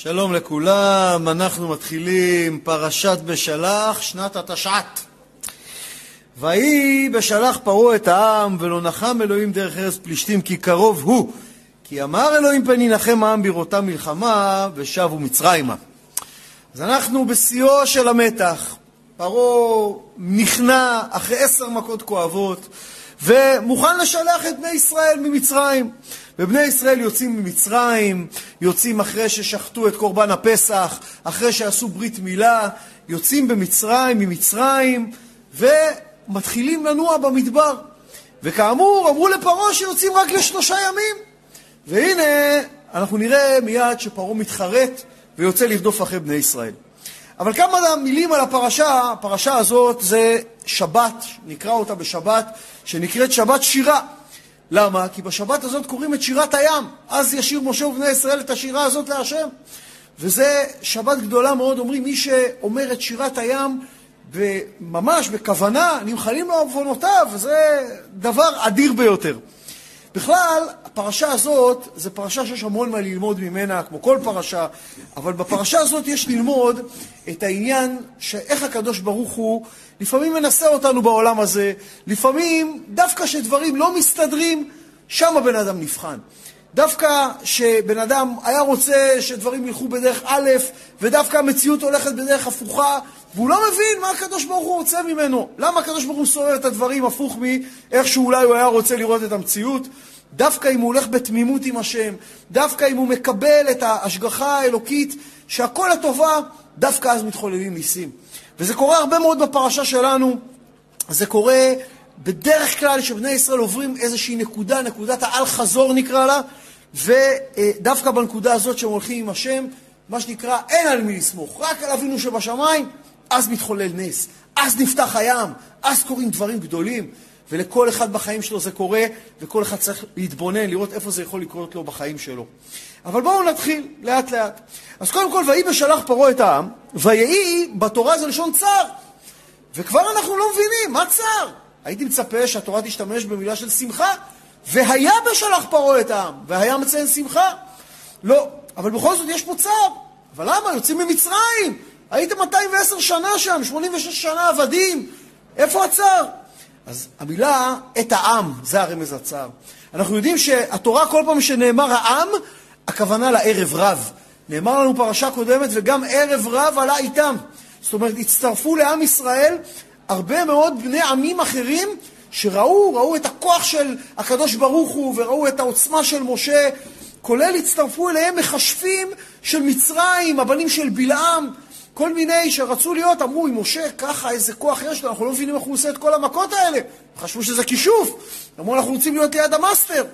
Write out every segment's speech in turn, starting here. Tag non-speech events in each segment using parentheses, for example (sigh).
שלום לכולם, אנחנו מתחילים פרשת בשלח, שנת התשע"ט. ויהי בשלח פרעה את העם, ולא נחם אלוהים דרך ארץ פלישתים, כי קרוב הוא. כי אמר אלוהים פן ינחם העם בראותם מלחמה, ושבו מצרימה. אז אנחנו בשיאו של המתח. פרעה נכנע אחרי עשר מכות כואבות, ומוכן לשלח את בני ישראל ממצרים. ובני ישראל יוצאים ממצרים, יוצאים אחרי ששחטו את קורבן הפסח, אחרי שעשו ברית מילה, יוצאים במצרים, ממצרים, ומתחילים לנוע במדבר. וכאמור, אמרו לפרעה שיוצאים רק לשלושה ימים. והנה, אנחנו נראה מיד שפרעה מתחרט ויוצא לרדוף אחרי בני ישראל. אבל כמה מילים על הפרשה, הפרשה הזאת זה שבת, נקרא אותה בשבת, שנקראת שבת שירה. למה? כי בשבת הזאת קוראים את שירת הים. אז ישיר משה ובני ישראל את השירה הזאת להשם. וזה שבת גדולה מאוד, אומרים, מי שאומר את שירת הים ממש בכוונה, נמחלים לו עוונותיו, וזה דבר אדיר ביותר. בכלל, הפרשה הזאת, זו פרשה שיש המון מה ללמוד ממנה, כמו כל פרשה, אבל בפרשה הזאת יש ללמוד את העניין שאיך הקדוש ברוך הוא לפעמים מנסה אותנו בעולם הזה, לפעמים דווקא כשדברים לא מסתדרים, שם הבן אדם נבחן. דווקא שבן אדם היה רוצה שדברים ילכו בדרך א', ודווקא המציאות הולכת בדרך הפוכה, והוא לא מבין מה הקדוש ברוך הוא רוצה ממנו. למה הקדוש ברוך הוא סורר את הדברים הפוך מאיך שאולי הוא היה רוצה לראות את המציאות? דווקא אם הוא הולך בתמימות עם השם, דווקא אם הוא מקבל את ההשגחה האלוקית, שהכל לטובה, דווקא אז מתחוללים ניסים. וזה קורה הרבה מאוד בפרשה שלנו, זה קורה בדרך כלל שבני ישראל עוברים איזושהי נקודה, נקודת האל-חזור נקרא לה, ודווקא בנקודה הזאת שהם הולכים עם השם, מה שנקרא, אין על מי לסמוך, רק על אבינו שבשמיים, אז מתחולל נס, אז נפתח הים, אז קורים דברים גדולים, ולכל אחד בחיים שלו זה קורה, וכל אחד צריך להתבונן, לראות איפה זה יכול לקרות לו בחיים שלו. אבל בואו נתחיל, לאט לאט. אז קודם כל, ויהי בשלח פרעה את העם, ויהי בתורה זה לשון צר. וכבר אנחנו לא מבינים, מה צר? הייתי מצפה שהתורה תשתמש במילה של שמחה, והיה בשלח פרעה את העם, והיה מציין שמחה. לא, אבל בכל זאת יש פה צער. אבל למה? יוצאים ממצרים. הייתם 210 שנה שם, 86 שנה עבדים. איפה הצער? אז המילה את העם, זה הרמז הצער. אנחנו יודעים שהתורה כל פעם שנאמר העם, הכוונה לערב רב. נאמר לנו פרשה קודמת, וגם ערב רב עלה איתם. זאת אומרת, הצטרפו לעם ישראל הרבה מאוד בני עמים אחרים שראו, ראו את הכוח של הקדוש ברוך הוא, וראו את העוצמה של משה, כולל הצטרפו אליהם מכשפים של מצרים, הבנים של בלעם, כל מיני שרצו להיות, אמרו, אם משה ככה, איזה כוח יש לו, אנחנו לא מבינים איך הוא עושה את כל המכות האלה. חשבו שזה כישוף. אמרו, אנחנו רוצים להיות ליד המאסטר.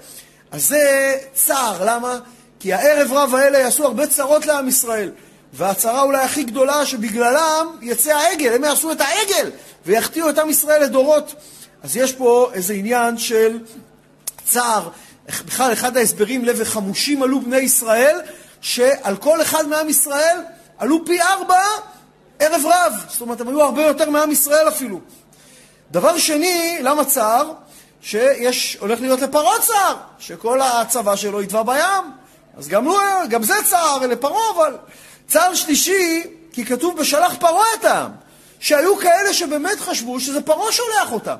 אז זה צער, למה? כי הערב רב האלה יעשו הרבה צרות לעם ישראל. והצרה אולי הכי גדולה שבגללם יצא העגל, הם יעשו את העגל ויחטיאו את עם ישראל לדורות. אז יש פה איזה עניין של צער. בכלל, אחד ההסברים לב וחמושים עלו בני ישראל, שעל כל אחד מעם ישראל עלו פי ארבע ערב רב. זאת אומרת, הם היו הרבה יותר מעם ישראל אפילו. דבר שני, למה צער? שיש, הולך להיות לפרעה צער, שכל הצבא שלו יטבע בים. אז גם, לא, גם זה צער לפרעה, אבל צער שלישי, כי כתוב בשלח פרעה את העם, שהיו כאלה שבאמת חשבו שזה פרעה שולח אותם.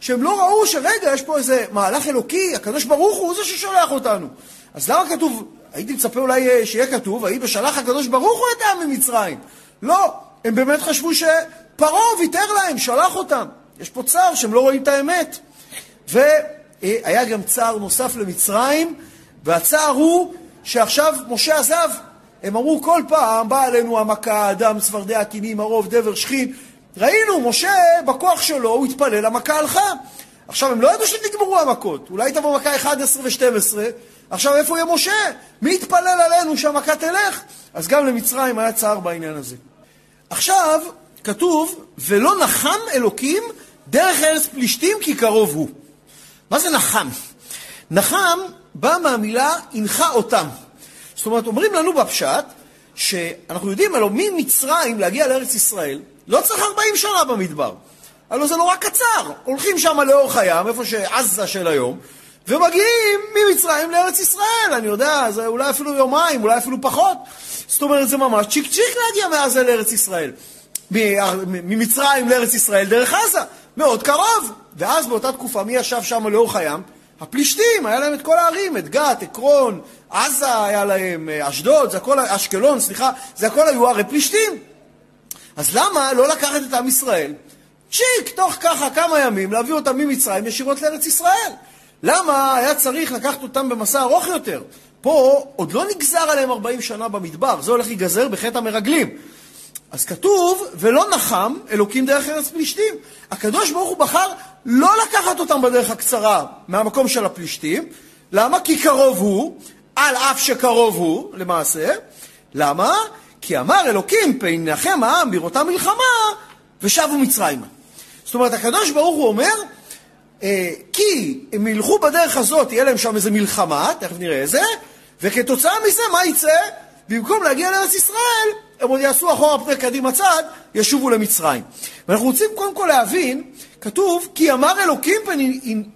שהם לא ראו שרגע, יש פה איזה מהלך אלוקי, הקדוש ברוך הוא זה ששולח אותנו. אז למה כתוב, הייתי מצפה אולי אה, שיהיה כתוב, ויהי בשלח הקדוש ברוך הוא את העם ממצרים. לא, הם באמת חשבו שפרעה ויתר להם, שלח אותם. יש פה צער שהם לא רואים את האמת. והיה גם צער נוסף למצרים, והצער הוא שעכשיו משה עזב. הם אמרו כל פעם, באה עלינו המכה, אדם, צפרדע, קינים, ערוב, דבר, שכין. ראינו, משה, בכוח שלו, הוא התפלל, המכה הלכה. עכשיו, הם לא ידעו שנגמרו המכות. אולי תבוא מכה 11 ו-12, עכשיו איפה יהיה משה? מי יתפלל עלינו שהמכה תלך? אז גם למצרים היה צער בעניין הזה. עכשיו, כתוב, ולא נחם אלוקים דרך ארץ פלישתים כי קרוב הוא. מה זה נחם? נחם בא מהמילה הנחה אותם. זאת אומרת, אומרים לנו בפשט, שאנחנו יודעים, הלוא ממצרים להגיע לארץ ישראל, לא צריך 40 שנה במדבר. הלוא זה נורא קצר. הולכים שם לאורך הים, איפה שעזה של היום, ומגיעים ממצרים לארץ ישראל. אני יודע, זה אולי אפילו יומיים, אולי אפילו פחות. זאת אומרת, זה ממש צ'יק צ'יק להגיע מעזה לארץ ישראל. ממצרים לארץ ישראל דרך עזה, מאוד קרוב. ואז באותה תקופה, מי ישב שם לאורך הים? הפלישתים, היה להם את כל הערים, את גת, עקרון, עזה היה להם, אשדוד, זה הכל, אשקלון, סליחה, זה הכל היו ערי פלישתים. אז למה לא לקחת את עם ישראל, צ'יק, תוך ככה כמה ימים, להביא אותם ממצרים ישירות לארץ ישראל? למה היה צריך לקחת אותם במסע ארוך יותר? פה עוד לא נגזר עליהם 40 שנה במדבר, זה הולך להיגזר בחטא המרגלים. אז כתוב, ולא נחם אלוקים דרך ארץ פלישתים. הקדוש ברוך הוא בחר לא לקחת אותם בדרך הקצרה מהמקום של הפלישתים. למה? כי קרוב הוא, על אף שקרוב הוא, למעשה. למה? כי אמר אלוקים, פנחם העם בראותה מלחמה, ושבו מצרימה. זאת אומרת, הקדוש ברוך הוא אומר, אה, כי הם ילכו בדרך הזאת, תהיה להם שם איזה מלחמה, תכף נראה איזה, וכתוצאה מזה, מה יצא? במקום להגיע לארץ ישראל, הם עוד יעשו אחורה פני קדימה צד, ישובו למצרים. ואנחנו רוצים קודם כל להבין, כתוב, כי אמר אלוקים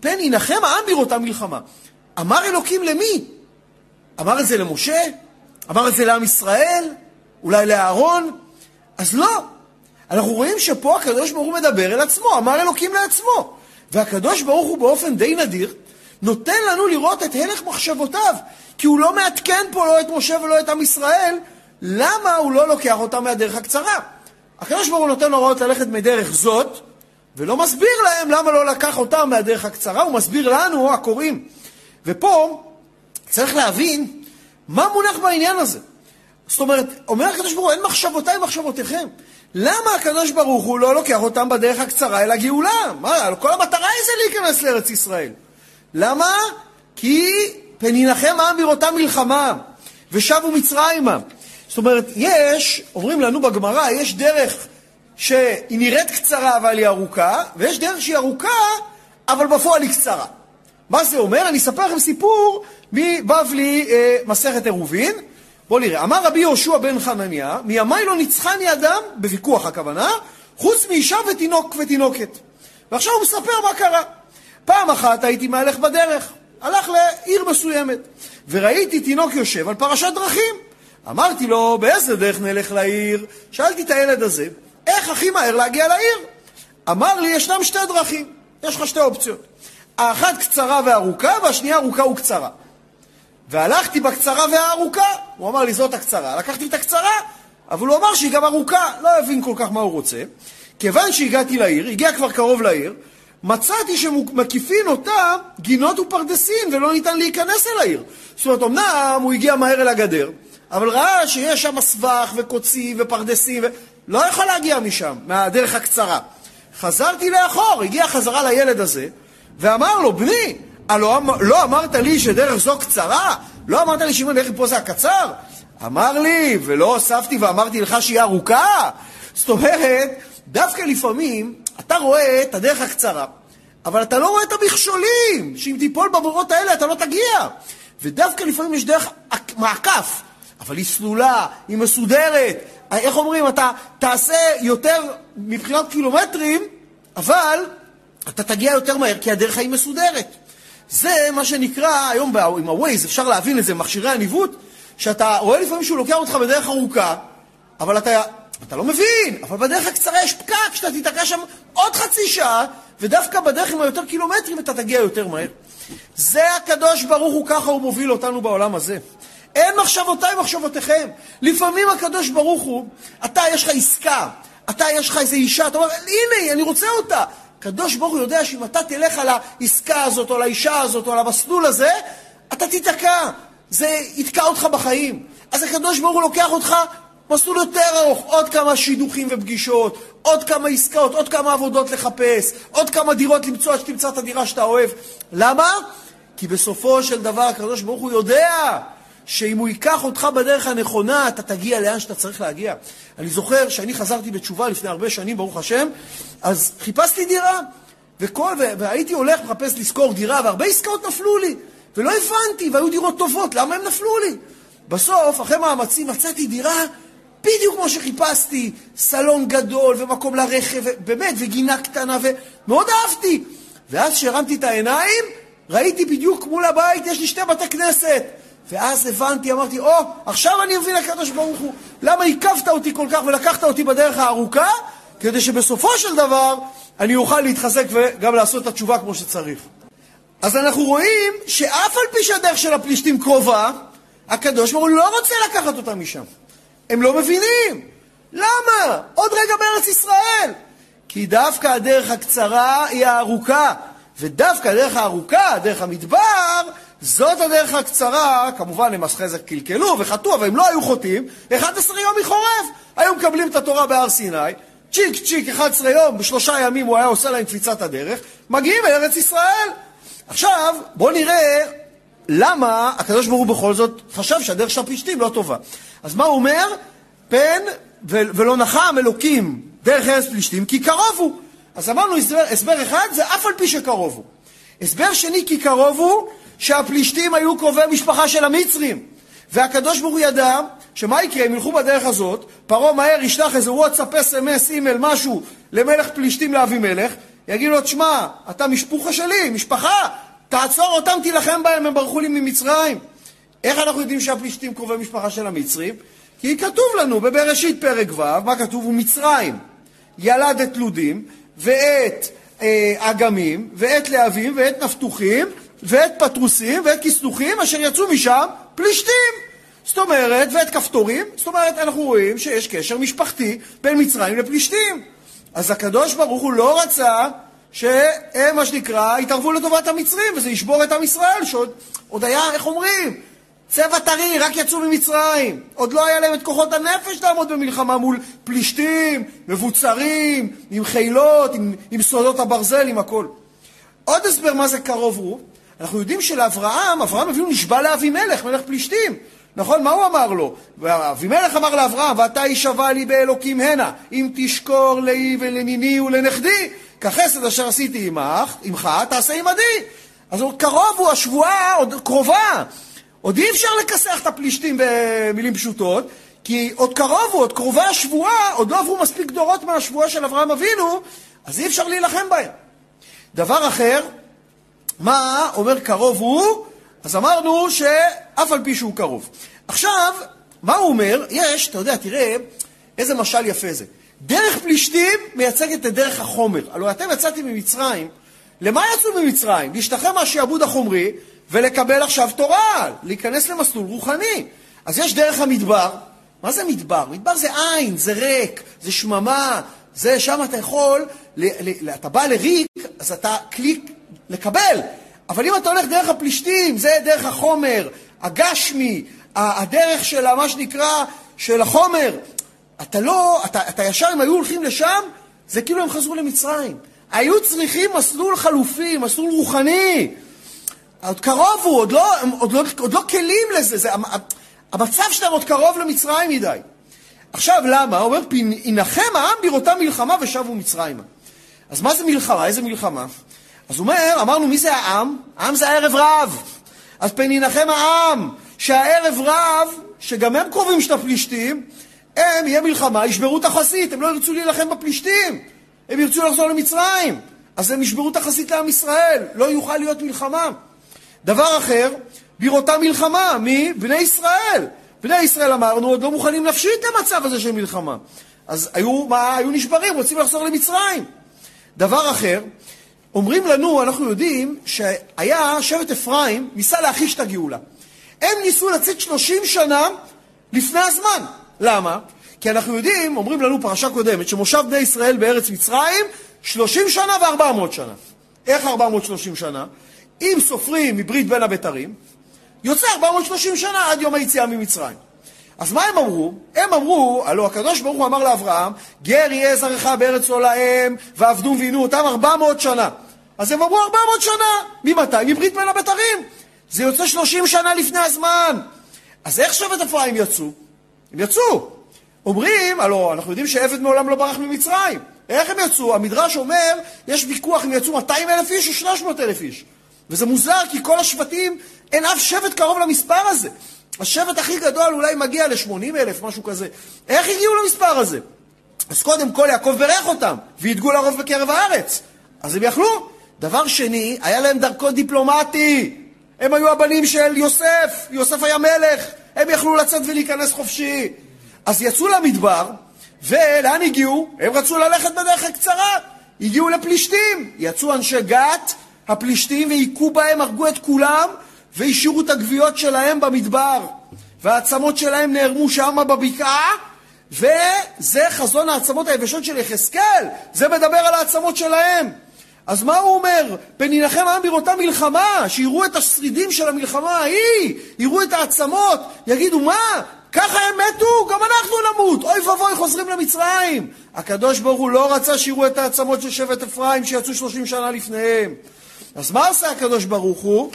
פן, ינחם העם בראותה מלחמה. אמר אלוקים למי? אמר את זה למשה? אמר את זה לעם ישראל? אולי לאהרון? אז לא. אנחנו רואים שפה הקדוש ברוך הוא מדבר אל עצמו, אמר אלוקים לעצמו. והקדוש ברוך הוא באופן די נדיר נותן לנו לראות את הלך מחשבותיו, כי הוא לא מעדכן פה לא את משה ולא את עם ישראל, למה הוא לא לוקח אותם מהדרך הקצרה? הקדוש ברוך הוא נותן הוראות ללכת מדרך זאת, ולא מסביר להם למה לא לקח אותם מהדרך הקצרה, הוא מסביר לנו, הקוראים. ופה צריך להבין מה מונח בעניין הזה. זאת אומרת, אומר הקדוש ברוך הוא, אין מחשבותיי מחשבותיכם. למה הקדוש ברוך הוא לא לוקח אותם בדרך הקצרה אל הגאולה? מה, כל המטרה היא זה להיכנס לארץ ישראל. למה? כי פן ינחם העם בראותה מלחמה, ושבו מצרימה. זאת אומרת, יש, אומרים לנו בגמרא, יש דרך שהיא נראית קצרה אבל היא ארוכה, ויש דרך שהיא ארוכה, אבל בפועל היא קצרה. מה זה אומר? אני אספר לכם סיפור מבבלי אה, מסכת עירובין. בואו נראה. אמר רבי יהושע בן חנניה, מימיי לא ניצחני אדם, בוויכוח הכוונה, חוץ מאישה ותינוק ותינוקת. ועכשיו הוא מספר מה קרה. פעם אחת הייתי מהלך בדרך, הלך לעיר מסוימת, וראיתי תינוק יושב על פרשת דרכים. אמרתי לו, באיזה דרך נלך לעיר? שאלתי את הילד הזה, איך הכי מהר להגיע לעיר? אמר לי, ישנם שתי דרכים, יש לך שתי אופציות. האחת קצרה וארוכה, והשנייה ארוכה וקצרה. והלכתי בקצרה והארוכה, הוא אמר לי, זאת הקצרה. לקחתי את הקצרה, אבל הוא אמר שהיא גם ארוכה, לא הבין כל כך מה הוא רוצה. כיוון שהגעתי לעיר, הגיע כבר קרוב לעיר, מצאתי שמקיפין אותה גינות ופרדסים, ולא ניתן להיכנס אל העיר. זאת אומרת, אמנם הוא הגיע מהר אל הגדר, אבל ראה שיש שם סבך וקוצים ופרדסים, ולא יכול להגיע משם, מהדרך הקצרה. חזרתי לאחור, הגיע חזרה לילד הזה, ואמר לו, בני, אמ-, לא אמרת לי שדרך זו קצרה? לא אמרת לי אני הולך פה זה הקצר? אמר לי, ולא הוספתי ואמרתי לך שהיא ארוכה? זאת אומרת, דווקא לפעמים אתה רואה את הדרך הקצרה, אבל אתה לא רואה את המכשולים, שאם תיפול בבורות האלה אתה לא תגיע. ודווקא לפעמים יש דרך מעקף, אבל היא סלולה, היא מסודרת. איך אומרים, אתה תעשה יותר מבחינת קילומטרים, אבל אתה תגיע יותר מהר, כי הדרך היא מסודרת. זה מה שנקרא, היום עם ה-Waze אפשר להבין את זה, מכשירי הניווט, שאתה רואה לפעמים שהוא לוקח אותך בדרך ארוכה, אבל אתה, אתה לא מבין, אבל בדרך הקצרה יש פקק, שאתה תיתקע שם עוד חצי שעה, ודווקא בדרך עם היותר קילומטרים אתה תגיע יותר מהר. זה הקדוש ברוך הוא, ככה הוא מוביל אותנו בעולם הזה. אין מחשבותיי מחשבותיכם. לפעמים הקדוש ברוך הוא, אתה יש לך עסקה, אתה יש לך איזו אישה, אתה אומר, הנה, אני רוצה אותה. הקדוש ברוך הוא יודע שאם אתה תלך על העסקה הזאת, או על האישה הזאת, או על המסלול הזה, אתה תיתקע. זה יתקע אותך בחיים. אז הקדוש ברוך הוא לוקח אותך מסלול יותר ארוך, עוד כמה שידוכים ופגישות, עוד כמה עסקאות, עוד כמה עבודות לחפש, עוד כמה דירות למצוא עד שתמצא את הדירה שאתה אוהב. למה? כי בסופו של דבר הקדוש ברוך הוא יודע שאם הוא ייקח אותך בדרך הנכונה, אתה תגיע לאן שאתה צריך להגיע. אני זוכר שאני חזרתי בתשובה לפני הרבה שנים, ברוך השם, אז חיפשתי דירה, וכל, והייתי הולך לחפש לשכור דירה, והרבה עסקאות נפלו לי, ולא הבנתי, והיו דירות טובות, למה הם נפלו לי? בסוף, אחרי מאמצים, מצאתי דירה בדיוק כמו שחיפשתי, סלון גדול ומקום לרכב, באמת, וגינה קטנה, ומאוד אהבתי. ואז כשהרמתי את העיניים, ראיתי בדיוק מול הבית, יש לי שתי בתי כנסת. ואז הבנתי, אמרתי, או, עכשיו אני מבין לקדוש ברוך הוא, למה עיכבת אותי כל כך ולקחת אותי בדרך הארוכה? כדי שבסופו של דבר אני אוכל להתחזק וגם לעשות את התשובה כמו שצריך. אז אנחנו רואים שאף על פי שהדרך של הפלישתים קרובה, הקדוש ברוך הוא לא רוצה לקחת אותם משם. הם לא מבינים. למה? עוד רגע בארץ ישראל. כי דווקא הדרך הקצרה היא הארוכה, ודווקא הדרך הארוכה, דרך המדבר, זאת הדרך הקצרה, כמובן הם אחרי זה קלקלו וחטאו, אבל הם לא היו חוטאים, 11 יום מחורף. היו מקבלים את התורה בהר סיני, צ'יק צ'יק 11 יום, בשלושה ימים הוא היה עושה להם קפיצת הדרך, מגיעים לארץ ישראל. עכשיו, בואו נראה למה הקדוש ברוך הוא בכל זאת חשב שהדרך של הפלישתים לא טובה. אז מה הוא אומר? פן ולא נחם אלוקים דרך ארץ פלישתים, כי קרוב הוא. אז אמרנו הסבר, הסבר אחד, זה אף על פי שקרוב הוא. הסבר שני, כי קרוב הוא, שהפלישתים היו קרובי משפחה של המצרים. והקדוש ברוך הוא ידע שמה יקרה אם ילכו בדרך הזאת, פרעה מהר ישלח איזה וואטסאפ, אס.אם.אס, אימייל, משהו, למלך פלישתים לאבימלך, יגיד לו, תשמע, אתה משפוחה שלי, משפחה, תעצור אותם, תילחם בהם, הם ברחו לי ממצרים. איך אנחנו יודעים שהפלישתים קרובי משפחה של המצרים? כי כתוב לנו בבראשית פרק ו', מה כתוב? ומצרים ילד את לודים, ואת אה, אגמים, ואת להבים, ואת נפתוחים, ואת פטרוסים, ואת כסתוחים, אשר יצאו משם פלישתים. זאת אומרת, ואת כפתורים, זאת אומרת, אנחנו רואים שיש קשר משפחתי בין מצרים לפלישתים. אז הקדוש ברוך הוא לא רצה שהם, מה שנקרא, יתערבו לטובת המצרים, וזה ישבור את עם ישראל, שעוד היה, איך אומרים? צבע טרי, רק יצאו ממצרים. עוד לא היה להם את כוחות הנפש לעמוד במלחמה מול פלישתים, מבוצרים, עם חילות, עם, עם סודות הברזל, עם הכל. עוד הסבר מה זה קרוב הוא, אנחנו יודעים שלאברהם, אברהם אבינו נשבע לאבימלך, מלך פלישתים. נכון? מה הוא אמר לו? אבימלך אמר לאברהם, ואתה יישבע לי באלוקים הנה, אם תשקור לי ולניני ולנכדי, כחסד אשר עשיתי עמך, עמך, תעשה עמדי. אז קרוב הוא, השבועה עוד קרובה. עוד אי אפשר לכסח את הפלישתים במילים פשוטות, כי עוד קרוב הוא, עוד קרובה השבועה, עוד לא עברו מספיק דורות מהשבועה של אברהם אבינו, אז אי אפשר להילחם בהם. דבר אחר, מה אומר קרוב הוא? אז אמרנו שאף על פי שהוא קרוב. עכשיו, מה הוא אומר? יש, אתה יודע, תראה איזה משל יפה זה. דרך פלישתים מייצגת את דרך החומר. הלוא אתם יצאתם ממצרים, למה יצאו ממצרים? להשתחרר מהשעבוד החומרי ולקבל עכשיו תורה, להיכנס למסלול רוחני. אז יש דרך המדבר. מה זה מדבר? מדבר זה עין, זה ריק, זה שממה, זה שם אתה יכול, ל, ל, אתה בא לריק, אז אתה קליק לקבל. אבל אם אתה הולך דרך הפלישתים, זה דרך החומר, הגשמי, הדרך של מה שנקרא, של החומר. אתה לא, אתה, אתה ישר, אם היו הולכים לשם, זה כאילו הם חזרו למצרים. היו צריכים מסלול חלופי, מסלול רוחני. עוד קרוב הוא, עוד לא, עוד לא, עוד לא כלים לזה, זה, המצב שלהם עוד קרוב למצרים מדי. עכשיו, למה? הוא אומר, ינחם העם בראותה מלחמה ושבו מצרימה. אז מה זה מלחמה? איזה מלחמה? אז הוא אומר, אמרנו, מי זה העם? העם זה הערב רב. אז פן ינחם העם, שהערב רב, שגם הם קרובים של הפלישתים, הם, יהיה מלחמה, ישברו את החסית, הם לא ירצו להילחם בפלישתים, הם ירצו לחזור למצרים. אז הם ישברו את החסית לעם ישראל, לא יוכל להיות מלחמה. דבר אחר, בראותה מלחמה, מי? בני ישראל. בני ישראל אמרנו, עוד לא מוכנים נפשית למצב הזה של מלחמה. אז היו, מה, היו נשברים, רוצים לחזור למצרים. דבר אחר, אומרים לנו, אנחנו יודעים, שהיה שבט אפרים, ניסה להחיש את הגאולה. הם ניסו לצאת 30 שנה לפני הזמן. למה? כי אנחנו יודעים, אומרים לנו פרשה קודמת, שמושב בני ישראל בארץ מצרים, 30 שנה ו-400 שנה. איך 430 שנה? אם סופרים מברית בין הבתרים, יוצא 430 שנה עד יום היציאה ממצרים. אז מה הם אמרו? הם אמרו, הלוא הקדוש ברוך הוא אמר לאברהם, גר יהיה זרעך בארץ עולהם, ועבדו ועינו אותם 400 שנה. אז הם אמרו 400 שנה. ממתי? מברית בין הבתרים. זה יוצא 30 שנה לפני הזמן. אז איך שבט אפרים יצאו? הם יצאו. אומרים, הלוא אנחנו יודעים שעבד מעולם לא ברח ממצרים. איך הם יצאו? המדרש אומר, יש ויכוח אם יצאו 200 אלף איש או 300 אלף איש. וזה מוזר, כי כל השבטים, אין אף שבט קרוב למספר הזה. השבט הכי גדול אולי מגיע ל-80 אלף, משהו כזה. איך הגיעו למספר הזה? אז קודם כל יעקב ברך אותם, וידגו לרוב בקרב הארץ. אז הם יכלו. דבר שני, היה להם דרכון דיפלומטי. הם היו הבנים של יוסף, יוסף היה מלך, הם יכלו לצאת ולהיכנס חופשי. אז יצאו למדבר, ולאן הגיעו? הם רצו ללכת בדרך הקצרה. הגיעו לפלישתים. יצאו אנשי גת, הפלישתים, והיכו בהם, הרגו את כולם, והשאירו את הגוויות שלהם במדבר. והעצמות שלהם נערמו שמה בבקעה, וזה חזון העצמות היבשות של יחזקאל. זה מדבר על העצמות שלהם. אז מה הוא אומר? פן ינחם העם בראותה מלחמה, שיראו את השרידים של המלחמה ההיא, יראו את העצמות, יגידו מה? ככה הם מתו, גם אנחנו נמות, אוי ואבוי חוזרים למצרים. הקדוש ברוך הוא לא רצה שיראו את העצמות של שבט אפרים שיצאו שלושים שנה לפניהם. אז מה עושה הקדוש ברוך הוא,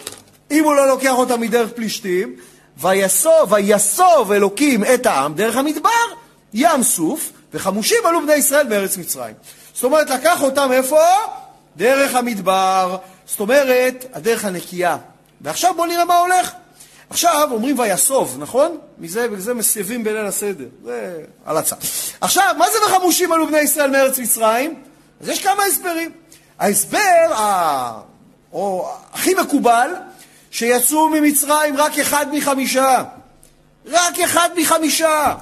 אם הוא לא לוקח אותם מדרך פלישתים? ויסוב, ויסוב אלוקים את העם דרך המדבר, ים סוף, וחמושים עלו בני ישראל בארץ מצרים. זאת אומרת, לקח אותם איפה? דרך המדבר, זאת אומרת, הדרך הנקייה. ועכשיו בואו נראה מה הולך. עכשיו אומרים ויסוב, נכון? מזה, בזה מסייבים בליל הסדר. זה הלצה. עכשיו, מה זה וחמושים עלו בני ישראל מארץ מצרים? אז יש כמה הסברים. ההסבר ה... או הכי מקובל, שיצאו ממצרים רק אחד מחמישה. רק אחד מחמישה.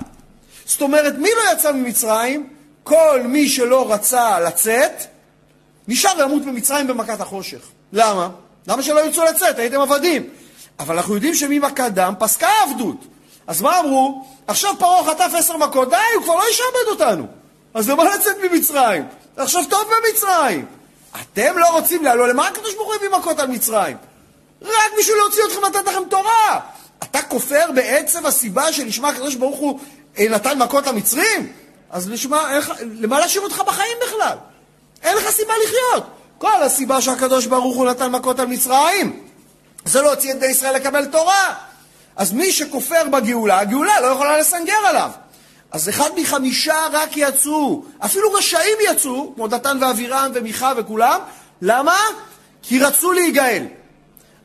זאת אומרת, מי לא יצא ממצרים? כל מי שלא רצה לצאת, נשאר למות במצרים במכת החושך. למה? למה שלא ירצו לצאת? הייתם עבדים. אבל אנחנו יודעים שממכת דם פסקה העבדות. אז מה אמרו? עכשיו פרעה חטף עשר מכות, די, הוא כבר לא ישעבד אותנו. אז למה לצאת ממצרים? עכשיו טוב במצרים. אתם לא רוצים לעלות, למה הקדוש ברוך הוא הביא מכות על מצרים? רק בשביל להוציא אתכם לתת לכם תורה. אתה כופר בעצם הסיבה שלשמה הקדוש ברוך הוא אה, נתן מכות למצרים? אז לשמה, איך, למה להשאיר אותך בחיים בכלל? אין לך סיבה לחיות. כל הסיבה שהקדוש ברוך הוא נתן מכות על מצרים זה להוציא את בני ישראל לקבל תורה. אז מי שכופר בגאולה, הגאולה לא יכולה לסנגר עליו. אז אחד מחמישה רק יצאו, אפילו רשעים יצאו, כמו דתן ואבירם ומיכה וכולם, למה? כי רצו להיגאל.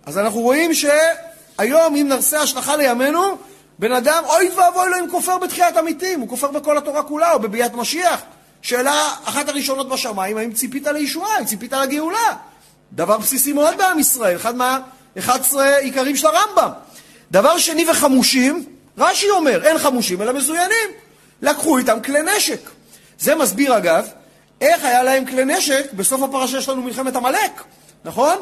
אז אנחנו רואים שהיום, אם נעשה השלכה לימינו, בן אדם, אוי ואבוי לו אם כופר בתחיית המתים, הוא כופר בכל התורה כולה, או בביאת משיח. שאלה אחת הראשונות בשמיים, האם ציפית לישועה, האם ציפית לגאולה? דבר בסיסי מאוד בעם ישראל, אחד מה-11 עיקרים של הרמב"ם. דבר שני וחמושים, רש"י אומר, אין חמושים אלא מזוינים. לקחו איתם כלי נשק. זה מסביר אגב, איך היה להם כלי נשק, בסוף הפרשה יש לנו מלחמת עמלק, נכון?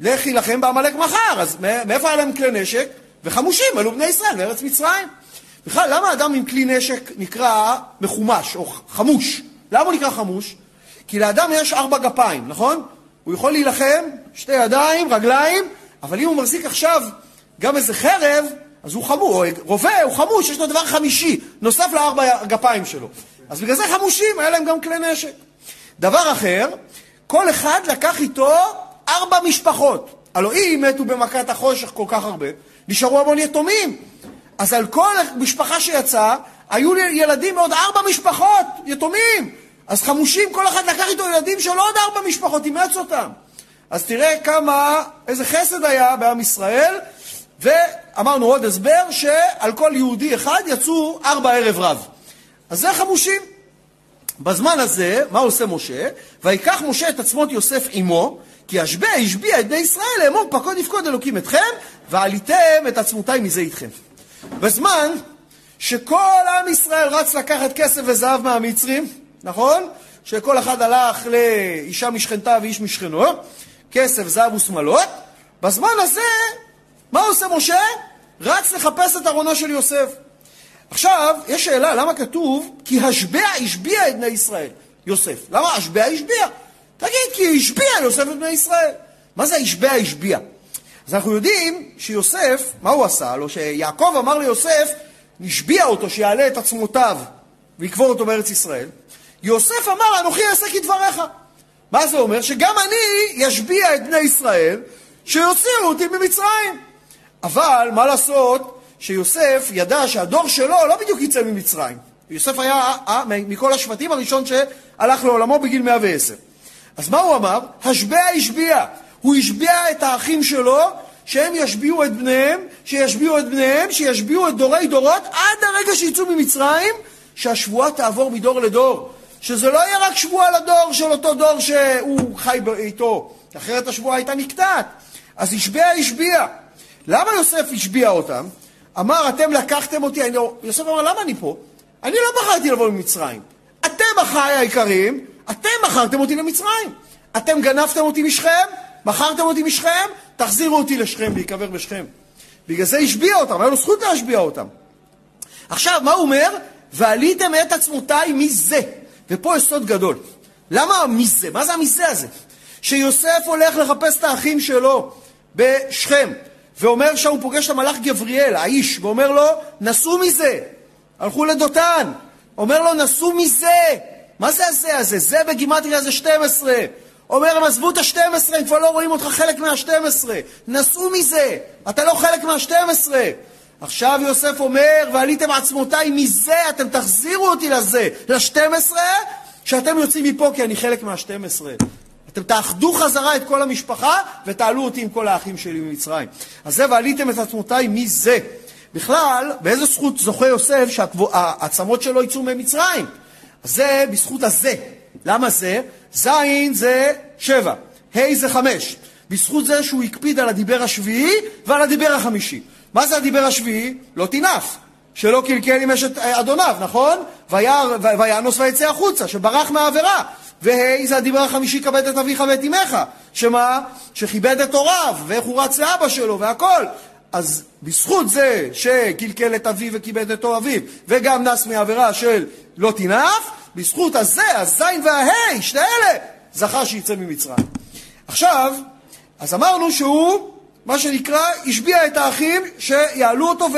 לך יילחם בעמלק מחר, אז מאיפה היה להם כלי נשק? וחמושים עלו בני ישראל מארץ מצרים. בכלל, למה אדם עם כלי נשק נקרא מחומש או חמוש? למה הוא נקרא חמוש? כי לאדם יש ארבע גפיים, נכון? הוא יכול להילחם, שתי ידיים, רגליים, אבל אם הוא מחזיק עכשיו גם איזה חרב, אז הוא חמוש, או רובה, הוא חמוש, יש לו דבר חמישי, נוסף לארבע הגפיים שלו. אז בגלל זה חמושים, היה להם גם כלי נשק. דבר אחר, כל אחד לקח איתו ארבע משפחות. הלוא אם מתו במכת החושך כל כך הרבה, נשארו המון יתומים. אז על כל משפחה שיצאה, היו ילדים מעוד ארבע משפחות, יתומים. אז חמושים, כל אחד לקח איתו ילדים של עוד ארבע משפחות, אימץ אותם. אז תראה כמה, איזה חסד היה בעם ישראל, ואמרנו עוד הסבר, שעל כל יהודי אחד יצאו ארבע ערב רב. אז זה חמושים. בזמן הזה, מה עושה משה? ויקח משה את עצמות יוסף עמו, כי השבע השביע את בני ישראל לאמור פקוד יפקוד אלוקים אתכם, ועליתם את עצמותיי מזה איתכם. בזמן שכל עם ישראל רץ לקחת כסף וזהב מהמצרים, נכון? שכל אחד הלך לאישה משכנתה ואיש משכנו, כסף, זהב ושמלות, בזמן הזה, מה עושה משה? רץ לחפש את ארונו של יוסף. עכשיו, יש שאלה, למה כתוב כי השבע השביע את בני ישראל, יוסף? למה השבע השביע? תגיד, כי השביע יוסף את בני ישראל. מה זה השבע השביע? אז אנחנו יודעים שיוסף, מה הוא עשה לו? שיעקב אמר ליוסף, השביע אותו שיעלה את עצמותיו ויקבור אותו בארץ ישראל. יוסף אמר, אנוכי אעשה כדבריך. מה זה אומר? שגם אני ישביע את בני ישראל שיוציאו אותי ממצרים. אבל, מה לעשות, שיוסף ידע שהדור שלו לא בדיוק יצא ממצרים. יוסף היה אה, מכל השבטים הראשון שהלך לעולמו בגיל 110. אז מה הוא אמר? השבע השביע. הוא השביע את האחים שלו שהם ישביעו את בניהם, שישביעו את בניהם, שישביעו את דורי דורות עד הרגע שיצאו ממצרים, שהשבועה תעבור מדור לדור. שזה לא יהיה רק שבועה לדור של אותו דור שהוא חי איתו, אחרת השבועה הייתה נקטעת. אז השביע השביע. למה יוסף השביע אותם? אמר, אתם לקחתם אותי, אני... לא- יוסף אמר, למה אני פה? אני לא בחרתי לבוא ממצרים. אתם אחיי היקרים, אתם מכרתם אותי למצרים. אתם גנבתם אותי משכם, מכרתם אותי משכם, תחזירו אותי לשכם, להיקבר בשכם. בגלל זה השביע אותם, היה לו זכות להשביע אותם. עכשיו, מה הוא אומר? ועליתם את עצמותיי מזה. ופה יש סוד גדול. למה מזה? מה זה המזה הזה? שיוסף הולך לחפש את האחים שלו בשכם, ואומר שהוא פוגש את המלאך גבריאל, האיש, ואומר לו, נסעו מזה. הלכו לדותן. אומר לו, נסעו מזה. מה זה הזה הזה? זה בגימטריה זה 12. אומר, הם עזבו את ה-12, הם כבר לא רואים אותך חלק מה-12. נסעו מזה, אתה לא חלק מה-12. עכשיו יוסף אומר, ועליתם עצמותיי מזה, אתם תחזירו אותי לזה, ל-12, שאתם יוצאים מפה כי אני חלק מה-12. אתם תאחדו חזרה את כל המשפחה ותעלו אותי עם כל האחים שלי ממצרים. אז זה ועליתם את עצמותיי מזה. בכלל, באיזה זכות זוכה יוסף שהעצמות שלו יצאו ממצרים? זה בזכות הזה. למה זה? ז' זה שבע, ה' זה חמש. בזכות זה שהוא הקפיד על הדיבר השביעי ועל הדיבר החמישי. מה זה הדיבר השביעי? לא תינף. שלא קלקל עם אשת אה, אדוניו, נכון? וינוס ויצא החוצה, שברח מהעבירה. וה' זה הדיבר החמישי, כבד את אביך ואת אמך. שמה? שכיבד את הוריו, ואיך הוא רץ לאבא שלו, והכל. אז בזכות זה שקלקל את אביו וכיבד את אוהביו, וגם נס מעבירה של לא תנאף, בזכות הזה, הזין וההי, שני אלה, זכה שיצא ממצרים. עכשיו, אז אמרנו שהוא, מה שנקרא, השביע את האחים שיעלו אותו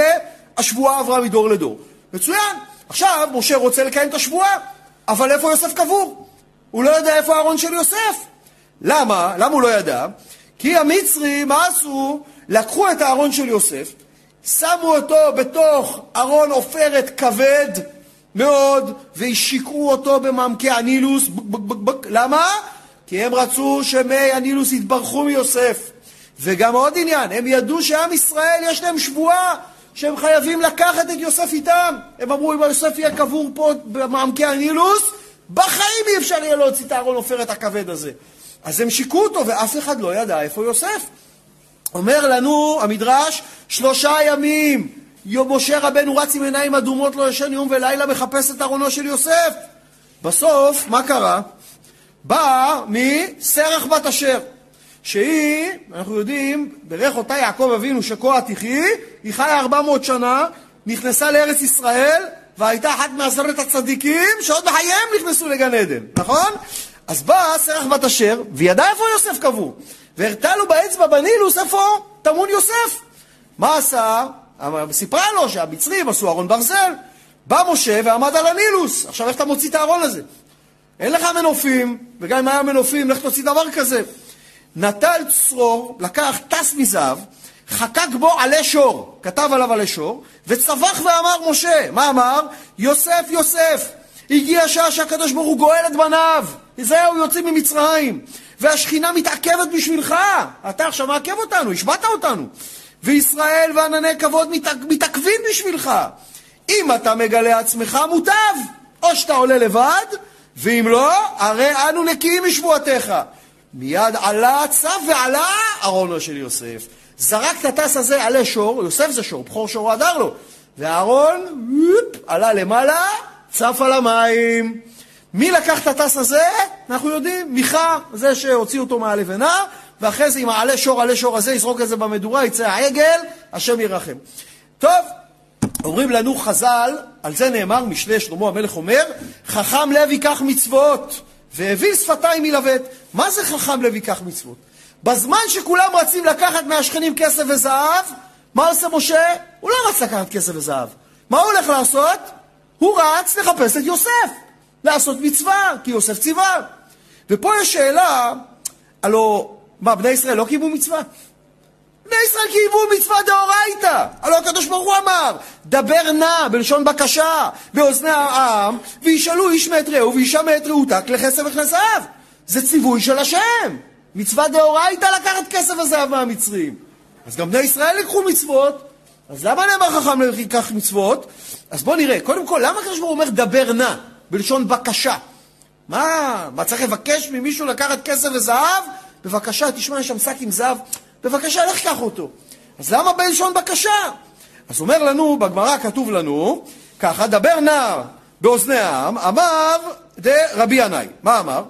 והשבועה עברה מדור לדור. מצוין. עכשיו, משה רוצה לקיים את השבועה, אבל איפה יוסף קבור? הוא לא יודע איפה הארון של יוסף. למה? למה הוא לא ידע? כי המצרים, מה עשו? לקחו את הארון של יוסף, שמו אותו בתוך ארון עופרת כבד מאוד, והשיקעו אותו במעמקי הנילוס. למה? כי הם רצו שמי הנילוס יתברכו מיוסף. וגם עוד עניין, הם ידעו שעם ישראל יש להם שבועה שהם חייבים לקחת את יוסף איתם. הם אמרו, אם יוסף יהיה קבור פה במעמקי הנילוס, בחיים אי אפשר יהיה להוציא את הארון עופרת הכבד הזה. אז הם שיקו אותו, ואף אחד לא ידע איפה יוסף. אומר לנו המדרש, שלושה ימים משה רבנו רץ עם עיניים אדומות, לא ישן יום ולילה, מחפש את ארונו של יוסף. בסוף, מה קרה? באה מסרח בת אשר, שהיא, אנחנו יודעים, ברך אותה יעקב אבינו שכה תחי, היא חיה 400 שנה, נכנסה לארץ ישראל, והייתה אחת מעשרת הצדיקים שעוד בחייהם נכנסו לגן עדן, נכון? אז באה סרח בת אשר, וידעה איפה יוסף קבור. והראתה לו באצבע בנילוס איפה טמון יוסף. מה עשה? סיפרה לו שהמצרים עשו ארון ברזל. בא משה ועמד על הנילוס. עכשיו איך אתה מוציא את הארון הזה? אין לך מנופים, וגם אם היה מנופים, לך תוציא דבר כזה. נטל צרור, לקח טס מזהב, חקק בו עלי שור, כתב עליו עלי שור, וצבח ואמר משה, מה אמר? יוסף, יוסף, הגיע השעה שהקדוש ברוך הוא גואל את בניו, זהו, יוצאים ממצרים. והשכינה מתעכבת בשבילך. אתה עכשיו מעכב אותנו, השבעת אותנו. וישראל וענני כבוד מתעכבים בשבילך. אם אתה מגלה עצמך, מוטב. או שאתה עולה לבד, ואם לא, הרי אנו נקיים משבועתך. מיד עלה הצו ועלה ארונו של יוסף. זרק את הטס הזה עלי שור, יוסף זה שור, בכור שור הדר לו. ואהרון עלה למעלה, צף על המים. מי לקח את הטס הזה? אנחנו יודעים, מיכה, זה שהוציא אותו מהלבנה, ואחרי זה עם העלה שור, עלה שור הזה, יזרוק את זה במדורה, יצא העגל, השם ירחם. טוב, אומרים לנו חז"ל, על זה נאמר, משלי שלמה המלך אומר, חכם לב ייקח מצוות, והביא שפתיים מלווט. מה זה חכם לב ייקח מצוות? בזמן שכולם רצים לקחת מהשכנים כסף וזהב, מה עושה משה? הוא לא רץ לקחת כסף וזהב. מה הוא הולך לעשות? הוא רץ לחפש את יוסף. לעשות מצווה, כי יוסף ציווה. ופה יש שאלה, הלו, מה, בני ישראל לא קיימו מצווה? בני ישראל קיימו מצווה דאורייתא. הלא הקדוש ברוך הוא אמר, דבר נא בלשון בקשה באוזני העם, וישאלו איש מאת רעהו ואישה מאת רעותה כלי כסף זהב. זה ציווי של השם. מצווה דאורייתא לקחת כסף וזהב מהמצרים. אז גם בני ישראל לקחו מצוות, אז למה נאמר חכם לקח מצוות? אז בואו נראה, קודם כל, למה הקדוש ברוך הוא אומר דבר נא? בלשון בקשה. מה, מה צריך לבקש ממישהו לקחת כסף וזהב? בבקשה, תשמע, יש שם שק עם זהב, בבקשה, לך קח אותו. אז למה בלשון בקשה? אז אומר לנו, בגמרא כתוב לנו, ככה, דבר נער באוזני העם, אמר דרבי ינאי. מה אמר?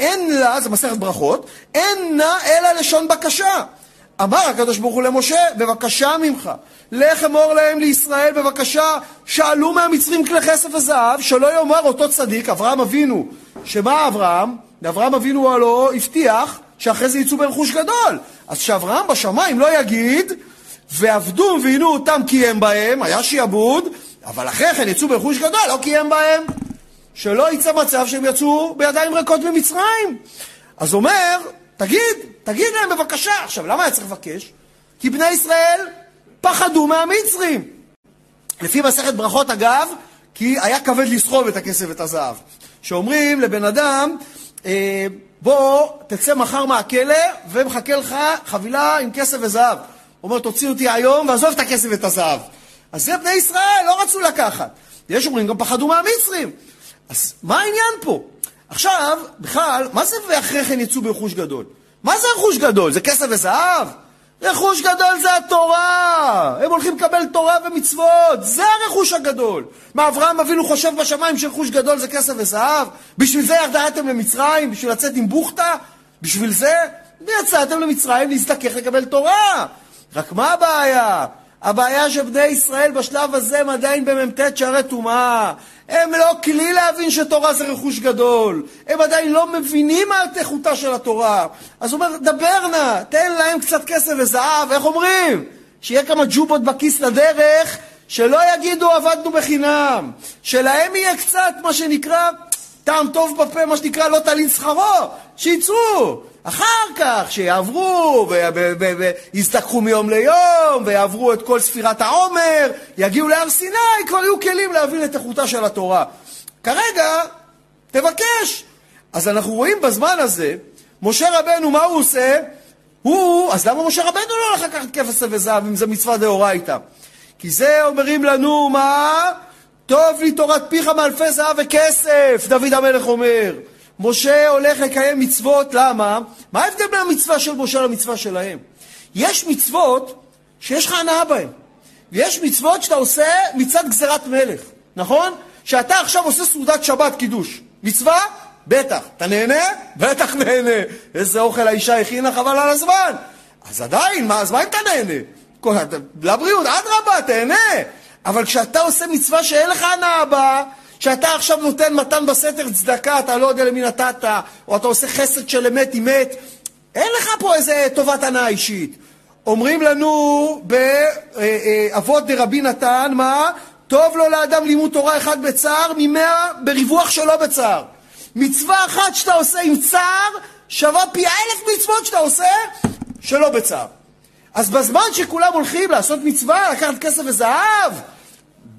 אין לה, זה מסכת ברכות, אין נא אלא לשון בקשה. אמר הקדוש ברוך הוא למשה, בבקשה ממך, לך אמור להם לישראל, בבקשה, שאלו מהמצרים כלי כסף וזהב, שלא יאמר אותו צדיק, אברהם אבינו, שמה אברהם? אברהם אבינו הלא הבטיח שאחרי זה יצאו ברכוש גדול. אז שאברהם בשמיים לא יגיד, ועבדו ועינו אותם קיים בהם, היה שיעבוד, אבל אחרי כן יצאו ברכוש גדול, לא קיים בהם. שלא יצא מצב שהם יצאו בידיים ריקות ממצרים. אז אומר, תגיד, תגיד להם בבקשה. עכשיו, למה היה צריך לבקש? כי בני ישראל פחדו מהמצרים. לפי מסכת ברכות, אגב, כי היה כבד לסחוב את הכסף ואת הזהב. שאומרים לבן אדם, אה, בוא, תצא מחר מהכלא ומחכה לך חבילה עם כסף וזהב. הוא אומר, תוציא אותי היום ועזוב את הכסף ואת הזהב. אז זה בני ישראל, לא רצו לקחת. יש אומרים, גם פחדו מהמצרים. אז מה העניין פה? עכשיו, בכלל, מה זה ואחרי כן יצאו ברכוש גדול? מה זה רכוש גדול? זה כסף וזהב? רכוש גדול זה התורה! הם הולכים לקבל תורה ומצוות, זה הרכוש הגדול. מה, אברהם אבינו חושב בשמיים שרכוש גדול זה כסף וזהב? בשביל זה ירדתם למצרים? בשביל לצאת עם בוכטה? בשביל זה? ויצאתם למצרים להזדכך לקבל תורה. רק מה הבעיה? הבעיה שבני ישראל בשלב הזה הם עדיין במ"ט שערי טומאה. הם לא כלי להבין שתורה זה רכוש גדול. הם עדיין לא מבינים מה איכותה של התורה. אז הוא אומר, דבר נא, תן להם קצת כסף וזהב, איך אומרים? שיהיה כמה ג'ובות בכיס לדרך, שלא יגידו עבדנו בחינם. שלהם יהיה קצת, מה שנקרא, טעם טוב בפה, מה שנקרא, לא תלין שכרו. שיצאו. אחר כך, שיעברו, ויזדככו מיום ליום, ויעברו את כל ספירת העומר, יגיעו להר סיני, כבר יהיו כלים להבין את איכותה של התורה. כרגע, תבקש. אז אנחנו רואים בזמן הזה, משה רבנו, מה הוא עושה? הוא, אז למה משה רבנו לא הולך לקחת כבש וזהב אם זה מצווה דאורייתא? כי זה אומרים לנו, מה? טוב לי תורת פיך מאלפי זהב וכסף, דוד המלך אומר. משה הולך לקיים מצוות, למה? מה ההבדל בין המצווה של משה למצווה שלהם? יש מצוות שיש לך הנאה בהן, ויש מצוות שאתה עושה מצד גזירת מלך, נכון? שאתה עכשיו עושה סעודת שבת קידוש. מצווה? בטח. אתה נהנה? בטח נהנה. איזה אוכל האישה הכינה חבל על הזמן. אז עדיין, מה, אז מה אם אתה נהנה? לבריאות, אדרבה, תהנה. אבל כשאתה עושה מצווה שאין לך הנאה בה, שאתה עכשיו נותן מתן בסתר צדקה, אתה לא יודע למי נתת, או אתה עושה חסד של אמת עם מת, אין לך פה איזה טובת הנאה אישית. אומרים לנו באבות דרבי נתן, מה? טוב לו לאדם לימוד תורה אחד בצער, ממאה בריווח שלא בצער. מצווה אחת שאתה עושה עם צער, שווה פי אלף מצוות שאתה עושה שלא בצער. אז בזמן שכולם הולכים לעשות מצווה, לקחת כסף וזהב,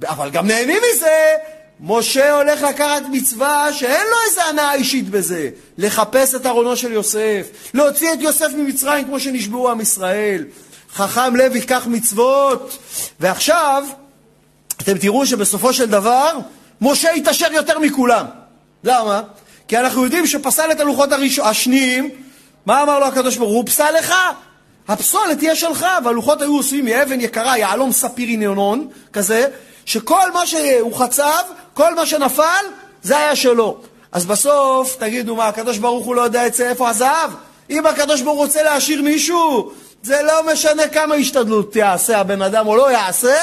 אבל גם נהנים מזה, משה הולך לקחת מצווה שאין לו איזה הנאה אישית בזה, לחפש את ארונו של יוסף, להוציא את יוסף ממצרים כמו שנשבעו עם ישראל. חכם לב ייקח מצוות. ועכשיו, אתם תראו שבסופו של דבר, משה יתעשר יותר מכולם. למה? כי אנחנו יודעים שפסל את הלוחות הראש... השניים, מה אמר לו הקדוש ברוך הוא? פסל לך, הפסולת תהיה שלך, והלוחות היו עשויים מאבן יקרה, יהלום ספירי נאונון, כזה, שכל מה שהוא חצב, כל מה שנפל, זה היה שלו. אז בסוף, תגידו, מה, הקדוש ברוך הוא לא יודע את זה, איפה הזהב? אם הקדוש ברוך הוא רוצה להשאיר מישהו, זה לא משנה כמה השתדלות יעשה הבן אדם או לא יעשה,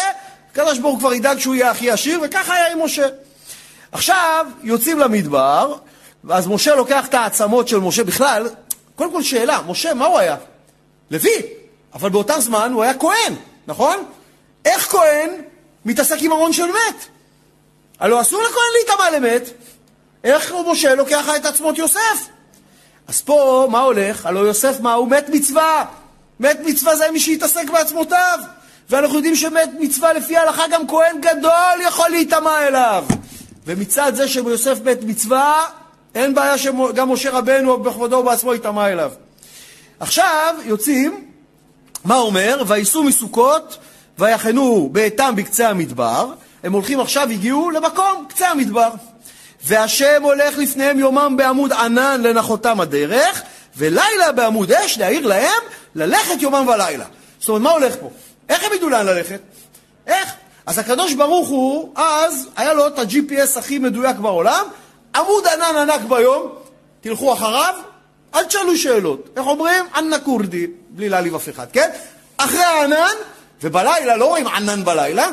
הקדוש ברוך הוא כבר ידאג שהוא יהיה הכי עשיר, וככה היה עם משה. עכשיו, יוצאים למדבר, ואז משה לוקח את העצמות של משה בכלל, קודם כל שאלה, משה, מה הוא היה? לוי, אבל באותה זמן הוא היה כהן, נכון? איך כהן מתעסק עם ארון של מת? הלוא אסור לכהן להיטמע למת. איך משה לוקח את עצמות יוסף? אז פה, מה הולך? הלוא יוסף, מה? הוא מת מצווה. מת מצווה זה מי שיתעסק בעצמותיו. ואנחנו יודעים שמת מצווה לפי ההלכה גם כהן גדול יכול להיטמע אליו. ומצד זה שיוסף מת מצווה, אין בעיה שגם משה רבנו בכבודו ובעצמו יטמע אליו. עכשיו יוצאים, מה אומר? וייסעו מסוכות ויחנו ביתם בקצה המדבר, הם הולכים עכשיו, הגיעו למקום, קצה המדבר. והשם הולך לפניהם יומם בעמוד ענן לנחותם הדרך, ולילה בעמוד אש להעיר להם ללכת יומם ולילה. זאת אומרת, מה הולך פה? איך הם ידעו לאן ללכת? איך? אז הקדוש ברוך הוא, אז היה לו את ה-GPS הכי מדויק בעולם, עמוד ענן ענק ביום, תלכו אחריו, אל תשאלו שאלות. איך אומרים? עננה כורדי, בלי להעליב אף אחד, כן? אחרי הענן, ובלילה, לא רואים ענן בלילה,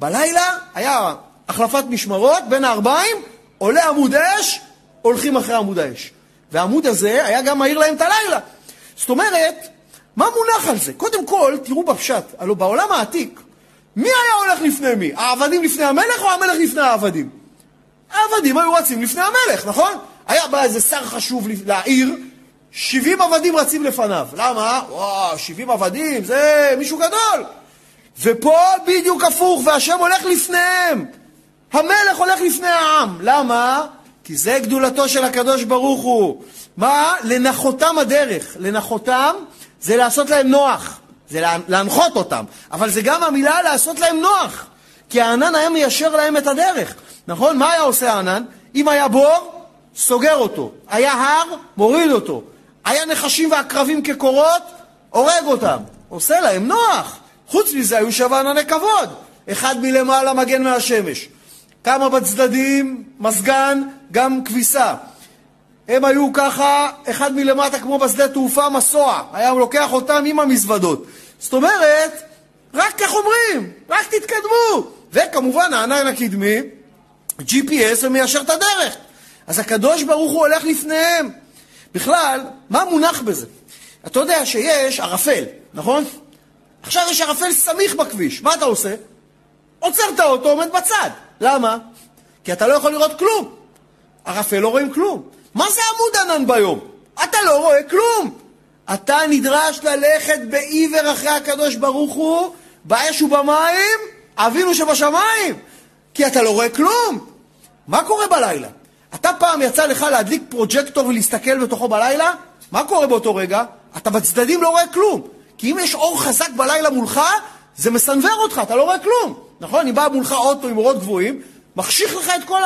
בלילה היה החלפת משמרות בין הארבעים, עולה עמוד אש, הולכים אחרי עמוד האש. והעמוד הזה היה גם מאיר להם את הלילה. זאת אומרת, מה מונח על זה? קודם כל, תראו בפשט, הלוא בעולם העתיק, מי היה הולך לפני מי? העבדים לפני המלך או המלך לפני העבדים? העבדים היו רצים לפני המלך, נכון? היה בא איזה שר חשוב לעיר, 70 עבדים רצים לפניו. למה? וואו, 70 עבדים, זה מישהו גדול. ופה בדיוק הפוך, והשם הולך לפניהם. המלך הולך לפני העם. למה? כי זה גדולתו של הקדוש ברוך הוא. מה? לנחותם הדרך. לנחותם זה לעשות להם נוח. זה להנחות אותם. אבל זה גם המילה לעשות להם נוח. כי הענן היה מיישר להם את הדרך. נכון? מה היה עושה הענן? אם היה בור, סוגר אותו. היה הר, מוריד אותו. היה נחשים ועקרבים כקורות, הורג אותם. עושה להם נוח. חוץ מזה היו שבע ענני כבוד. אחד מלמעלה מגן מהשמש. כמה בצדדים, מזגן, גם כביסה. הם היו ככה, אחד מלמטה כמו בשדה תעופה, מסוע. היה לוקח אותם עם המזוודות. זאת אומרת, רק איך אומרים, רק תתקדמו. וכמובן הענן הקדמי, GPS ומיישר את הדרך. אז הקדוש ברוך הוא הולך לפניהם. בכלל, מה מונח בזה? אתה יודע שיש ערפל, נכון? עכשיו יש ערפל סמיך בכביש, מה אתה עושה? עוצר את האוטו, עומד בצד. למה? כי אתה לא יכול לראות כלום. ערפל לא רואים כלום. מה זה עמוד ענן ביום? אתה לא רואה כלום. אתה נדרש ללכת בעיוור אחרי הקדוש ברוך הוא, באש ובמים, אבינו שבשמיים. כי אתה לא רואה כלום. מה קורה בלילה? אתה פעם יצא לך להדליק פרוג'קטור ולהסתכל בתוכו בלילה? מה קורה באותו רגע? אתה בצדדים לא רואה כלום. כי אם יש אור חזק בלילה מולך, זה מסנוור אותך, אתה לא רואה כלום. נכון? אם בא מולך אוטו עם אורות גבוהים, מחשיך לך את כל.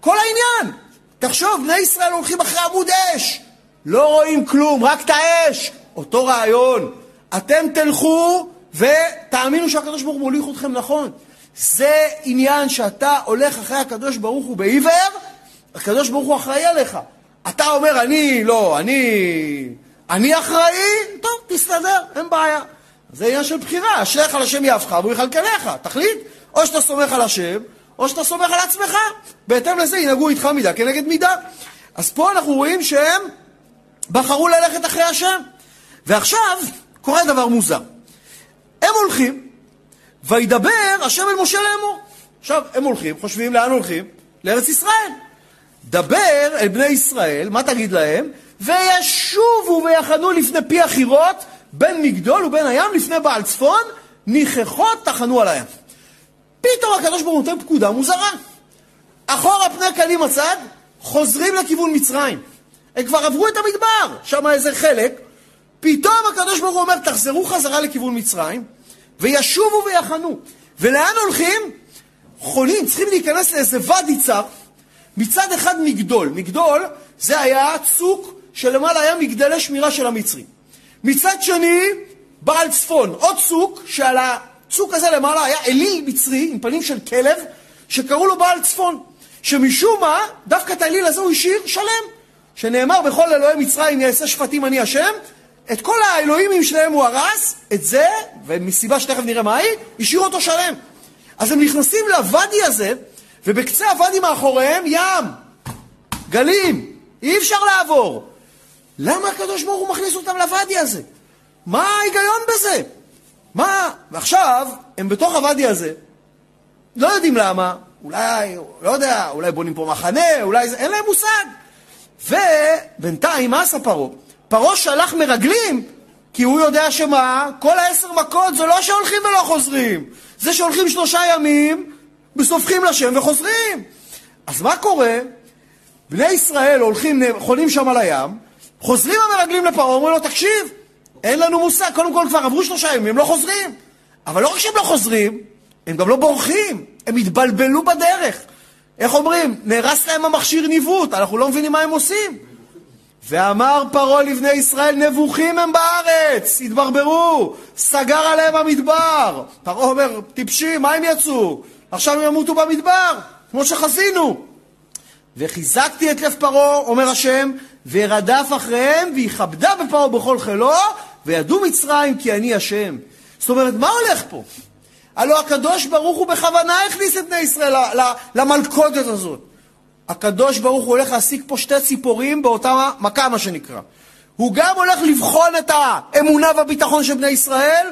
כל העניין. תחשוב, בני ישראל הולכים אחרי עמוד אש. לא רואים כלום, רק את האש. אותו רעיון. אתם תלכו ותאמינו שהקדוש ברוך הוא מוליך אתכם נכון. זה עניין שאתה הולך אחרי הקדוש ברוך הוא בעיוור, הקדוש ברוך הוא אחראי עליך. אתה אומר, אני לא, אני, אני אחראי, טוב, תסתדר, אין בעיה. זה עניין של בחירה, אשריך על השם יהבך והוא יכלכלך, תחליט. או שאתה סומך על השם, או שאתה סומך על עצמך. בהתאם לזה ינהגו איתך מידה כנגד מידה. אז פה אנחנו רואים שהם בחרו ללכת אחרי השם. ועכשיו קורה דבר מוזר. הם הולכים, וידבר השם אל משה לאמור. עכשיו, הם הולכים, חושבים לאן הולכים? לארץ ישראל. דבר אל בני ישראל, מה תגיד להם? וישובו ויחנו לפני פי החירות, בין מגדול ובין הים, לפני בעל צפון, ניחחות תחנו על הים. פתאום הקדוש ברוך הוא נותן פקודה מוזרה. אחורה פני קלים הצד, חוזרים לכיוון מצרים. הם כבר עברו את המדבר, שם איזה חלק. פתאום הקדוש ברוך הוא אומר, תחזרו חזרה לכיוון מצרים, וישובו ויחנו. ולאן הולכים? חולים, צריכים להיכנס לאיזה ואדי צר. מצד אחד מגדול. מגדול זה היה צוק שלמעלה היה מגדלי שמירה של המצרים. מצד שני, בעל צפון, עוד צוק, שעל הצוק הזה למעלה היה אליל מצרי עם פנים של כלב, שקראו לו בעל צפון. שמשום מה, דווקא את האליל הזה הוא השאיר שלם. שנאמר בכל אלוהי מצרים יעשה שפטים אני השם, את כל האלוהימים שלהם הוא הרס, את זה, ומסיבה שתכף נראה מה היא, השאיר אותו שלם. אז הם נכנסים לוואדי הזה, ובקצה הוואדי מאחוריהם ים, גלים, אי אפשר לעבור. למה הקדוש ברוך הוא מכניס אותם לוואדי הזה? מה ההיגיון בזה? מה? ועכשיו, הם בתוך הוואדי הזה, לא יודעים למה, אולי, לא יודע, אולי בונים פה מחנה, אולי זה, אין להם מושג. ובינתיים, מה עשה פרעה? פרעה שלח מרגלים, כי הוא יודע שמה? כל העשר מכות זה לא שהולכים ולא חוזרים, זה שהולכים שלושה ימים, וסופחים לשם וחוזרים. אז מה קורה? בני ישראל הולכים, חונים שם על הים, חוזרים המרגלים לפרעה, אומרים לו, תקשיב, אין לנו מושג, קודם כל כבר עברו שלושה ימים, הם לא חוזרים. אבל לא רק שהם לא חוזרים, הם גם לא בורחים, הם התבלבלו בדרך. איך אומרים? נהרס להם המכשיר ניווט, אנחנו לא מבינים מה הם עושים. ואמר פרעה לבני ישראל, נבוכים הם בארץ, התברברו, סגר עליהם המדבר. פרעה אומר, טיפשים, מה הם יצאו? עכשיו הם ימותו במדבר, כמו שחזינו. וחיזקתי את לב פרעה, אומר השם, ורדף אחריהם, ויכבדה בפרעה בכל חילו, וידעו מצרים כי אני השם. זאת אומרת, מה הולך פה? הלא הקדוש ברוך הוא בכוונה הכניס את בני ישראל למלכודת הזאת. הקדוש ברוך הוא הולך להשיג פה שתי ציפורים באותה מכה, מה שנקרא. הוא גם הולך לבחון את האמונה והביטחון של בני ישראל,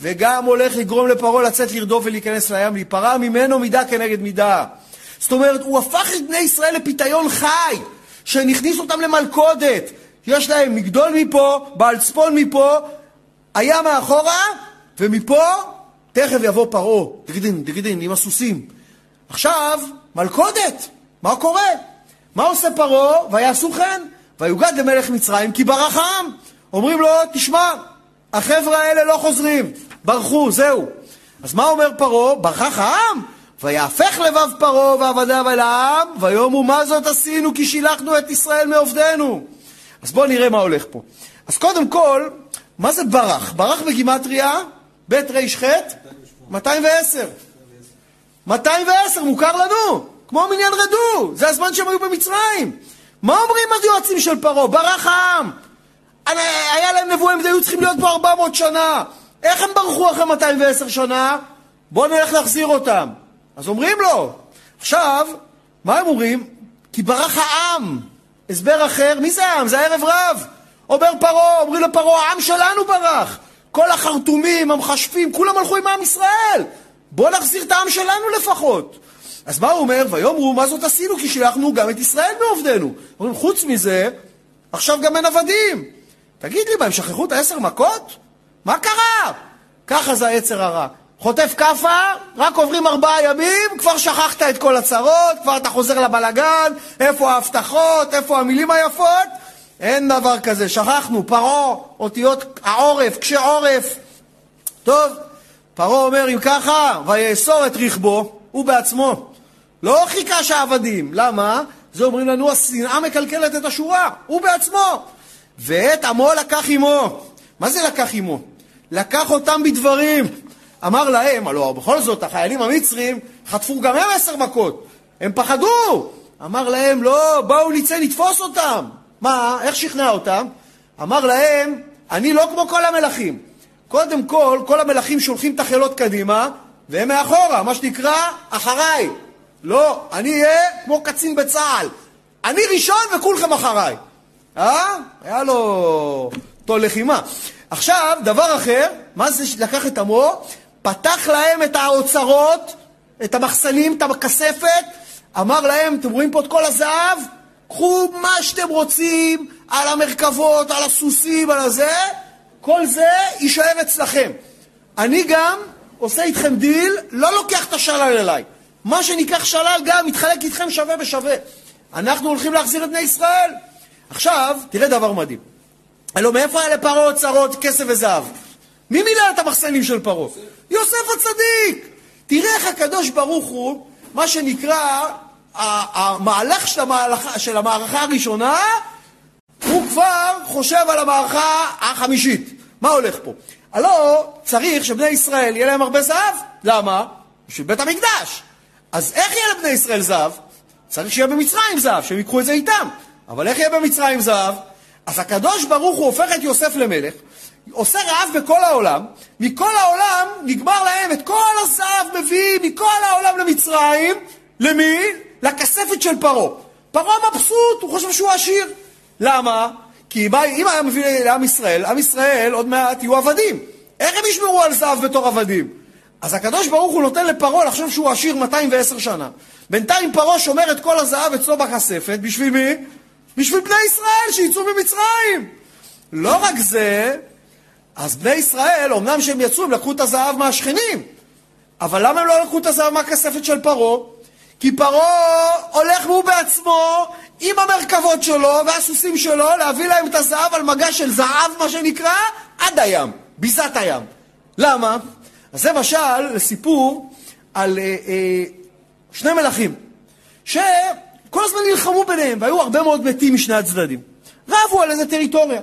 וגם הולך לגרום לפרעה לצאת לרדוף ולהיכנס לים, להיפרע ממנו מידה כנגד מידה. זאת אומרת, הוא הפך את בני ישראל לפיתיון חי, שנכניס אותם למלכודת. יש להם מגדול מפה, בעל צפון מפה, הים מאחורה, ומפה תכף יבוא פרעה, דגדין, דגדין, עם הסוסים. עכשיו, מלכודת. מה קורה? מה עושה פרעה? ויעשו כן, ויוגד למלך מצרים כי ברח העם. אומרים לו, תשמע, החבר'ה האלה לא חוזרים, ברחו, זהו. אז מה אומר פרעה? ברח העם? ויהפך לבב פרעה ועבדיו אל העם, ויאמרו מה זאת עשינו כי שילחנו את ישראל מעובדנו. אז בואו נראה מה הולך פה. אז קודם כל, מה זה ברח? ברח בגימטריה, ב' ר' ח' 210. 210 מוכר לנו. כמו מניין רדו, זה הזמן שהם היו במצרים. מה אומרים היועצים של פרעה? ברח העם. היה להם נבואים, הם היו צריכים להיות פה 400 שנה. איך הם ברחו אחרי 210 שנה? בואו נלך להחזיר אותם. אז אומרים לו. עכשיו, מה הם אומרים? כי ברח העם. הסבר אחר, מי זה העם? זה הערב רב. אומר פרעה, אומרים לפרעה, העם שלנו ברח. כל החרטומים, המכשפים, כולם הלכו עם עם ישראל. בואו נחזיר את העם שלנו לפחות. אז מה הוא אומר? ויאמרו, מה זאת עשינו? כי שילחנו גם את ישראל מעובדנו. אומרים, חוץ מזה, עכשיו גם אין עבדים. תגיד לי, מה, הם שכחו את העשר מכות? מה קרה? ככה זה היצר הרע. חוטף כאפה, רק עוברים ארבעה ימים, כבר שכחת את כל הצרות, כבר אתה חוזר לבלגן, איפה ההבטחות, איפה המילים היפות? אין דבר כזה, שכחנו, פרעה, אותיות העורף, קשה עורף. טוב, פרעה אומר, אם ככה, ויאסור את רכבו, הוא בעצמו. לא חיכה שהעבדים. למה? זה אומרים לנו, השנאה מקלקלת את השורה, הוא בעצמו. ואת עמו לקח עמו. מה זה לקח עמו? לקח אותם בדברים. אמר להם, הלוא בכל זאת החיילים המצרים חטפו גם הם עשר מכות. הם פחדו. אמר להם, לא, בואו נצא לתפוס אותם. מה, איך שכנע אותם? אמר להם, אני לא כמו כל המלכים. קודם כל, כל המלכים שולחים את החילות קדימה, והם מאחורה, מה שנקרא, אחריי. לא, אני אהיה כמו קצין בצה"ל. אני ראשון וכולכם אחריי. אה? היה לו טול לחימה. עכשיו, דבר אחר, מה זה לקח את עמו? פתח להם את האוצרות, את המחסנים, את הכספת, אמר להם, אתם רואים פה את כל הזהב? קחו מה שאתם רוצים על המרכבות, על הסוסים, על הזה, כל זה יישאר אצלכם. אני גם עושה איתכם דיל, לא לוקח את השלל אליי. מה שניקח שלל גם מתחלק איתכם שווה בשווה. אנחנו הולכים להחזיר את בני ישראל. עכשיו, תראה דבר מדהים. הלוא מאיפה היה לפרעה אוצרות, כסף וזהב? מי מילא את המחסנים של פרעה? יוסף הצדיק. תראה איך הקדוש ברוך הוא, מה שנקרא, המהלך של המערכה, של המערכה הראשונה, הוא כבר חושב על המערכה החמישית. מה הולך פה? הלא צריך שבני ישראל יהיה להם הרבה זהב. למה? בשביל בית המקדש. אז איך יהיה לבני ישראל זהב? צריך שיהיה במצרים זהב, שהם ייקחו את זה איתם. אבל איך יהיה במצרים זהב? אז הקדוש ברוך הוא הופך את יוסף למלך, עושה רעב בכל העולם, מכל העולם נגמר להם את כל הזהב מביא מכל העולם למצרים, למי? לכספת של פרעה. פרעה מבסוט, הוא חושב שהוא עשיר. למה? כי אם היה מביא לעם ישראל, עם ישראל עוד מעט יהיו עבדים. איך הם ישמרו על זהב בתור עבדים? אז הקדוש ברוך הוא נותן לפרעה לחשוב שהוא עשיר 210 שנה. בינתיים פרעה שומר את כל הזהב אצלו בכספת, בשביל מי? בשביל בני ישראל שיצאו ממצרים. לא רק זה, אז בני ישראל, אמנם שהם יצאו, הם לקחו את הזהב מהשכנים. אבל למה הם לא לקחו את הזהב מהכספת של פרעה? כי פרעה הולך הוא בעצמו עם המרכבות שלו והסוסים שלו להביא להם את הזהב על מגע של זהב, מה שנקרא, עד הים, ביזת הים. למה? אז זה משל לסיפור על אה, אה, שני מלכים, שכל הזמן נלחמו ביניהם, והיו הרבה מאוד מתים משני הצדדים. רבו על איזה טריטוריה.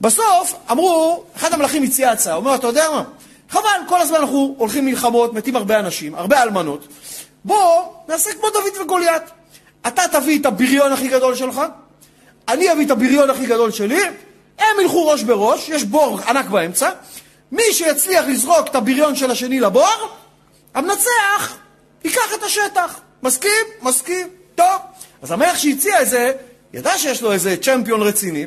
בסוף אמרו, אחד המלכים הציע הצעה, הוא אומר, אתה יודע מה? חבל, כל הזמן אנחנו הולכים מלחמות, מתים הרבה אנשים, הרבה אלמנות. בוא נעשה כמו דוד וגוליית. אתה תביא את הבריון הכי גדול שלך, אני אביא את הבריון הכי גדול שלי, הם ילכו ראש בראש, יש בור ענק באמצע, מי שיצליח לזרוק את הבריון של השני לבור, המנצח ייקח את השטח. מסכים? מסכים. טוב. אז המלך שהציע את זה, ידע שיש לו איזה צ'מפיון רציני.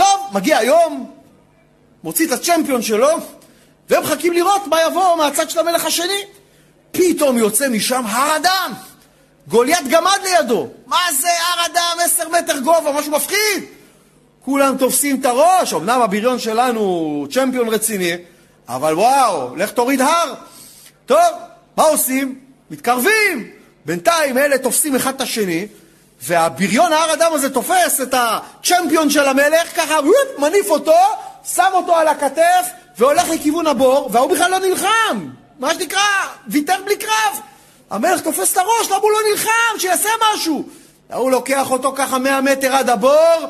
טוב, מגיע היום, מוציא את הצ'מפיון שלו, והם מחכים לראות מה יבוא מהצד של המלך השני. פתאום יוצא משם הר אדם. גוליית גמד לידו. מה זה הר אדם עשר מטר גובה, משהו מפחיד. כולם תופסים את הראש, אמנם הבריון שלנו צ'מפיון רציני, אבל וואו, לך תוריד הר. טוב, מה עושים? מתקרבים. בינתיים אלה תופסים אחד את השני, והבריון ההר אדם הזה תופס את הצ'מפיון של המלך, ככה מניף אותו, שם אותו על הכתף, והולך לכיוון הבור, והוא בכלל לא נלחם. מה שנקרא, ויתר בלי קרב. המלך תופס את הראש, למה הוא לא נלחם? שיעשה משהו. ההוא לוקח אותו ככה 100 מטר עד הבור,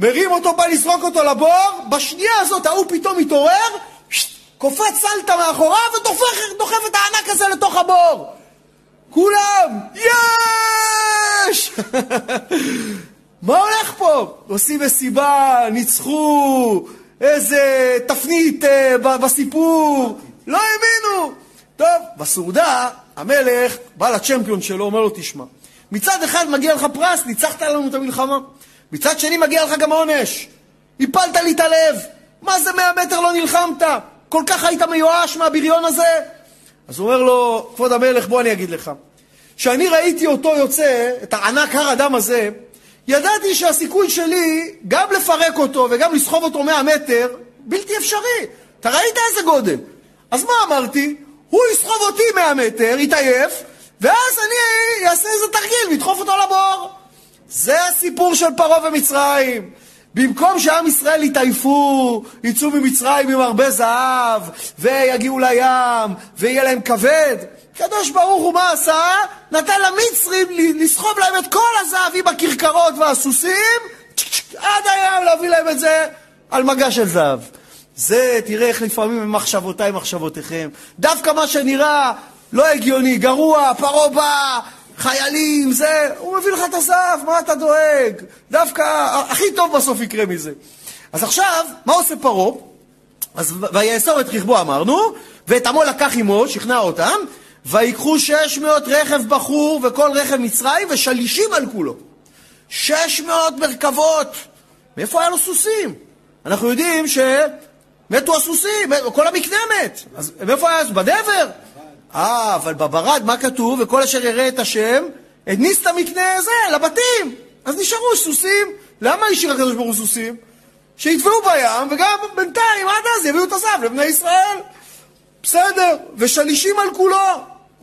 מרים אותו, בא לסרוק אותו לבור, בשנייה הזאת ההוא פתאום מתעורר, קופץ סלטה מאחוריו ודוחף את הענק הזה לתוך הבור. כולם, יש! (laughs) מה הולך פה? עושים מסיבה, ניצחו, איזה תפנית אה, בסיפור, לא האמינו. טוב, בסעודה, המלך בא לצ'מפיון שלו, אומר לו, תשמע, מצד אחד מגיע לך פרס, ניצחת לנו את המלחמה. מצד שני מגיע לך גם עונש. הפלת לי את הלב. מה זה מאה מטר לא נלחמת? כל כך היית מיואש מהבריון הזה? אז הוא אומר לו, כבוד המלך, בוא אני אגיד לך. כשאני ראיתי אותו יוצא, את הענק הר אדם הזה, ידעתי שהסיכוי שלי גם לפרק אותו וגם לסחוב אותו מאה מטר, בלתי אפשרי. אתה ראית איזה גודל. אז מה אמרתי? הוא יסחוב אותי מאה מטר, יתעייף, ואז אני אעשה איזה תרגיל וידחוף אותו לבור. זה הסיפור של פרעה ומצרים. במקום שעם ישראל יתעייפו, יצאו ממצרים עם הרבה זהב, ויגיעו לים, ויהיה להם כבד, הקדוש ברוך הוא מה עשה? נתן למצרים לסחוב להם את כל הזהב עם הכרכרות והסוסים, עד הים להביא להם את זה על מגע של זהב. זה, תראה איך לפעמים הם מחשבותיי מחשבותיכם. דווקא מה שנראה לא הגיוני, גרוע, פרעה בא, חיילים, זה, הוא מביא לך את הזהב, מה אתה דואג? דווקא הכי טוב בסוף יקרה מזה. אז עכשיו, מה עושה פרעה? אז ויאסור את רכבו אמרנו, ואת עמו לקח עמו, שכנע אותם, ויקחו שש מאות רכב בחור וכל רכב מצרים ושלישים על כולו. שש מאות מרכבות. מאיפה היה לו סוסים? אנחנו יודעים שמתו הסוסים, כל המקנה מת. אז מאיפה היה? בדבר. אה, אבל בברד, מה כתוב? וכל אשר יראה את השם, הניס את המקנה הזה לבתים. אז נשארו סוסים. למה השאיר הקדוש ברוך הוא סוסים? שיטבעו בים, וגם בינתיים, עד אז יביאו את הזהב לבני ישראל. בסדר, ושלישים על כולו.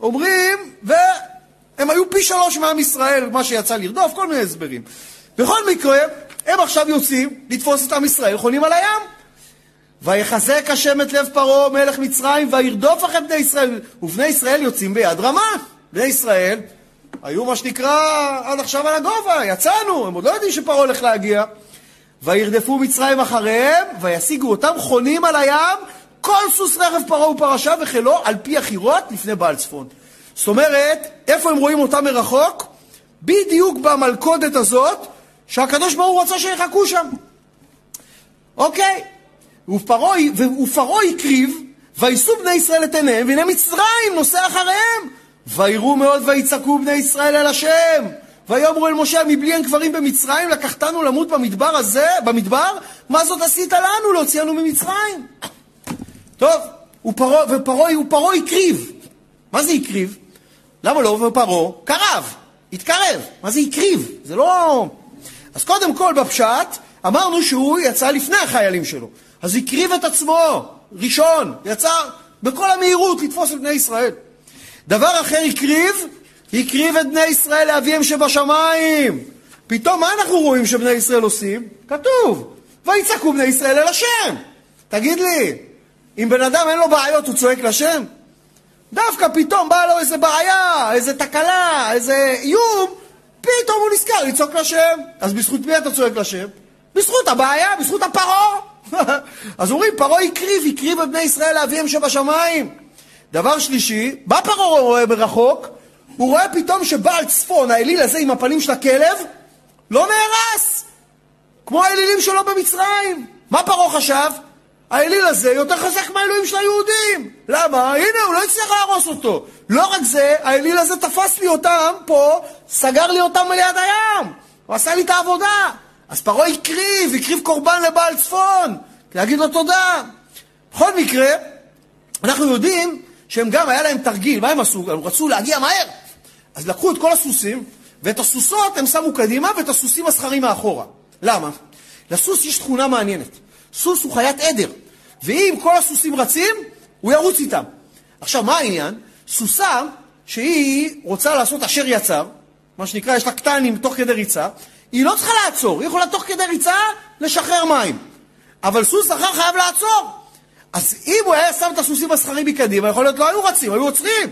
אומרים, והם היו פי שלוש מעם ישראל, מה שיצא לרדוף, כל מיני הסברים. בכל מקרה, הם עכשיו יוצאים לתפוס את עם ישראל, חונים על הים. ויחזק השם את לב פרעה מלך מצרים וירדוף אחרי בני ישראל ובני ישראל יוצאים ביד רמה. בני ישראל היו מה שנקרא עד עכשיו על הגובה, יצאנו, הם עוד לא יודעים שפרעה הולך להגיע. וירדפו מצרים אחריהם וישיגו אותם חונים על הים כל סוס רכב פרעה ופרשה וחילו על פי החירות לפני בעל צפון. זאת אומרת, איפה הם רואים אותם מרחוק? בדיוק במלכודת הזאת שהקדוש ברוך הוא רצה שיחכו שם. אוקיי, ופרעה, הקריב, ויישאו בני ישראל את עיניהם, והנה מצרים נוסע אחריהם. ויראו מאוד ויצעקו בני ישראל אל השם. ויאמרו אל משה, מבלי אין קברים במצרים, לקחתנו למות במדבר הזה, במדבר? מה זאת עשית לנו להוציאנו ממצרים? טוב, ופרעה הקריב. מה זה הקריב? למה לא? ופרעה קרב, התקרב. מה זה הקריב? זה לא... אז קודם כל בפשט אמרנו שהוא יצא לפני החיילים שלו. אז הקריב את עצמו, ראשון, יצא בכל המהירות לתפוס את בני ישראל. דבר אחר הקריב, הקריב את בני ישראל לאביהם שבשמיים. פתאום מה אנחנו רואים שבני ישראל עושים? כתוב, ויצעקו בני ישראל אל השם. תגיד לי, אם בן אדם אין לו בעיות, הוא צועק לשם? דווקא פתאום באה לו איזה בעיה, איזה תקלה, איזה איום, פתאום הוא נזכר לצעוק לשם. אז בזכות מי אתה צועק לשם? בזכות הבעיה, בזכות הפרעה. (laughs) אז אומרים, פרעה הקריב, הקריב את בני ישראל לאביהם שבשמיים. דבר שלישי, בא פרעה רואה מרחוק, הוא רואה פתאום שבעל צפון, האליל הזה עם הפנים של הכלב, לא נהרס, כמו האלילים שלו במצרים. מה פרעה חשב? האליל הזה יותר חזק מהאלוהים של היהודים. למה? הנה, הוא לא הצליח להרוס אותו. לא רק זה, האליל הזה תפס לי אותם פה, סגר לי אותם ליד הים. הוא עשה לי את העבודה. אז פרעה הקריב, הקריב קורבן לבעל צפון, להגיד לו תודה. בכל מקרה, אנחנו יודעים שהם גם, היה להם תרגיל, מה הם עשו? הם רצו להגיע מהר. אז לקחו את כל הסוסים, ואת הסוסות הם שמו קדימה, ואת הסוסים הזכרים מאחורה. למה? לסוס יש תכונה מעניינת. סוס הוא חיית עדר, ואם כל הסוסים רצים, הוא ירוץ איתם. עכשיו, מה העניין? סוסה שהיא רוצה לעשות אשר יצר, מה שנקרא, יש לה קטנים תוך כדי ריצה, היא לא צריכה לעצור, היא יכולה תוך כדי ריצה לשחרר מים. אבל סוס אחר חייב לעצור. אז אם הוא היה שם את הסוסים הזכרים מקדימה, יכול להיות לא היו רצים, היו עוצרים.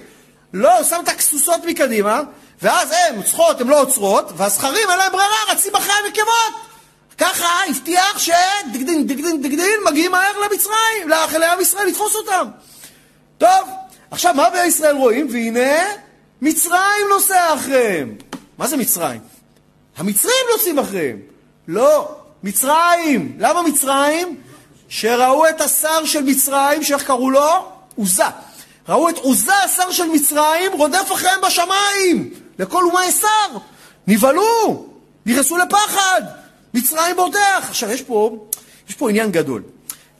לא, הוא שם את הסוסות מקדימה, ואז הן צריכות, הן לא עוצרות, והזכרים אין להם ברירה, רצים אחרי הנקבות. ככה הבטיח שדגדין, דגדין, דגדין, מגיעים מהר למצרים, לעם ישראל לתפוס אותם. טוב, עכשיו מה בני ישראל רואים? והנה, מצרים נוסע אחריהם. מה זה מצרים? המצרים נוסעים אחריהם. לא, מצרים. למה מצרים? שראו את השר של מצרים, שאיך קראו לו? עוזה. ראו את עוזה, השר של מצרים, רודף אחריהם בשמיים. לכל אומה יש שר. נבהלו, נכנסו לפחד. מצרים בורדך. עכשיו, יש פה, יש פה עניין גדול.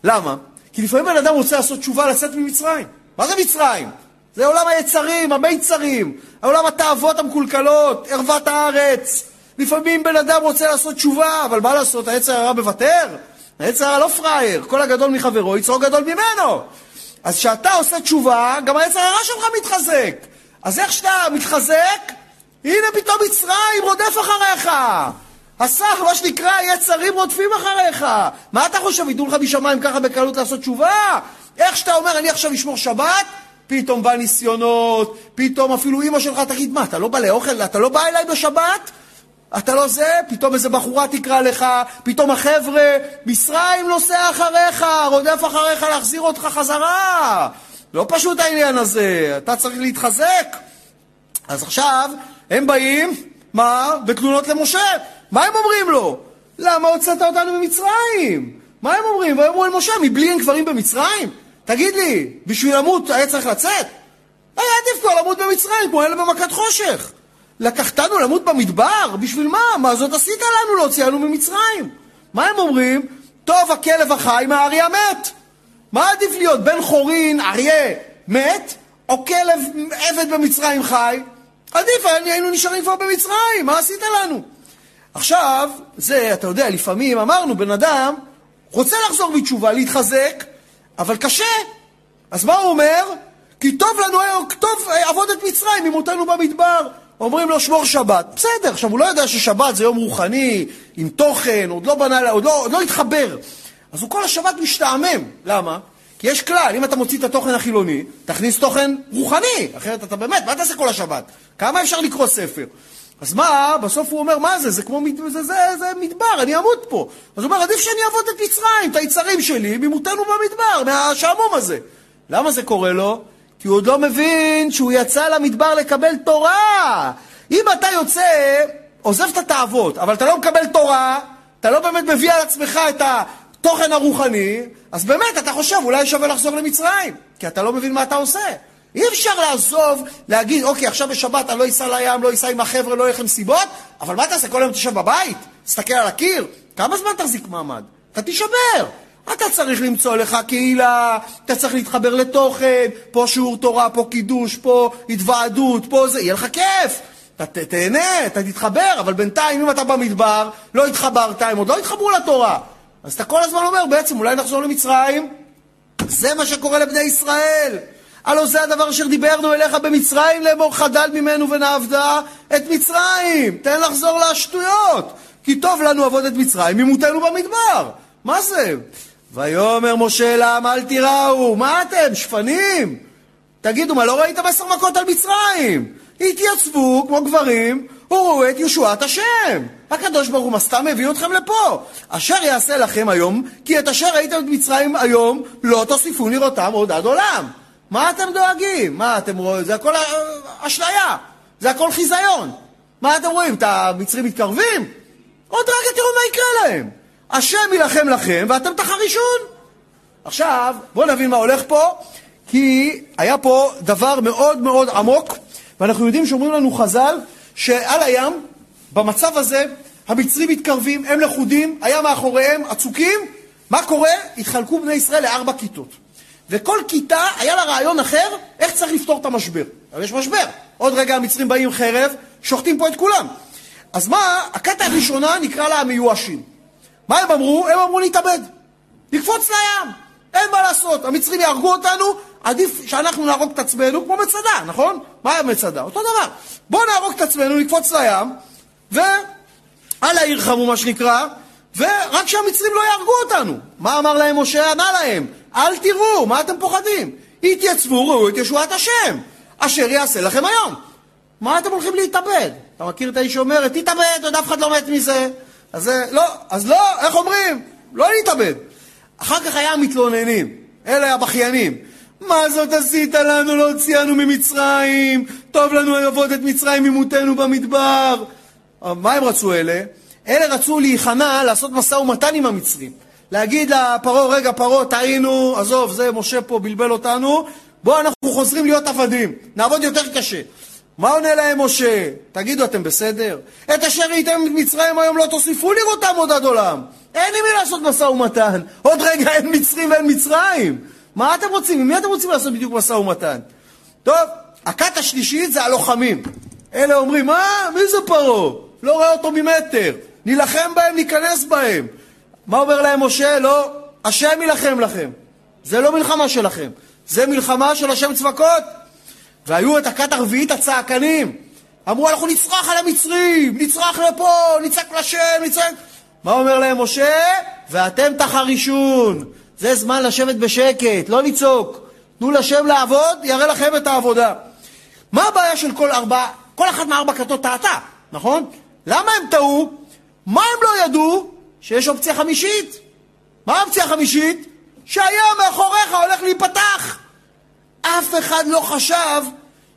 למה? כי לפעמים בן אדם רוצה לעשות תשובה לצאת ממצרים. מה זה מצרים? זה עולם היצרים, המיצרים, עולם התאוות המקולקלות, ערוות הארץ. לפעמים בן אדם רוצה לעשות תשובה, אבל מה לעשות, היצר הרע מוותר? היצר הרע לא פראייר, כל הגדול מחברו יצרו גדול ממנו. אז כשאתה עושה תשובה, גם היצר הרע שלך מתחזק. אז איך שאתה מתחזק, הנה פתאום מצרים רודף אחריך. השר, מה שנקרא, יצרים רודפים אחריך. מה אתה חושב, ייתנו לך משמיים ככה בקלות לעשות תשובה? איך שאתה אומר, אני עכשיו אשמור שבת, פתאום בא ניסיונות, פתאום אפילו אימא שלך תגיד, מה, אתה לא בא לאוכל, אתה לא בא אליי בשבת? אתה לא זה, פתאום איזה בחורה תקרא לך, פתאום החבר'ה, מצרים נוסע אחריך, רודף אחריך להחזיר אותך חזרה. לא פשוט העניין הזה, אתה צריך להתחזק. אז עכשיו, הם באים, מה? בתלונות למשה. מה הם אומרים לו? למה הוצאת אותנו ממצרים? מה הם אומרים? ויאמרו אל משה, מבלי אין קברים במצרים? תגיד לי, בשביל למות היה צריך לצאת? היה עדיף כבר למות במצרים, כמו אלה במכת חושך. לקחתנו למות במדבר? בשביל מה? מה זאת עשית לנו להוציאנו ממצרים? מה הם אומרים? טוב הכלב החי מהאריה מת. מה עדיף להיות, בן חורין, אריה מת, או כלב עבד במצרים חי? עדיף, היינו נשארים כבר במצרים, מה עשית לנו? עכשיו, זה, אתה יודע, לפעמים אמרנו, בן אדם רוצה לחזור בתשובה, להתחזק, אבל קשה. אז מה הוא אומר? כי טוב לנו היום, טוב עבודת מצרים, ממותנו במדבר. אומרים לו, שמור שבת. בסדר, עכשיו הוא לא יודע ששבת זה יום רוחני, עם תוכן, עוד לא בנה, עוד לא, עוד לא התחבר. אז הוא כל השבת משתעמם. למה? כי יש כלל, אם אתה מוציא את התוכן החילוני, תכניס תוכן רוחני, אחרת אתה באמת, מה תעשה כל השבת? כמה אפשר לקרוא ספר? אז מה, בסוף הוא אומר, מה זה, זה כמו, זה, זה, זה מדבר, אני אמות פה. אז הוא אומר, עדיף שאני אעבוד את מצרים, את היצרים שלי, ממותנו במדבר, מהשעמום הזה. למה זה קורה לו? כי הוא עוד לא מבין שהוא יצא למדבר לקבל תורה. אם אתה יוצא, עוזב את התאוות, אבל אתה לא מקבל תורה, אתה לא באמת מביא על עצמך את התוכן הרוחני, אז באמת, אתה חושב, אולי שווה לחזור למצרים, כי אתה לא מבין מה אתה עושה. אי אפשר לעזוב, להגיד, אוקיי, עכשיו בשבת אני לא אסע לים, לא אסע עם החבר'ה, לא אלך עם סיבות, אבל מה תעשה, כל היום תשב בבית? תסתכל על הקיר? כמה זמן תחזיק מעמד? אתה תישבר. אתה צריך למצוא לך קהילה, אתה צריך להתחבר לתוכן, פה שיעור תורה, פה קידוש, פה התוועדות, פה זה, יהיה לך כיף. אתה ת, תהנה, אתה תתחבר, אבל בינתיים אם אתה במדבר, לא התחברת, הם עוד לא התחברו לתורה. אז אתה כל הזמן אומר, בעצם אולי נחזור למצרים? זה מה שקורה לבני ישראל. הלא זה הדבר אשר דיברנו אליך במצרים לאמור חדל ממנו ונעבדה את מצרים. תן לחזור לשטויות. כי טוב לנו עבוד את מצרים, ממותנו במדבר. מה זה? ויאמר משה לעם אל תיראו, מה אתם, שפנים? תגידו, מה לא ראיתם עשר מכות על מצרים? התייצבו כמו גברים, וראו את ישועת השם. הקדוש ברוך הוא סתם הביא אתכם לפה. אשר יעשה לכם היום, כי את אשר ראיתם במצרים היום, לא תוסיפו לראותם עוד עד עולם. מה אתם דואגים? מה אתם רואים? זה הכל אשליה. זה הכל חיזיון. מה אתם רואים? את המצרים מתקרבים? עוד רגע תראו מה יקרה להם. השם יילחם לכם ואתם תחרישון. עכשיו, בואו נבין מה הולך פה, כי היה פה דבר מאוד מאוד עמוק, ואנחנו יודעים שאומרים לנו חז"ל, שעל הים, במצב הזה, המצרים מתקרבים, הם לכודים, היה מאחוריהם הצוקים, מה קורה? התחלקו בני ישראל לארבע כיתות. וכל כיתה היה לה רעיון אחר איך צריך לפתור את המשבר. אבל יש משבר. עוד רגע המצרים באים חרב, שוחטים פה את כולם. אז מה, הכת הראשונה נקרא לה המיואשים. מה הם אמרו? הם אמרו להתאבד. לקפוץ לים. אין מה לעשות, המצרים יהרגו אותנו, עדיף שאנחנו נהרוג את עצמנו כמו מצדה, נכון? מה היה מצדה? אותו דבר. בואו נהרוג את עצמנו, נקפוץ לים, ועל העיר חמו מה שנקרא, ורק שהמצרים לא יהרגו אותנו. מה אמר להם משה? ענה להם, אל תראו, מה אתם פוחדים? התייצבו, ראו את ישועת השם, אשר יעשה לכם היום. מה אתם הולכים להתאבד? אתה מכיר את האיש שאומרת, תתאבד, עוד אף אחד לא מת מזה. אז לא, אז לא, איך אומרים? לא להתאבד. אחר כך היה המתלוננים, אלה הבכיינים. מה זאת עשית לנו להוציאנו ממצרים? טוב לנו לעבוד את מצרים ממותנו במדבר. מה הם רצו אלה? אלה רצו להיכנע, לעשות משא ומתן עם המצרים. להגיד לפרעה, רגע פרעה, טעינו, עזוב, זה משה פה בלבל אותנו, בואו אנחנו חוזרים להיות עבדים, נעבוד יותר קשה. מה עונה להם משה? תגידו, אתם בסדר? את אשר את מצרים היום לא תוסיפו לראותם עוד עד עולם. אין עם מי לעשות משא ומתן. עוד רגע אין מצרים ואין מצרים. מה אתם רוצים? עם מי אתם רוצים לעשות בדיוק משא ומתן? טוב, הכת השלישית זה הלוחמים. אלה אומרים, מה? מי זה פרעה? לא רואה אותו ממטר. נילחם בהם, ניכנס בהם. מה אומר להם משה? לא, השם יילחם לכם. זה לא מלחמה שלכם. זה מלחמה של השם צבקות. והיו את הכת הרביעית הצעקנים. אמרו, אנחנו נצרח על המצרים, נצרח לפה, נצעק לשם, נצעק... מה אומר להם משה? ואתם תחרישון. זה זמן לשבת בשקט, לא לצעוק. תנו לשם לעבוד, יראה לכם את העבודה. מה הבעיה של כל ארבע, כל אחת מארבע כתות טעתה, נכון? למה הם טעו? מה הם לא ידעו? שיש אופציה חמישית. מה האופציה החמישית? שהים מאחוריך הולך להיפתח. אף אחד לא חשב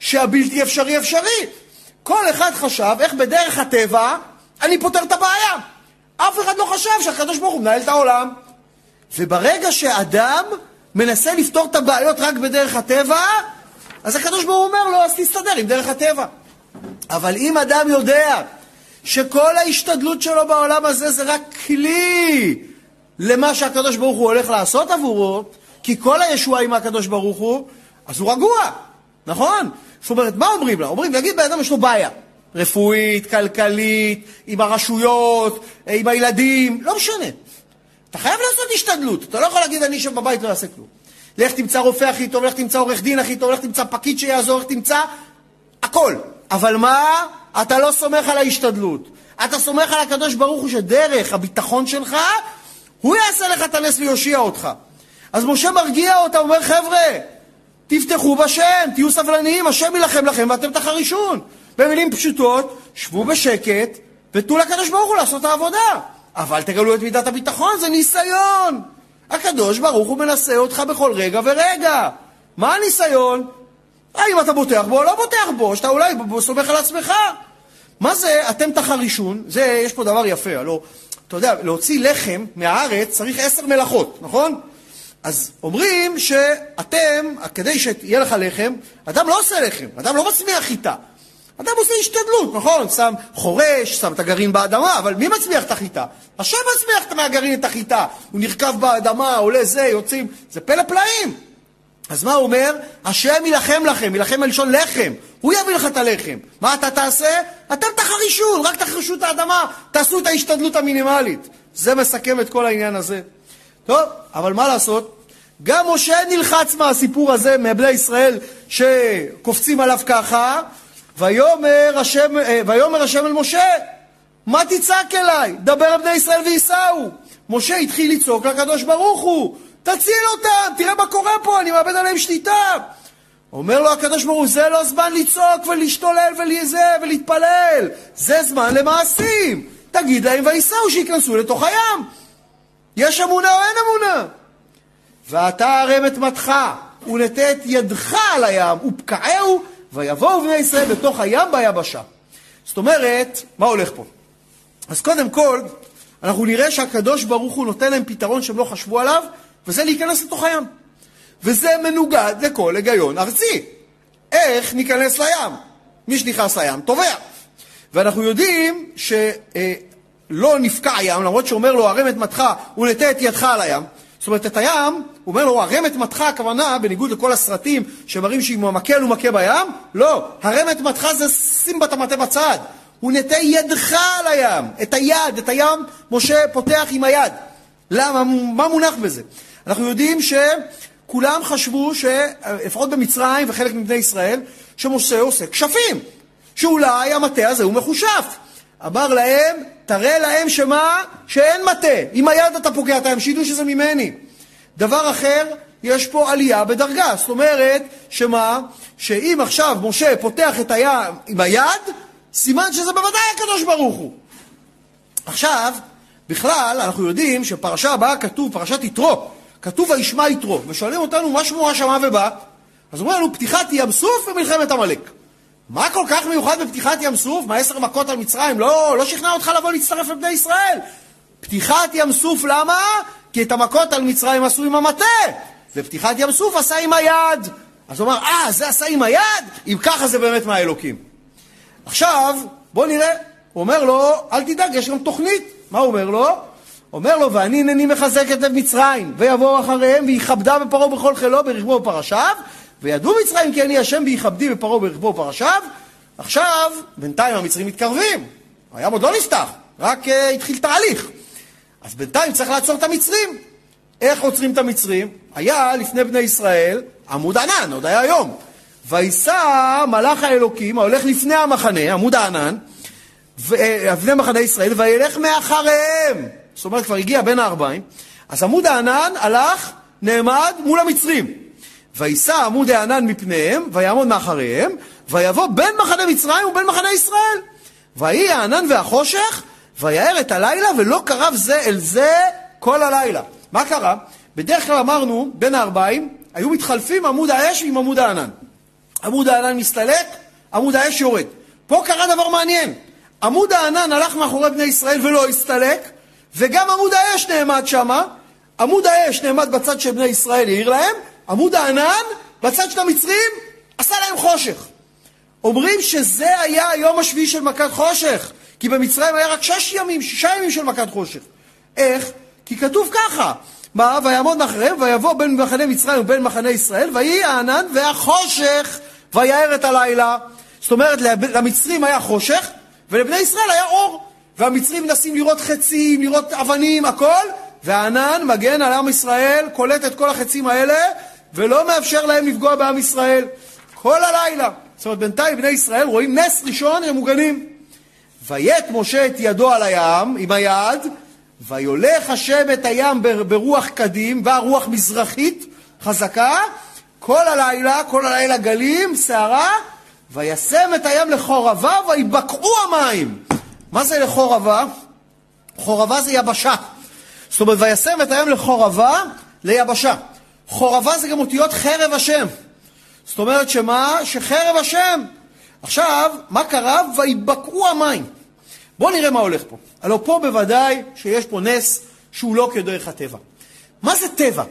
שהבלתי אפשרי אפשרי. כל אחד חשב איך בדרך הטבע אני פותר את הבעיה. אף אחד לא חשב שהקדוש ברוך הוא מנהל את העולם. וברגע שאדם מנסה לפתור את הבעיות רק בדרך הטבע, אז הקדוש ברוך הוא אומר לו, אז תסתדר עם דרך הטבע. אבל אם אדם יודע שכל ההשתדלות שלו בעולם הזה זה רק כלי למה שהקדוש ברוך הוא הולך לעשות עבורו, כי כל הישועה עם הקדוש ברוך הוא, אז הוא רגוע, נכון? זאת אומרת, מה אומרים לה? אומרים, נגיד בן אדם יש לו בעיה, רפואית, כלכלית, עם הרשויות, עם הילדים, לא משנה. אתה חייב לעשות השתדלות, אתה לא יכול להגיד אני אשב בבית לא אעשה כלום. לך תמצא רופא הכי טוב, לך תמצא עורך דין הכי טוב, לך תמצא פקיד שיעזור, לך תמצא הכל. אבל מה? אתה לא סומך על ההשתדלות. אתה סומך על הקדוש ברוך הוא שדרך הביטחון שלך, הוא יעשה לך את הנס ויושיע אותך. אז משה מרגיע אותה, אומר חבר'ה, תפתחו בשם, תהיו סבלניים, השם יילחם לכם ואתם תחרישון. במילים פשוטות, שבו בשקט ותנו לקדוש ברוך הוא לעשות את העבודה. אבל תגלו את מידת הביטחון, זה ניסיון. הקדוש ברוך הוא מנסה אותך בכל רגע ורגע. מה הניסיון? האם אתה בוטח בו או לא בוטח בו, שאתה אולי סומך על עצמך. מה זה אתם תחרישון? זה, יש פה דבר יפה, הלוא, אתה יודע, להוציא לחם מהארץ צריך עשר מלאכות, נכון? אז אומרים שאתם, כדי שיהיה לך לחם, אדם לא עושה לחם, אדם לא מצמיח חיטה. אדם עושה השתדלות, נכון? שם חורש, שם את הגרעין באדמה, אבל מי מצמיח את החיטה? השם מצמיח מהגרעין את החיטה. הוא נרקב באדמה, עולה זה, יוצאים, זה פלא פלאים. אז מה הוא אומר? השם יילחם לכם, יילחם מלשון לחם. הוא יביא לך את הלחם. מה אתה תעשה? אתם תחרישו, רק תחרישו את האדמה, תעשו את ההשתדלות המינימלית. זה מסכם את כל העניין הזה. טוב, אבל מה לעשות? גם משה נלחץ מהסיפור הזה, מבני ישראל שקופצים עליו ככה, ויאמר השם, אה, ויאמר השם אל משה, מה תצעק אליי? דבר על בני ישראל וייסעו. משה התחיל לצעוק לקדוש ברוך הוא, תציל אותם, תראה מה קורה פה, אני מאבד עליהם שליטה. אומר לו הקדוש ברוך הוא, זה לא זמן לצעוק ולהשתולל ולזה ולהתפלל, זה זמן למעשים. תגיד להם וייסעו שייכנסו לתוך הים. יש אמונה או אין אמונה? ואתה הרם את מתך, ונטה את ידך על הים, ופקעהו, ויבואו בני ישראל בתוך הים ביבשה. זאת אומרת, מה הולך פה? אז קודם כל, אנחנו נראה שהקדוש ברוך הוא נותן להם פתרון שהם לא חשבו עליו, וזה להיכנס לתוך הים. וזה מנוגד לכל היגיון ארצי. איך ניכנס לים? מי שנכנס לים טובע. ואנחנו יודעים שלא נפקע הים, למרות שאומר לו, הרם את מתך ונטה את ידך על הים. זאת אומרת, את הים, הוא אומר לו, הרם את מתך, הכוונה, בניגוד לכל הסרטים שמראים שאם המקל הוא מכה בים, לא, הרם את מתך זה שים את המטה בצד. הוא נטה ידך על הים, את היד, את הים משה פותח עם היד. למה? מה מונח בזה? אנחנו יודעים שכולם חשבו, לפחות במצרים וחלק מבני ישראל, שמשה עושה כשפים, שאולי המטה הזה הוא מחושף. אמר להם, תראה להם שמה? שאין מטה. עם היד אתה פוגע את הים, שידעו שזה ממני. דבר אחר, יש פה עלייה בדרגה. זאת אומרת, שמה? שאם עכשיו משה פותח את הים עם היד, סימן שזה בוודאי הקדוש ברוך הוא. עכשיו, בכלל, אנחנו יודעים שפרשה הבאה כתוב, פרשת יתרו, כתוב וישמע יתרו, ושואלים אותנו מה שמו השמע ובא, אז אומרים לנו פתיחת ים סוף ומלחמת עמלק. מה כל כך מיוחד בפתיחת ים סוף? מה עשר מכות על מצרים? לא, לא שכנע אותך לבוא להצטרף לבני ישראל. פתיחת ים סוף, למה? כי את המכות על מצרים עשו עם המטה, ופתיחת ים סוף עשה עם היד. אז הוא אמר, אה, זה עשה עם היד? אם ככה זה באמת מהאלוקים. עכשיו, בוא נראה. הוא אומר לו, אל תדאג, יש גם תוכנית. מה הוא אומר לו? אומר לו, ואני הנני מחזק את לב מצרים, ויבואו אחריהם, ויכבדה בפרעה בכל חילו, ברכבו ופרשיו, וידעו מצרים כי אני השם ויכבדי בפרעה ברכבו ופרשיו. עכשיו, בינתיים המצרים מתקרבים. הים עוד לא נפתח, רק uh, התחיל תהליך. אז בינתיים צריך לעצור את המצרים. איך עוצרים את המצרים? היה לפני בני ישראל עמוד ענן, עוד היה יום. ויסע מלאך האלוקים ההולך לפני המחנה, עמוד הענן, לפני מחנה ישראל, וילך מאחריהם. זאת אומרת, כבר הגיע בין הארבעים. אז עמוד הענן הלך, נעמד מול המצרים. ויסע עמוד הענן מפניהם, ויעמוד מאחריהם, ויבוא בין מחנה מצרים ובין מחנה ישראל. ויהי הענן והחושך, ויער את הלילה, ולא קרב זה אל זה כל הלילה. מה קרה? בדרך כלל אמרנו, בין הארבעים, היו מתחלפים עמוד האש עם עמוד הענן. עמוד הענן מסתלק, עמוד האש יורד. פה קרה דבר מעניין. עמוד הענן הלך מאחורי בני ישראל ולא הסתלק, וגם עמוד האש נעמד שמה. עמוד האש נעמד בצד של בני ישראל, העיר להם, עמוד הענן בצד של המצרים עשה להם חושך. אומרים שזה היה היום השביעי של מכת חושך, כי במצרים היה רק שש ימים, שישה ימים של מכת חושך. איך? כי כתוב ככה, מה? ויעמוד מאחריהם, ויבוא בין מחנה מצרים ובין מחנה ישראל, ויהי הענן והחושך, ויער את הלילה. זאת אומרת, למצרים היה חושך, ולבני ישראל היה אור. והמצרים מנסים לראות חצים, לראות אבנים, הכל, והענן מגן על עם ישראל, קולט את כל החצים האלה, ולא מאפשר להם לפגוע בעם ישראל. כל הלילה. זאת אומרת, בינתיים בני ישראל רואים נס ראשון, הם מוגנים. ויית משה את ידו על הים, עם היד, ויולך השם את הים ברוח קדים, והרוח מזרחית חזקה, כל הלילה, כל הלילה גלים, סערה, וישם את הים לחורבה, ויבקעו המים. מה זה לחורבה? חורבה זה יבשה. זאת אומרת, וישם את הים לחורבה, ליבשה. חורבה זה גם אותיות חרב השם. זאת אומרת שמה? שחרב השם. עכשיו, מה קרה? ויבקעו המים. בואו נראה מה הולך פה. הלוא פה בוודאי שיש פה נס שהוא לא כדרך הטבע. מה זה טבע?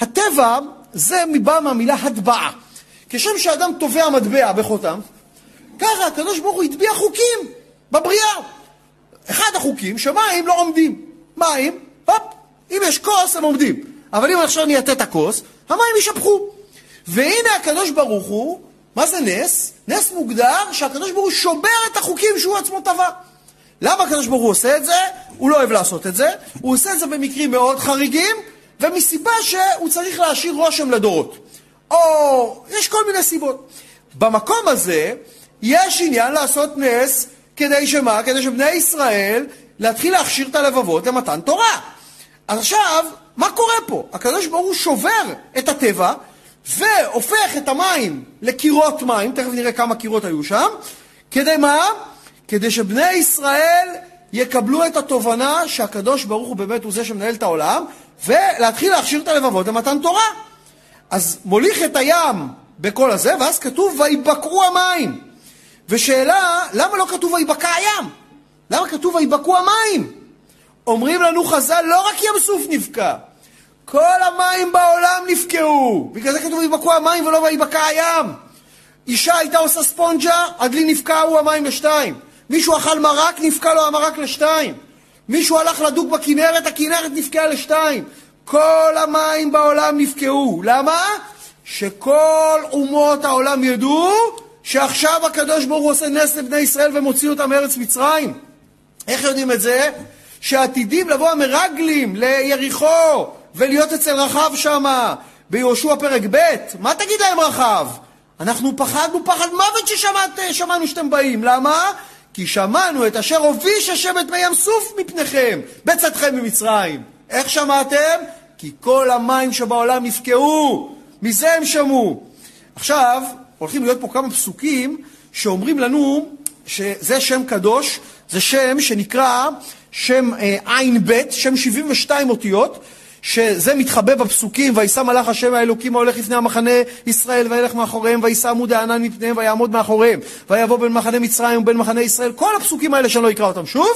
הטבע זה מבא מהמילה הטבעה. כשם שאדם טובע מטבע בחותם, ככה הקדוש ברוך הוא הטביע חוקים בבריאה. אחד החוקים שמים לא עומדים. מים, הופ, אם יש כוס הם עומדים. אבל אם עכשיו אני אטה את הכוס, המים יישפכו. והנה הקדוש ברוך הוא, מה זה נס? נס מוגדר שהקדוש ברוך הוא שובר את החוקים שהוא עצמו טבע. למה הקדוש ברוך הוא עושה את זה? הוא לא אוהב לעשות את זה. הוא עושה את זה במקרים מאוד חריגים, ומסיבה שהוא צריך להשאיר רושם לדורות. או יש כל מיני סיבות. במקום הזה יש עניין לעשות נס כדי שמה? כדי שבני ישראל להתחיל להכשיר את הלבבות למתן תורה. אז עכשיו, מה קורה פה? הקדוש ברוך הוא שובר את הטבע, והופך את המים לקירות מים, תכף נראה כמה קירות היו שם, כדי מה? כדי שבני ישראל יקבלו את התובנה שהקדוש ברוך הוא באמת הוא זה שמנהל את העולם, ולהתחיל להכשיר את הלבבות למתן תורה. אז מוליך את הים בכל הזה, ואז כתוב ויבקעו המים. ושאלה, למה לא כתוב ויבקע הים? למה כתוב ויבקעו המים? אומרים לנו חז"ל, לא רק ים סוף נבקע, כל המים בעולם נבקעו. בגלל זה כתוב ויבקעו המים ולא ויבקע הים. אישה הייתה עושה ספונג'ה, הדלי נבקעו המים לשתיים. מישהו אכל מרק, נבקע לו המרק לשתיים. מישהו הלך לדוג בכנרת, הכנרת נבקעה לשתיים. כל המים בעולם נבקעו. למה? שכל אומות העולם ידעו שעכשיו הקדוש ברוך הוא עושה נס לבני ישראל ומוציא אותם מארץ מצרים. איך יודעים את זה? שעתידים לבוא המרגלים ליריחו ולהיות אצל רחב שמה ביהושע פרק ב', מה תגיד להם רחב? אנחנו פחדנו פחד מוות ששמענו שאתם באים, למה? כי שמענו את אשר הוביש השבט בים סוף מפניכם, בצאתכם ממצרים. איך שמעתם? כי כל המים שבעולם נפקעו, מזה הם שמעו. עכשיו, הולכים להיות פה כמה פסוקים שאומרים לנו שזה שם קדוש, זה שם שנקרא שם אה, עין ב', שם 72 אותיות, שזה מתחבא בפסוקים, וישא מלאך השם האלוקים ההולך לפני המחנה ישראל וילך מאחוריהם, ויישא עמוד הענן מפניהם ויעמוד מאחוריהם, ויבוא בין מחנה מצרים ובין מחנה ישראל, כל הפסוקים האלה שאני לא אקרא אותם שוב,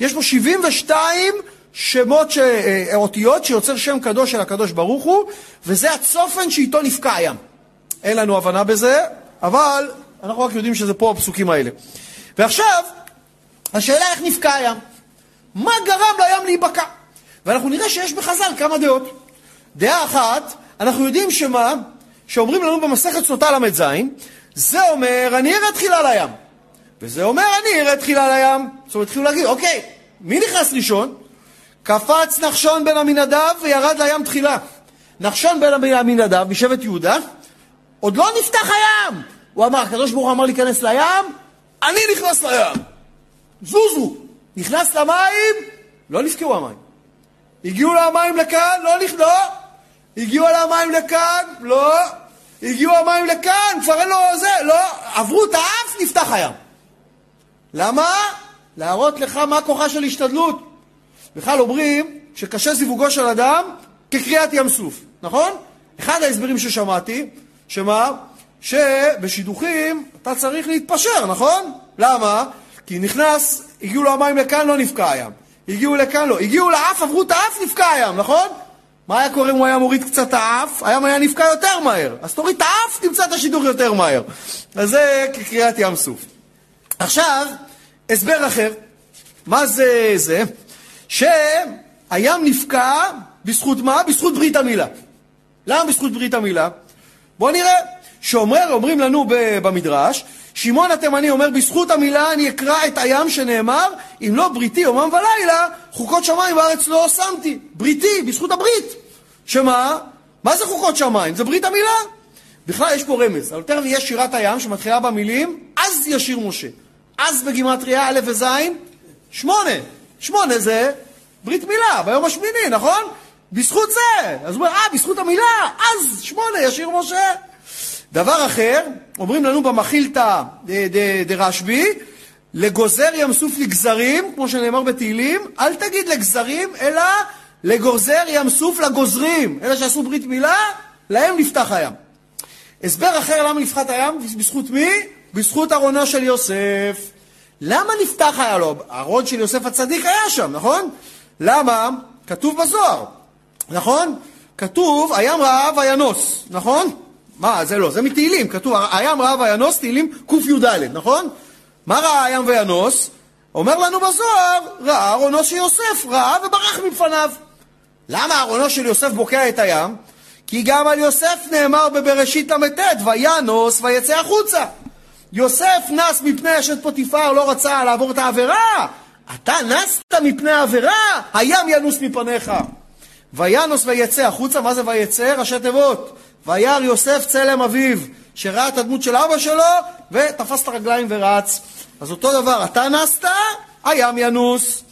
יש פה 72 שמות, ש... אה, אותיות שיוצר שם קדוש של הקדוש ברוך הוא, וזה הצופן שאיתו נפקע הים. אין לנו הבנה בזה, אבל אנחנו רק יודעים שזה פה הפסוקים האלה. ועכשיו, השאלה איך נפקע הים. מה גרם לים להיבקע? ואנחנו נראה שיש בחז"ל כמה דעות. דעה אחת, אנחנו יודעים שמה? שאומרים לנו במסכת סוטה ל"ז, זה אומר, אני אראה תחילה לים. וזה אומר, אני אראה תחילה לים. זאת אומרת, התחילו להגיד, אוקיי, מי נכנס ראשון? קפץ נחשון בן עמינדב וירד לים תחילה. נחשון בן עמינדב, משבט יהודה, עוד לא נפתח הים. הוא אמר, הקדוש ברוך הוא אמר להיכנס לים, אני נכנס לים. זוזו. נכנס למים, לא נפקעו המים. הגיעו למים לכאן, לא נכנס, לא. הגיעו למים לכאן, לא. הגיעו המים לכאן, כבר אין לו זה, לא. עברו את האף, נפתח הים. למה? להראות לך מה כוחה של השתדלות. בכלל אומרים שקשה זיווגו של אדם כקריאת ים סוף, נכון? אחד ההסברים ששמעתי, שמה? שבשידוכים אתה צריך להתפשר, נכון? למה? כי נכנס, הגיעו לו המים לכאן, לא נפקע הים. הגיעו לכאן, לא. הגיעו לאף, עברו את האף, נפקע הים, נכון? מה היה קורה אם הוא היה מוריד קצת האף? הים היה נפקע יותר מהר. אז תוריד את האף, תמצא את השידוך יותר מהר. אז זה כקריאת ים סוף. עכשיו, הסבר אחר. מה זה זה? שהים נפקע בזכות מה? בזכות ברית המילה. למה בזכות ברית המילה? בואו נראה. שאומרים לנו במדרש, שמעון התימני אומר, בזכות המילה אני אקרא את הים שנאמר, אם לא בריתי יומם ולילה, חוקות שמיים בארץ לא שמתי. בריתי, בזכות הברית. שמה? מה זה חוקות שמיים? זה ברית המילה. בכלל יש פה רמז. אבל תכף יש שירת הים שמתחילה במילים, אז ישיר משה. אז בגימטריה א' וז', שמונה. שמונה זה ברית מילה, ביום השמיני, נכון? בזכות זה. אז הוא אומר, אה, בזכות המילה, אז שמונה ישיר משה. דבר אחר, אומרים לנו במחילתא דרשב"י, לגוזר ים סוף לגזרים, כמו שנאמר בתהילים, אל תגיד לגזרים, אלא לגוזר ים סוף לגוזרים. אלה שעשו ברית מילה, להם נפתח הים. הסבר אחר למה נפתח הים, בזכות מי? בזכות ארונו של יוסף. למה נפתח היה לו? הארון של יוסף הצדיק היה שם, נכון? למה? כתוב בזוהר, נכון? כתוב, הים רעב וינוס, נכון? מה, זה לא, זה מתהילים, כתוב, הים ראה וינוס, תהילים קי"ד, נכון? מה ראה הים וינוס? אומר לנו בזוהר, ראה ארונו של יוסף, ראה וברח מפניו. למה ארונו של יוסף בוקע את הים? כי גם על יוסף נאמר בבראשית ל"ט, וינוס ויצא החוצה. יוסף נס מפני אשת פוטיפר, לא רצה לעבור את העבירה. אתה נסת מפני העבירה, הים ינוס מפניך. וינוס ויצא החוצה, מה זה ויצא? ראשי תיבות. וירא יוסף צלם אביו, שראה את הדמות של אבא שלו, ותפס את הרגליים ורץ. אז אותו דבר, אתה נסת, הים ינוס.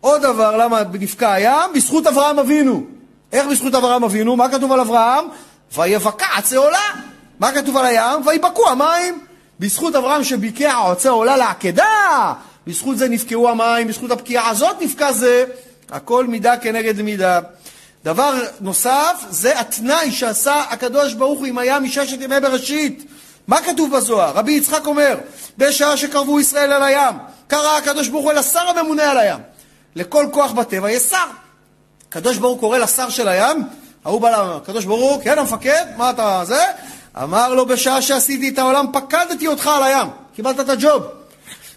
עוד דבר, למה נפקע הים? בזכות אברהם אבינו. איך בזכות אברהם אבינו? מה כתוב על אברהם? ויבקע עצי עולה. מה כתוב על הים? ויבקעו המים. בזכות אברהם שביקע עצי עולה לעקדה, בזכות זה נפקעו המים, בזכות הפקיעה הזאת נפקע זה. הכל מידה כנגד מידה. דבר נוסף, זה התנאי שעשה הקדוש ברוך הוא עם הים מששת ימי בראשית. מה כתוב בזוהר? רבי יצחק אומר, בשעה שקרבו ישראל על הים, קרא הקדוש ברוך הוא אל השר הממונה על הים. לכל כוח בטבע יש שר. הקדוש ברוך הוא קורא לשר של הים, ההוא בא לקדוש ברוך הוא, כן המפקד, מה אתה זה? אמר לו, בשעה שעשיתי את העולם, פקדתי אותך על הים. קיבלת את הג'וב.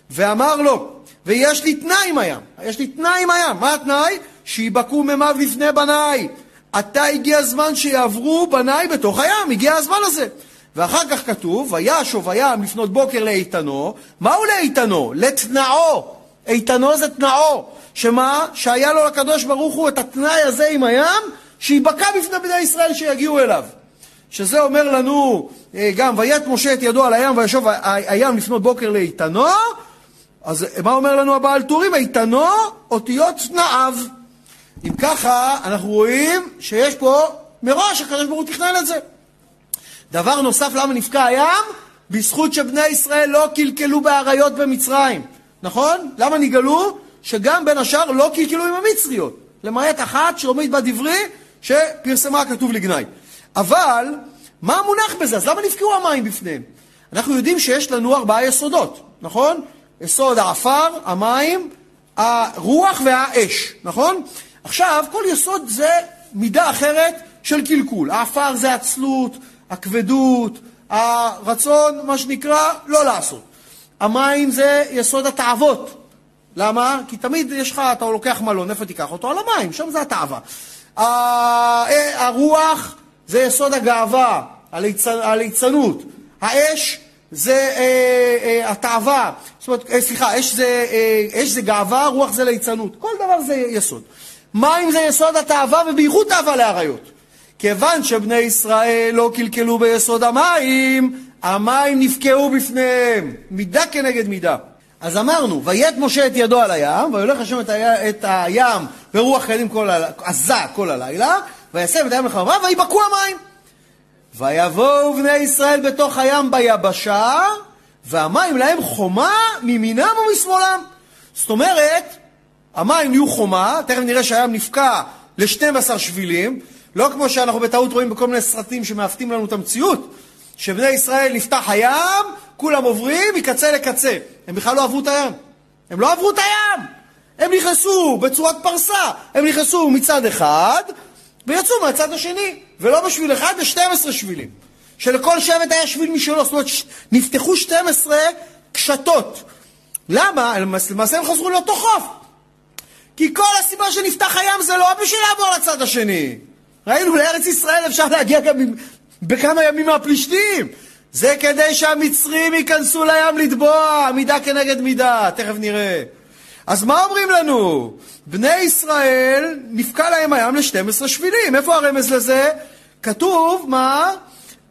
ואמר לו, ויש לי תנאי עם הים. יש לי תנאי עם הים. מה התנאי? שיבקעו מימיו לפני בניי. עתה הגיע הזמן שיעברו בניי בתוך הים, הגיע הזמן הזה. ואחר כך כתוב, וישוב הים לפנות בוקר לאיתנו. מהו לאיתנו? לתנאו. איתנו זה תנאו. שמה? שהיה לו לקדוש ברוך הוא את התנאי הזה עם הים, שיבקע בפני בני ישראל שיגיעו אליו. שזה אומר לנו אה, גם, ויית משה את ידו על הים וישוב הים לפנות בוקר לאיתנו, אז מה אומר לנו הבעל טורים? איתנו אותיות תנאיו. אם ככה, אנחנו רואים שיש פה, מראש הקדוש ברוך הוא תכנן את זה. דבר נוסף, למה נפקע הים? בזכות שבני ישראל לא קלקלו באריות במצרים. נכון? למה נגאלו? שגם בין השאר לא קלקלו עם המצריות. למעט אחת שעומד בדברי שפרסמה כתוב לגנאי. אבל, מה המונח בזה? אז למה נפקעו המים בפניהם? אנחנו יודעים שיש לנו ארבעה יסודות, נכון? יסוד העפר, המים, הרוח והאש, נכון? עכשיו, כל יסוד זה מידה אחרת של קלקול. העפר זה עצלות, הכבדות, הרצון, מה שנקרא, לא לעשות. המים זה יסוד התאוות. למה? כי תמיד יש לך, אתה לוקח מלון, איפה תיקח אותו? על המים, שם זה התאווה. הרוח זה יסוד הגאווה, הליצנות. האש זה אה, אה, התאווה, זאת אומרת, אה, סליחה, אש זה, אה, אש זה גאווה, רוח זה ליצנות. כל דבר זה יסוד. מים זה יסוד התאווה ובייחוד תאווה לאריות. כיוון שבני ישראל לא קלקלו ביסוד המים, המים נפקעו בפניהם, מידה כנגד מידה. אז אמרנו, ויית משה את ידו על הים, ויולך השם את, היה, את הים ברוח קדים כל הלילה, עזה כל הלילה, ויסב את הים לחרבה, ויבקעו המים. ויבואו בני ישראל בתוך הים ביבשה, והמים להם חומה מימינם ומשמאלם. זאת אומרת, המים נהיו חומה, תכף נראה שהים נפקע ל-12 שבילים, לא כמו שאנחנו בטעות רואים בכל מיני סרטים שמעוותים לנו את המציאות, שבני ישראל נפתח הים, כולם עוברים מקצה לקצה. הם בכלל לא עברו את הים. הם לא עברו את הים! הם נכנסו בצורת פרסה. הם נכנסו מצד אחד, ויצאו מהצד השני. ולא בשביל אחד, ב-12 שבילים. שלכל שבט היה שביל משלו. זאת אומרת, נפתחו 12 קשתות. למה? למעשה הם חזרו לאותו חוף. כי כל הסיבה שנפתח הים זה לא בשביל לעבור לצד השני. ראינו, לארץ ישראל אפשר להגיע גם בכמה ימים מהפלישתים. זה כדי שהמצרים ייכנסו לים לטבוע, מידה כנגד מידה, תכף נראה. אז מה אומרים לנו? בני ישראל, נפקע להם הים ל-12 שבילים. איפה הרמז לזה? כתוב, מה?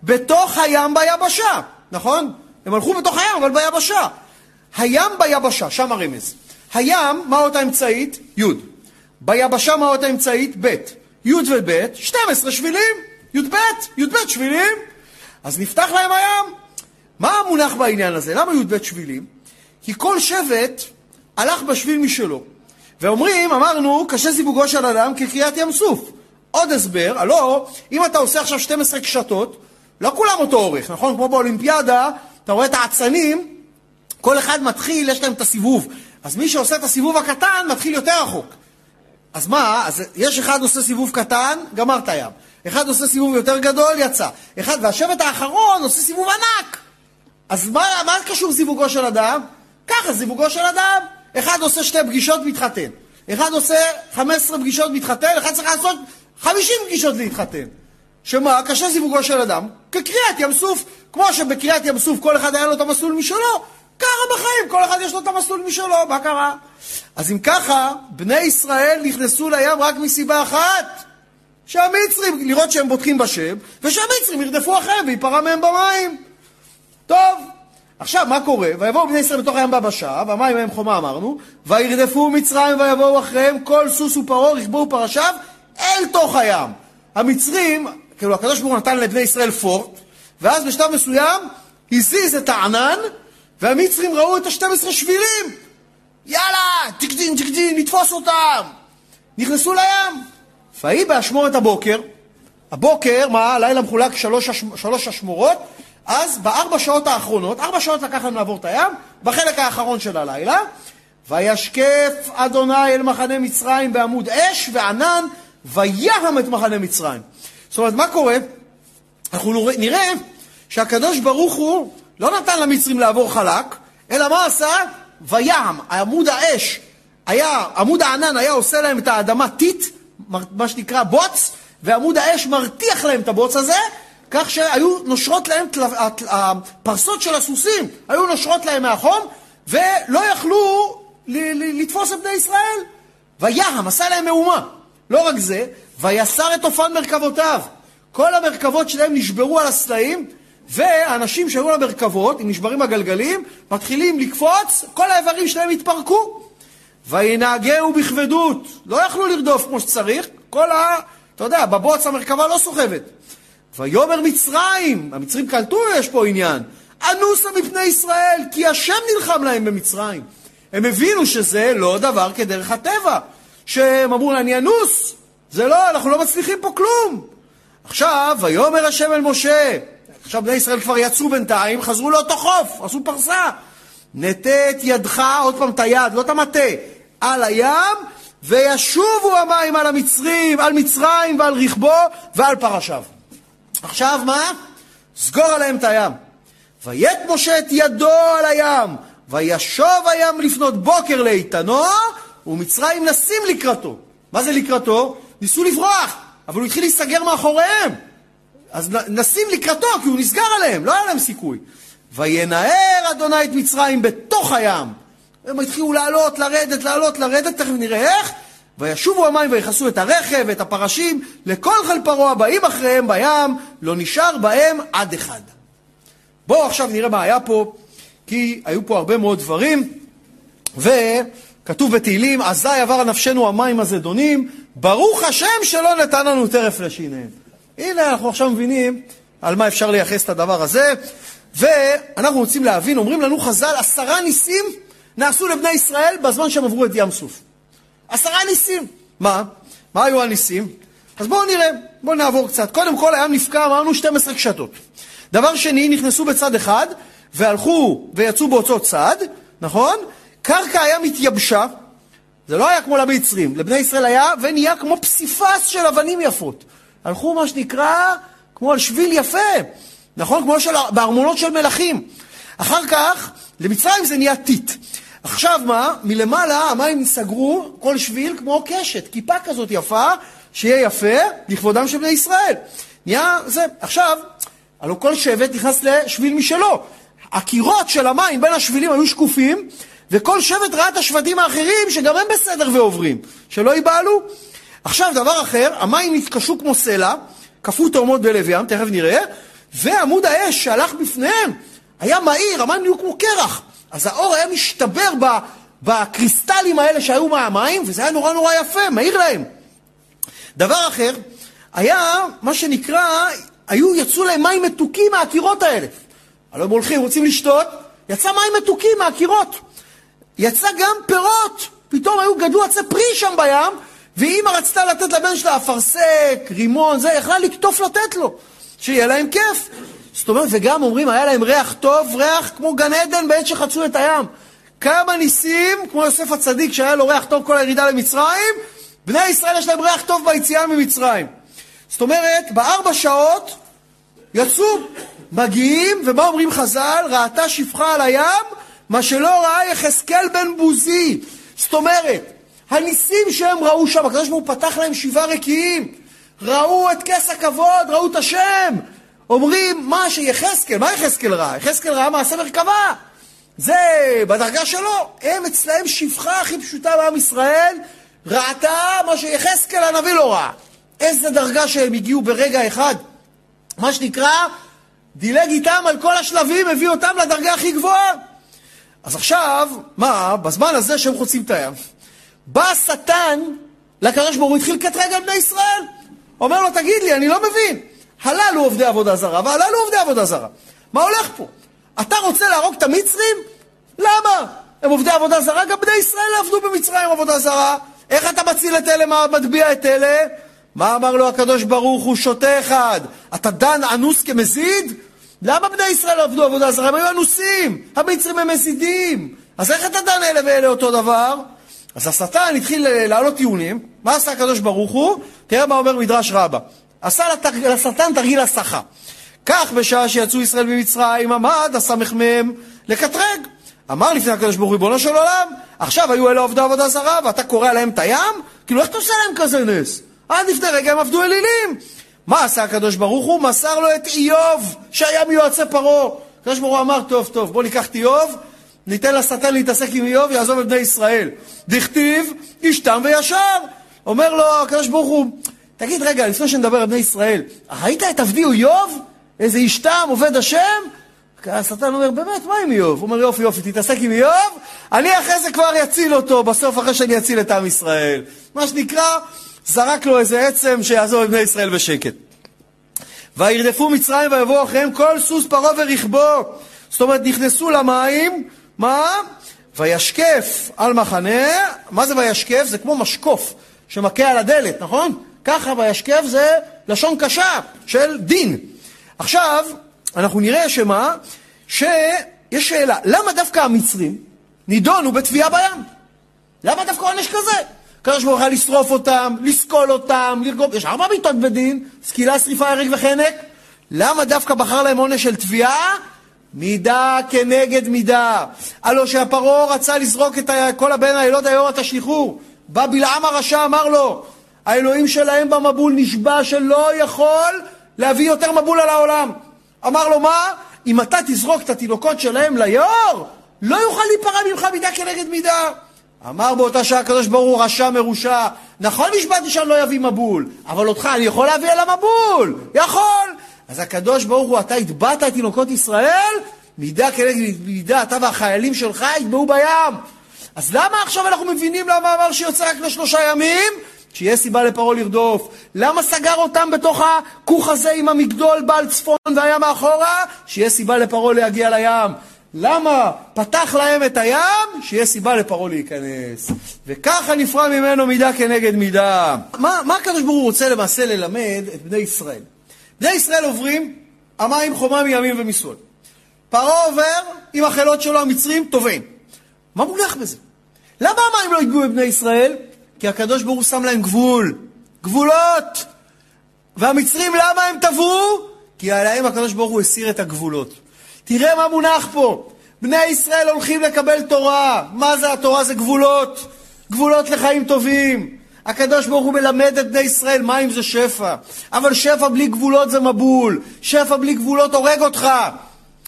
בתוך הים ביבשה, נכון? הם הלכו בתוך הים, אבל ביבשה. הים ביבשה, שם הרמז. הים, מה אות האמצעית? י'. ביבשה, מה אות האמצעית? ב'. י' וב', 12 שבילים. י"ב, י"ב שבילים. אז נפתח להם הים. מה המונח בעניין הזה? למה י"ב שבילים? כי כל שבט הלך בשביל משלו. ואומרים, אמרנו, קשה זיווגו של אדם כקריאת ים סוף. עוד הסבר, הלא, אם אתה עושה עכשיו 12 קשתות, לא כולם אותו אורך, נכון? כמו באולימפיאדה, אתה רואה את האצנים, כל אחד מתחיל, יש להם את הסיבוב. אז מי שעושה את הסיבוב הקטן, מתחיל יותר רחוק. אז מה? אז יש אחד עושה סיבוב קטן, גמר את הים. אחד עושה סיבוב יותר גדול, יצא. אחד, והשבט האחרון עושה סיבוב ענק. אז מה, מה קשור זיווגו של אדם? ככה זיווגו של אדם. אחד עושה שתי פגישות, מתחתן. אחד עושה 15 פגישות, מתחתן, אחד צריך לעשות 50 פגישות להתחתן. שמה? קשה זיווגו של אדם. כקריאת ים סוף, כמו שבקריאת ים סוף כל אחד היה לו את המסלול משלו, ככה בחיים, כל אחד יש לו את המסלול משלו, מה קרה? אז אם ככה, בני ישראל נכנסו לים רק מסיבה אחת, שהמצרים, לראות שהם בוטחים בשם, ושהמצרים ירדפו אחריהם וייפרע מהם במים. טוב, עכשיו, מה קורה? ויבואו בני ישראל בתוך הים ביבשה, והמים מהם חומה אמרנו, וירדפו מצרים ויבואו אחריהם כל סוס ופרעה, רכבו פרשיו, אל תוך הים. המצרים, כאילו הקדוש ברוך הוא נתן לבני ישראל פורט, ואז בשלב מסוים הזיז את הענן, והמצרים ראו את ה-12 שבילים. יאללה, תקדין, תקדין, נתפוס אותם. נכנסו לים. ויהי באשמורת הבוקר, הבוקר, מה, הלילה מחולק שלוש, שלוש אשמורות, אז בארבע שעות האחרונות, ארבע שעות לקח לנו לעבור את הים, בחלק האחרון של הלילה, וישקף אדוני אל מחנה מצרים בעמוד אש וענן, וים את מחנה מצרים. זאת אומרת, מה קורה? אנחנו נראה שהקדוש ברוך הוא לא נתן למצרים לעבור חלק, אלא מה עשה? וים, עמוד האש, היה, עמוד הענן היה עושה להם את האדמה טיט, מה שנקרא בוץ, ועמוד האש מרתיח להם את הבוץ הזה, כך שהיו נושרות להם, הפרסות של הסוסים היו נושרות להם מהחום, ולא יכלו לתפוס את בני ישראל. וים, עשה להם מהומה. לא רק זה, ויסר את אופן מרכבותיו. כל המרכבות שלהם נשברו על הסלעים, והאנשים שהיו למרכבות, עם נשברים הגלגלים, מתחילים לקפוץ, כל האיברים שלהם התפרקו. וינהגהו בכבדות. לא יכלו לרדוף כמו שצריך, כל ה... אתה יודע, בבוץ המרכבה לא סוחבת. ויאמר מצרים, המצרים קלטו, יש פה עניין, אנוסה מפני ישראל, כי השם נלחם להם במצרים. הם הבינו שזה לא דבר כדרך הטבע, שהם אמרו לה, אני אנוס, זה לא, אנחנו לא מצליחים פה כלום. עכשיו, ויאמר השם אל משה, עכשיו בני ישראל כבר יצאו בינתיים, חזרו לאותו חוף, עשו פרסה. נטה את ידך, עוד פעם את היד, לא את המטה, על הים, וישובו המים על המצרים, על מצרים ועל רכבו ועל פרשיו. עכשיו מה? סגור עליהם את הים. ויית משה את ידו על הים, וישוב הים לפנות בוקר לאיתנו, ומצרים נסים לקראתו. מה זה לקראתו? ניסו לברוח, אבל הוא התחיל להיסגר מאחוריהם. אז נשים לקראתו, כי הוא נסגר עליהם, לא היה להם סיכוי. וינער אדוני את מצרים בתוך הים. הם התחילו לעלות, לרדת, לעלות, לרדת, תכף נראה איך. וישובו המים ויכסו את הרכב ואת הפרשים, לכל חיל פרעה הבאים אחריהם בים, לא נשאר בהם עד אחד. בואו עכשיו נראה מה היה פה, כי היו פה הרבה מאוד דברים, וכתוב בתהילים, אזי עבר נפשנו המים הזדונים, ברוך השם שלא נתן לנו טרף לשיניהם. הנה אנחנו עכשיו מבינים על מה אפשר לייחס את הדבר הזה, ואנחנו רוצים להבין, אומרים לנו חז"ל, עשרה ניסים נעשו לבני ישראל בזמן שהם עברו את ים סוף. עשרה ניסים. מה? מה היו הניסים? אז בואו נראה, בואו נעבור קצת. קודם כל הים נפקע, אמרנו 12 קשתות. דבר שני, נכנסו בצד אחד, והלכו ויצאו באותו צד, נכון? קרקע הים התייבשה, זה לא היה כמו למצרים, לבני ישראל היה, ונהיה כמו פסיפס של אבנים יפות. הלכו מה שנקרא, כמו על שביל יפה, נכון? כמו של, בארמונות של מלכים. אחר כך, למצרים זה נהיה טיט. עכשיו מה? מלמעלה המים סגרו כל שביל כמו קשת, כיפה כזאת יפה, שיהיה יפה לכבודם של בני ישראל. נהיה זה. עכשיו, הלוא כל שבט נכנס לשביל משלו. הקירות של המים בין השבילים היו שקופים, וכל שבט ראה את השבטים האחרים שגם הם בסדר ועוברים, שלא ייבהלו. עכשיו, דבר אחר, המים נתקשו כמו סלע, קפאו תאומות בלב ים, תכף נראה, ועמוד האש שהלך בפניהם היה מהיר, המים נהיו כמו קרח. אז האור היה משתבר בקריסטלים האלה שהיו מהמים, וזה היה נורא נורא יפה, מהיר להם. דבר אחר, היה מה שנקרא, היו, יצאו להם מים מתוקים מהקירות האלה. הלוא הם הולכים, רוצים לשתות, יצא מים מתוקים מהקירות. יצא גם פירות, פתאום היו גדלו עצי פרי שם בים, ואימא רצתה לתת לבן שלה אפרסק, רימון, זה, יכלה לקטוף לתת לו, שיהיה להם כיף. זאת אומרת, וגם אומרים, היה להם ריח טוב, ריח כמו גן עדן בעת שחצו את הים. כמה ניסים, כמו יוסף הצדיק שהיה לו ריח טוב כל הירידה למצרים, בני ישראל יש להם ריח טוב ביציאה ממצרים. זאת אומרת, בארבע שעות יצאו, מגיעים, ומה אומרים חז"ל? ראתה שפחה על הים, מה שלא ראה יחזקאל בן בוזי. זאת אומרת, הניסים שהם ראו שם, הקדוש ברוך הוא פתח להם שבעה רקיעים. ראו את כס הכבוד, ראו את השם. אומרים, מה שיחזקאל, מה יחזקאל ראה? יחזקאל ראה מעשה מרכבה. זה בדרגה שלו. הם אצלהם שפחה הכי פשוטה בעם ישראל, ראתה מה שיחזקאל הנביא לא ראה. איזה דרגה שהם הגיעו ברגע אחד. מה שנקרא, דילג איתם על כל השלבים, הביא אותם לדרגה הכי גבוהה. אז עכשיו, מה, בזמן הזה שהם חוצים את הים, בא השטן לקדוש ברוך הוא, התחיל לקטרג על בני ישראל. אומר לו, תגיד לי, אני לא מבין. הללו עובדי עבודה זרה והללו עובדי עבודה זרה. מה הולך פה? אתה רוצה להרוג את המצרים? למה? הם עובדי עבודה זרה, גם בני ישראל עבדו במצרים עבודה זרה. איך אתה מציל את אלה, מטביע את אלה? מה אמר לו הקדוש ברוך הוא? שותה אחד. אתה דן אנוס כמזיד? למה בני ישראל עבדו עבודה זרה? הם היו אנוסים. המצרים הם מזידים. אז איך אתה דן אלה ואלה אותו דבר? אז השטן התחיל להעלות טיעונים. מה עשה הקדוש ברוך הוא? תראה מה אומר מדרש רבה. עשה לשטן תרגיל הסחה. כך בשעה שיצאו ישראל ממצרים עמד הסמ"ם לקטרג. אמר לפני הקדוש ברוך הוא, ריבונו של עולם, עכשיו היו אלה עובדי עבודה זרה ואתה קורע להם את הים? כאילו איך אתה עושה להם כזה נס? עד לפני רגע הם עבדו אלילים. מה עשה הקדוש ברוך הוא? מסר לו את איוב, שהיה מיועצי פרעה. הקדוש ברוך הוא אמר, טוב, טוב, בוא ניקח את איוב, ניתן לשטן להתעסק עם איוב, יעזוב את בני ישראל. דכתיב, איש תם וישר. אומר לו הקדוש ברוך הוא, תגיד רגע, לפני שנדבר על בני ישראל, ראית את עבדי איוב? איזה איש תם, עובד השם? השטן אומר, באמת, מה עם איוב? הוא אומר, יופי, יופי, תתעסק עם איוב, אני אחרי זה כבר אציל אותו, בסוף אחרי שאני אציל את עם ישראל. מה שנקרא, זרק לו איזה עצם שיעזוב את בני ישראל בשקט. וירדפו מצרים ויבואו אחריהם כל סוס פרעה ורכבו. זאת אומרת, נכנסו למים, מה? וישקף על מחנה, מה זה וישקף? זה כמו משקוף שמכה על הדלת, נכון? ככה וישקף זה לשון קשה של דין. עכשיו, אנחנו נראה שמה? שיש שאלה, למה דווקא המצרים נידונו בתביעה בים? למה דווקא עונש כזה? הקדוש ברוך הוא לשרוף אותם, לסקול אותם, לרגום, יש ארבע מיתות בדין, סקילה, שריפה, הרג וחנק. למה דווקא בחר להם עונש של תביעה? מידה כנגד מידה. הלא שהפרעה רצה לזרוק את כל הבן האלות היום תשליכו. בא בלעם הרשע, אמר לו, האלוהים שלהם במבול נשבע שלא יכול להביא יותר מבול על העולם. אמר לו, מה? אם אתה תזרוק את התינוקות שלהם ליאור, לא יוכל להיפרע ממך מידה כנגד מידה. אמר באותה שעה הקדוש ברוך הוא, רשע מרושע, נכון נשבעתי שאני לא אביא מבול, אבל אותך אני יכול להביא על המבול, יכול. אז הקדוש ברוך הוא, אתה הטבעת את תינוקות ישראל, מידה כנגד מידה, אתה והחיילים שלך יטבעו בים. אז למה עכשיו אנחנו מבינים למה אמר שיוצא רק לשלושה ימים? שיהיה סיבה לפרעה לרדוף. למה סגר אותם בתוך הכוך הזה עם המגדול בעל צפון והיה מאחורה? שיהיה סיבה לפרעה להגיע לים. למה פתח להם את הים? שיהיה סיבה לפרעה להיכנס. וככה נפרע ממנו מידה כנגד מידה. מה, מה הקדוש ברוך הוא רוצה למעשה ללמד את בני ישראל? בני ישראל עוברים המים חומה מימין ומשמאל. פרעה עובר עם החילות שלו המצרים טובעים. מה מונח בזה? למה המים לא יגעו בבני ישראל? כי הקדוש ברוך הוא שם להם גבול. גבולות! והמצרים למה הם טבעו? כי עליהם הקדוש ברוך הוא הסיר את הגבולות. תראה מה מונח פה. בני ישראל הולכים לקבל תורה. מה זה התורה? זה גבולות. גבולות לחיים טובים. הקדוש ברוך הוא מלמד את בני ישראל מים זה שפע. אבל שפע בלי גבולות זה מבול. שפע בלי גבולות הורג אותך.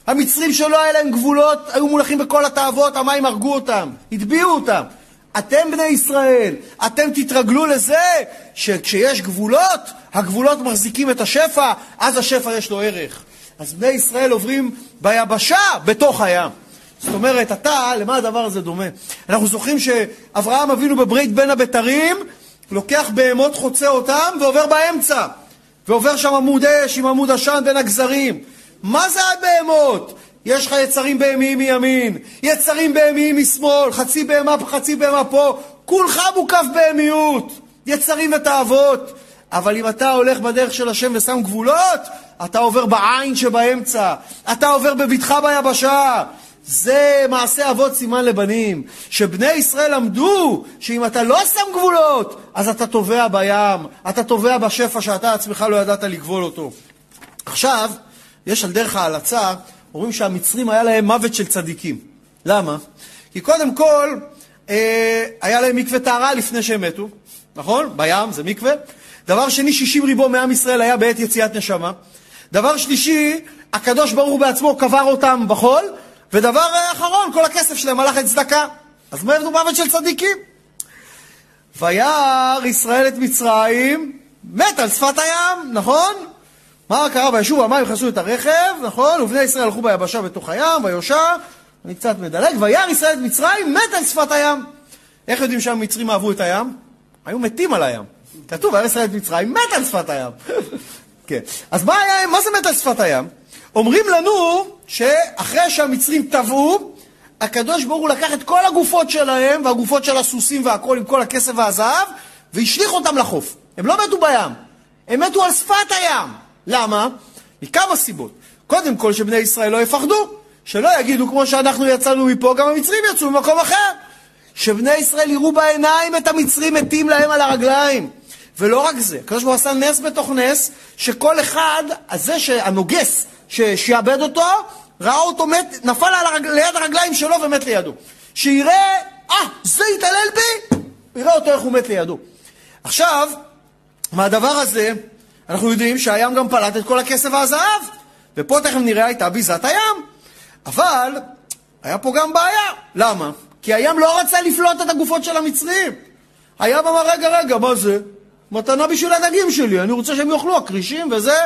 המצרים שלא היה להם גבולות, היו מונחים בכל התאוות, המים הרגו אותם, הטביעו אותם. אתם בני ישראל, אתם תתרגלו לזה שכשיש גבולות, הגבולות מחזיקים את השפע, אז השפע יש לו ערך. אז בני ישראל עוברים ביבשה בתוך הים. זאת אומרת, אתה, למה הדבר הזה דומה? אנחנו זוכרים שאברהם אבינו בברית בין הבתרים, לוקח בהמות חוצה אותם ועובר באמצע. ועובר שם עמוד אש עם עמוד עשן בין הגזרים. מה זה הבהמות? יש לך יצרים בהמיים מימין, יצרים בהמיים משמאל, חצי בהמה פה, חצי בהמה פה, כולך מוקף בהמיות, יצרים ותאוות. אבל אם אתה הולך בדרך של השם ושם גבולות, אתה עובר בעין שבאמצע, אתה עובר בבטחה ביבשה. זה מעשה אבות סימן לבנים, שבני ישראל למדו שאם אתה לא שם גבולות, אז אתה טובע בים, אתה טובע בשפע שאתה עצמך לא ידעת לגבול אותו. עכשיו, יש על דרך ההלצה, אומרים שהמצרים היה להם מוות של צדיקים. למה? כי קודם כל, אה, היה להם מקווה טהרה לפני שהם מתו, נכון? בים זה מקווה. דבר שני, 60 ריבו מעם ישראל היה בעת יציאת נשמה. דבר שלישי, הקדוש ברוך בעצמו קבר אותם בחול. ודבר אחרון, כל הכסף שלהם הלך לצדקה. אז מה יבנו מוות של צדיקים? וירא ישראל את מצרים, מת על שפת הים, נכון? מה קרה בישוב המים יכנסו את הרכב, נכון? ובני ישראל הלכו ביבשה בתוך הים, ויושע, אני קצת מדלג, וירא ישראל את מצרים, מת על שפת הים. איך יודעים שהמצרים אהבו את הים? היו מתים על הים. כתוב, וירא ישראל את מצרים, מת על שפת הים. (laughs) כן. אז מה, היה, מה זה מת על שפת הים? אומרים לנו שאחרי שהמצרים טבעו, הקדוש ברוך הוא לקח את כל הגופות שלהם, והגופות של הסוסים והכל, עם כל הכסף והזהב, והשליך אותם לחוף. הם לא מתו בים, הם מתו על שפת הים. למה? מכמה סיבות. קודם כל, שבני ישראל לא יפחדו, שלא יגידו כמו שאנחנו יצאנו מפה, גם המצרים יצאו ממקום אחר. שבני ישראל יראו בעיניים את המצרים מתים להם על הרגליים. ולא רק זה, הקדוש ברוך הוא עשה נס בתוך נס, שכל אחד, זה שהנוגס ששיעבד אותו, ראה אותו מת, נפל הרג, ליד הרגליים שלו ומת לידו. שיראה, אה, זה התעלל בי, יראה אותו איך הוא מת לידו. עכשיו, מהדבר הזה, אנחנו יודעים שהים גם פלט את כל הכסף והזהב, ופה תכף נראה הייתה ביזת הים. אבל, היה פה גם בעיה. למה? כי הים לא רצה לפלוט את הגופות של המצרים. הים אמר, רגע, רגע, מה זה? מתנה בשביל הדגים שלי, אני רוצה שהם יאכלו, הכרישים וזה.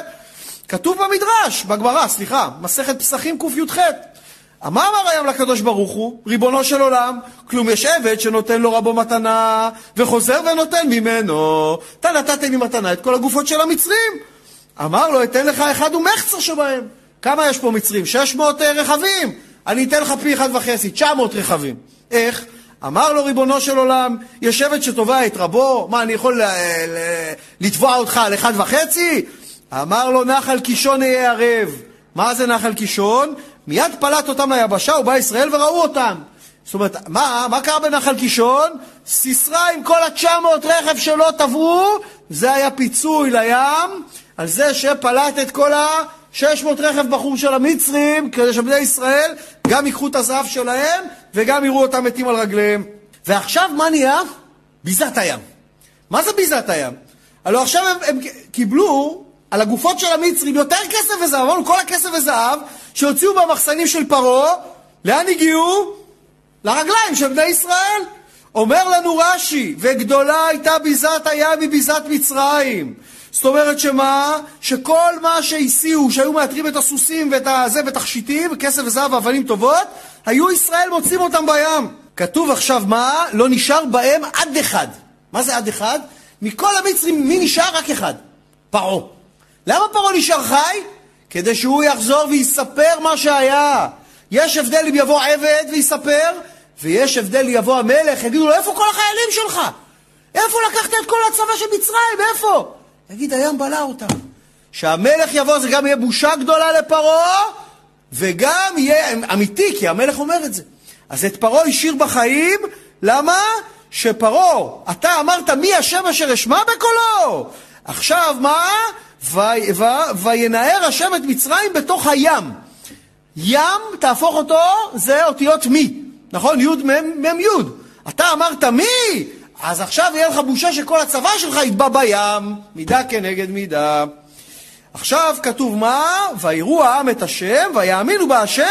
כתוב במדרש, בגמרא, סליחה, מסכת פסחים קי"ח. מה אמר הים לקדוש ברוך הוא? ריבונו של עולם, כלום יש עבד שנותן לו רבו מתנה, וחוזר ונותן ממנו. אתה נתת לי מתנה את כל הגופות של המצרים. אמר לו, אתן לך אחד ומחצר שבהם. כמה יש פה מצרים? 600 אה, רכבים. אני אתן לך פי אחד וחצי, 900 רכבים. איך? אמר לו ריבונו של עולם, יש עבד שתובע את רבו, מה, אני יכול לתבוע אותך על אחד וחצי? אמר לו, נחל קישון יהיה ערב. מה זה נחל קישון? מיד פלט אותם ליבשה, ובא ישראל וראו אותם. זאת אומרת, מה, מה קרה בנחל קישון? סיסרא עם כל ה-900 רכב שלו טבעו, זה היה פיצוי לים על זה שפלט את כל ה-600 רכב בחור של המצרים, כדי שבני ישראל גם ייקחו את הזהב שלהם וגם יראו אותם מתים על רגליהם. ועכשיו מה נהיה? ביזת הים. מה זה ביזת הים? הלוא עכשיו הם, הם קיבלו על הגופות של המצרים יותר כסף וזהב, אמרנו כל הכסף וזהב שהוציאו במחסנים של פרעה, לאן הגיעו? לרגליים של בני ישראל. אומר לנו רש"י, וגדולה הייתה ביזת הים מביזת מצרים. זאת אומרת שמה? שכל מה שהסיעו, שהיו מאתרים את הסוסים ואת הזה ותכשיטים, כסף וזהב ואבנים טובות, היו ישראל מוצאים אותם בים. כתוב עכשיו מה? לא נשאר בהם עד אחד. מה זה עד אחד? מכל המצרים מי נשאר? רק אחד. פרעה. למה פרעה נשאר חי? כדי שהוא יחזור ויספר מה שהיה. יש הבדל אם יבוא עבד ויספר, ויש הבדל אם יבוא המלך, יגידו לו, איפה כל החיילים שלך? איפה לקחת את כל הצבא של מצרים? איפה? יגיד, הים בלע אותם. שהמלך יבוא זה גם יהיה בושה גדולה לפרעה, וגם יהיה אמיתי, כי המלך אומר את זה. אז את פרעה השאיר בחיים, למה? שפרעה, אתה אמרת מי השם אשר אשמע בקולו? עכשיו מה? וינער השם את מצרים בתוך הים. ים, תהפוך אותו, זה אותיות מי, נכון? י' מ' מ' י'. אתה אמרת מי? אז עכשיו יהיה לך בושה שכל הצבא שלך יטבע בים, מידה כנגד מידה. עכשיו כתוב מה? ויראו העם את השם, ויאמינו בהשם,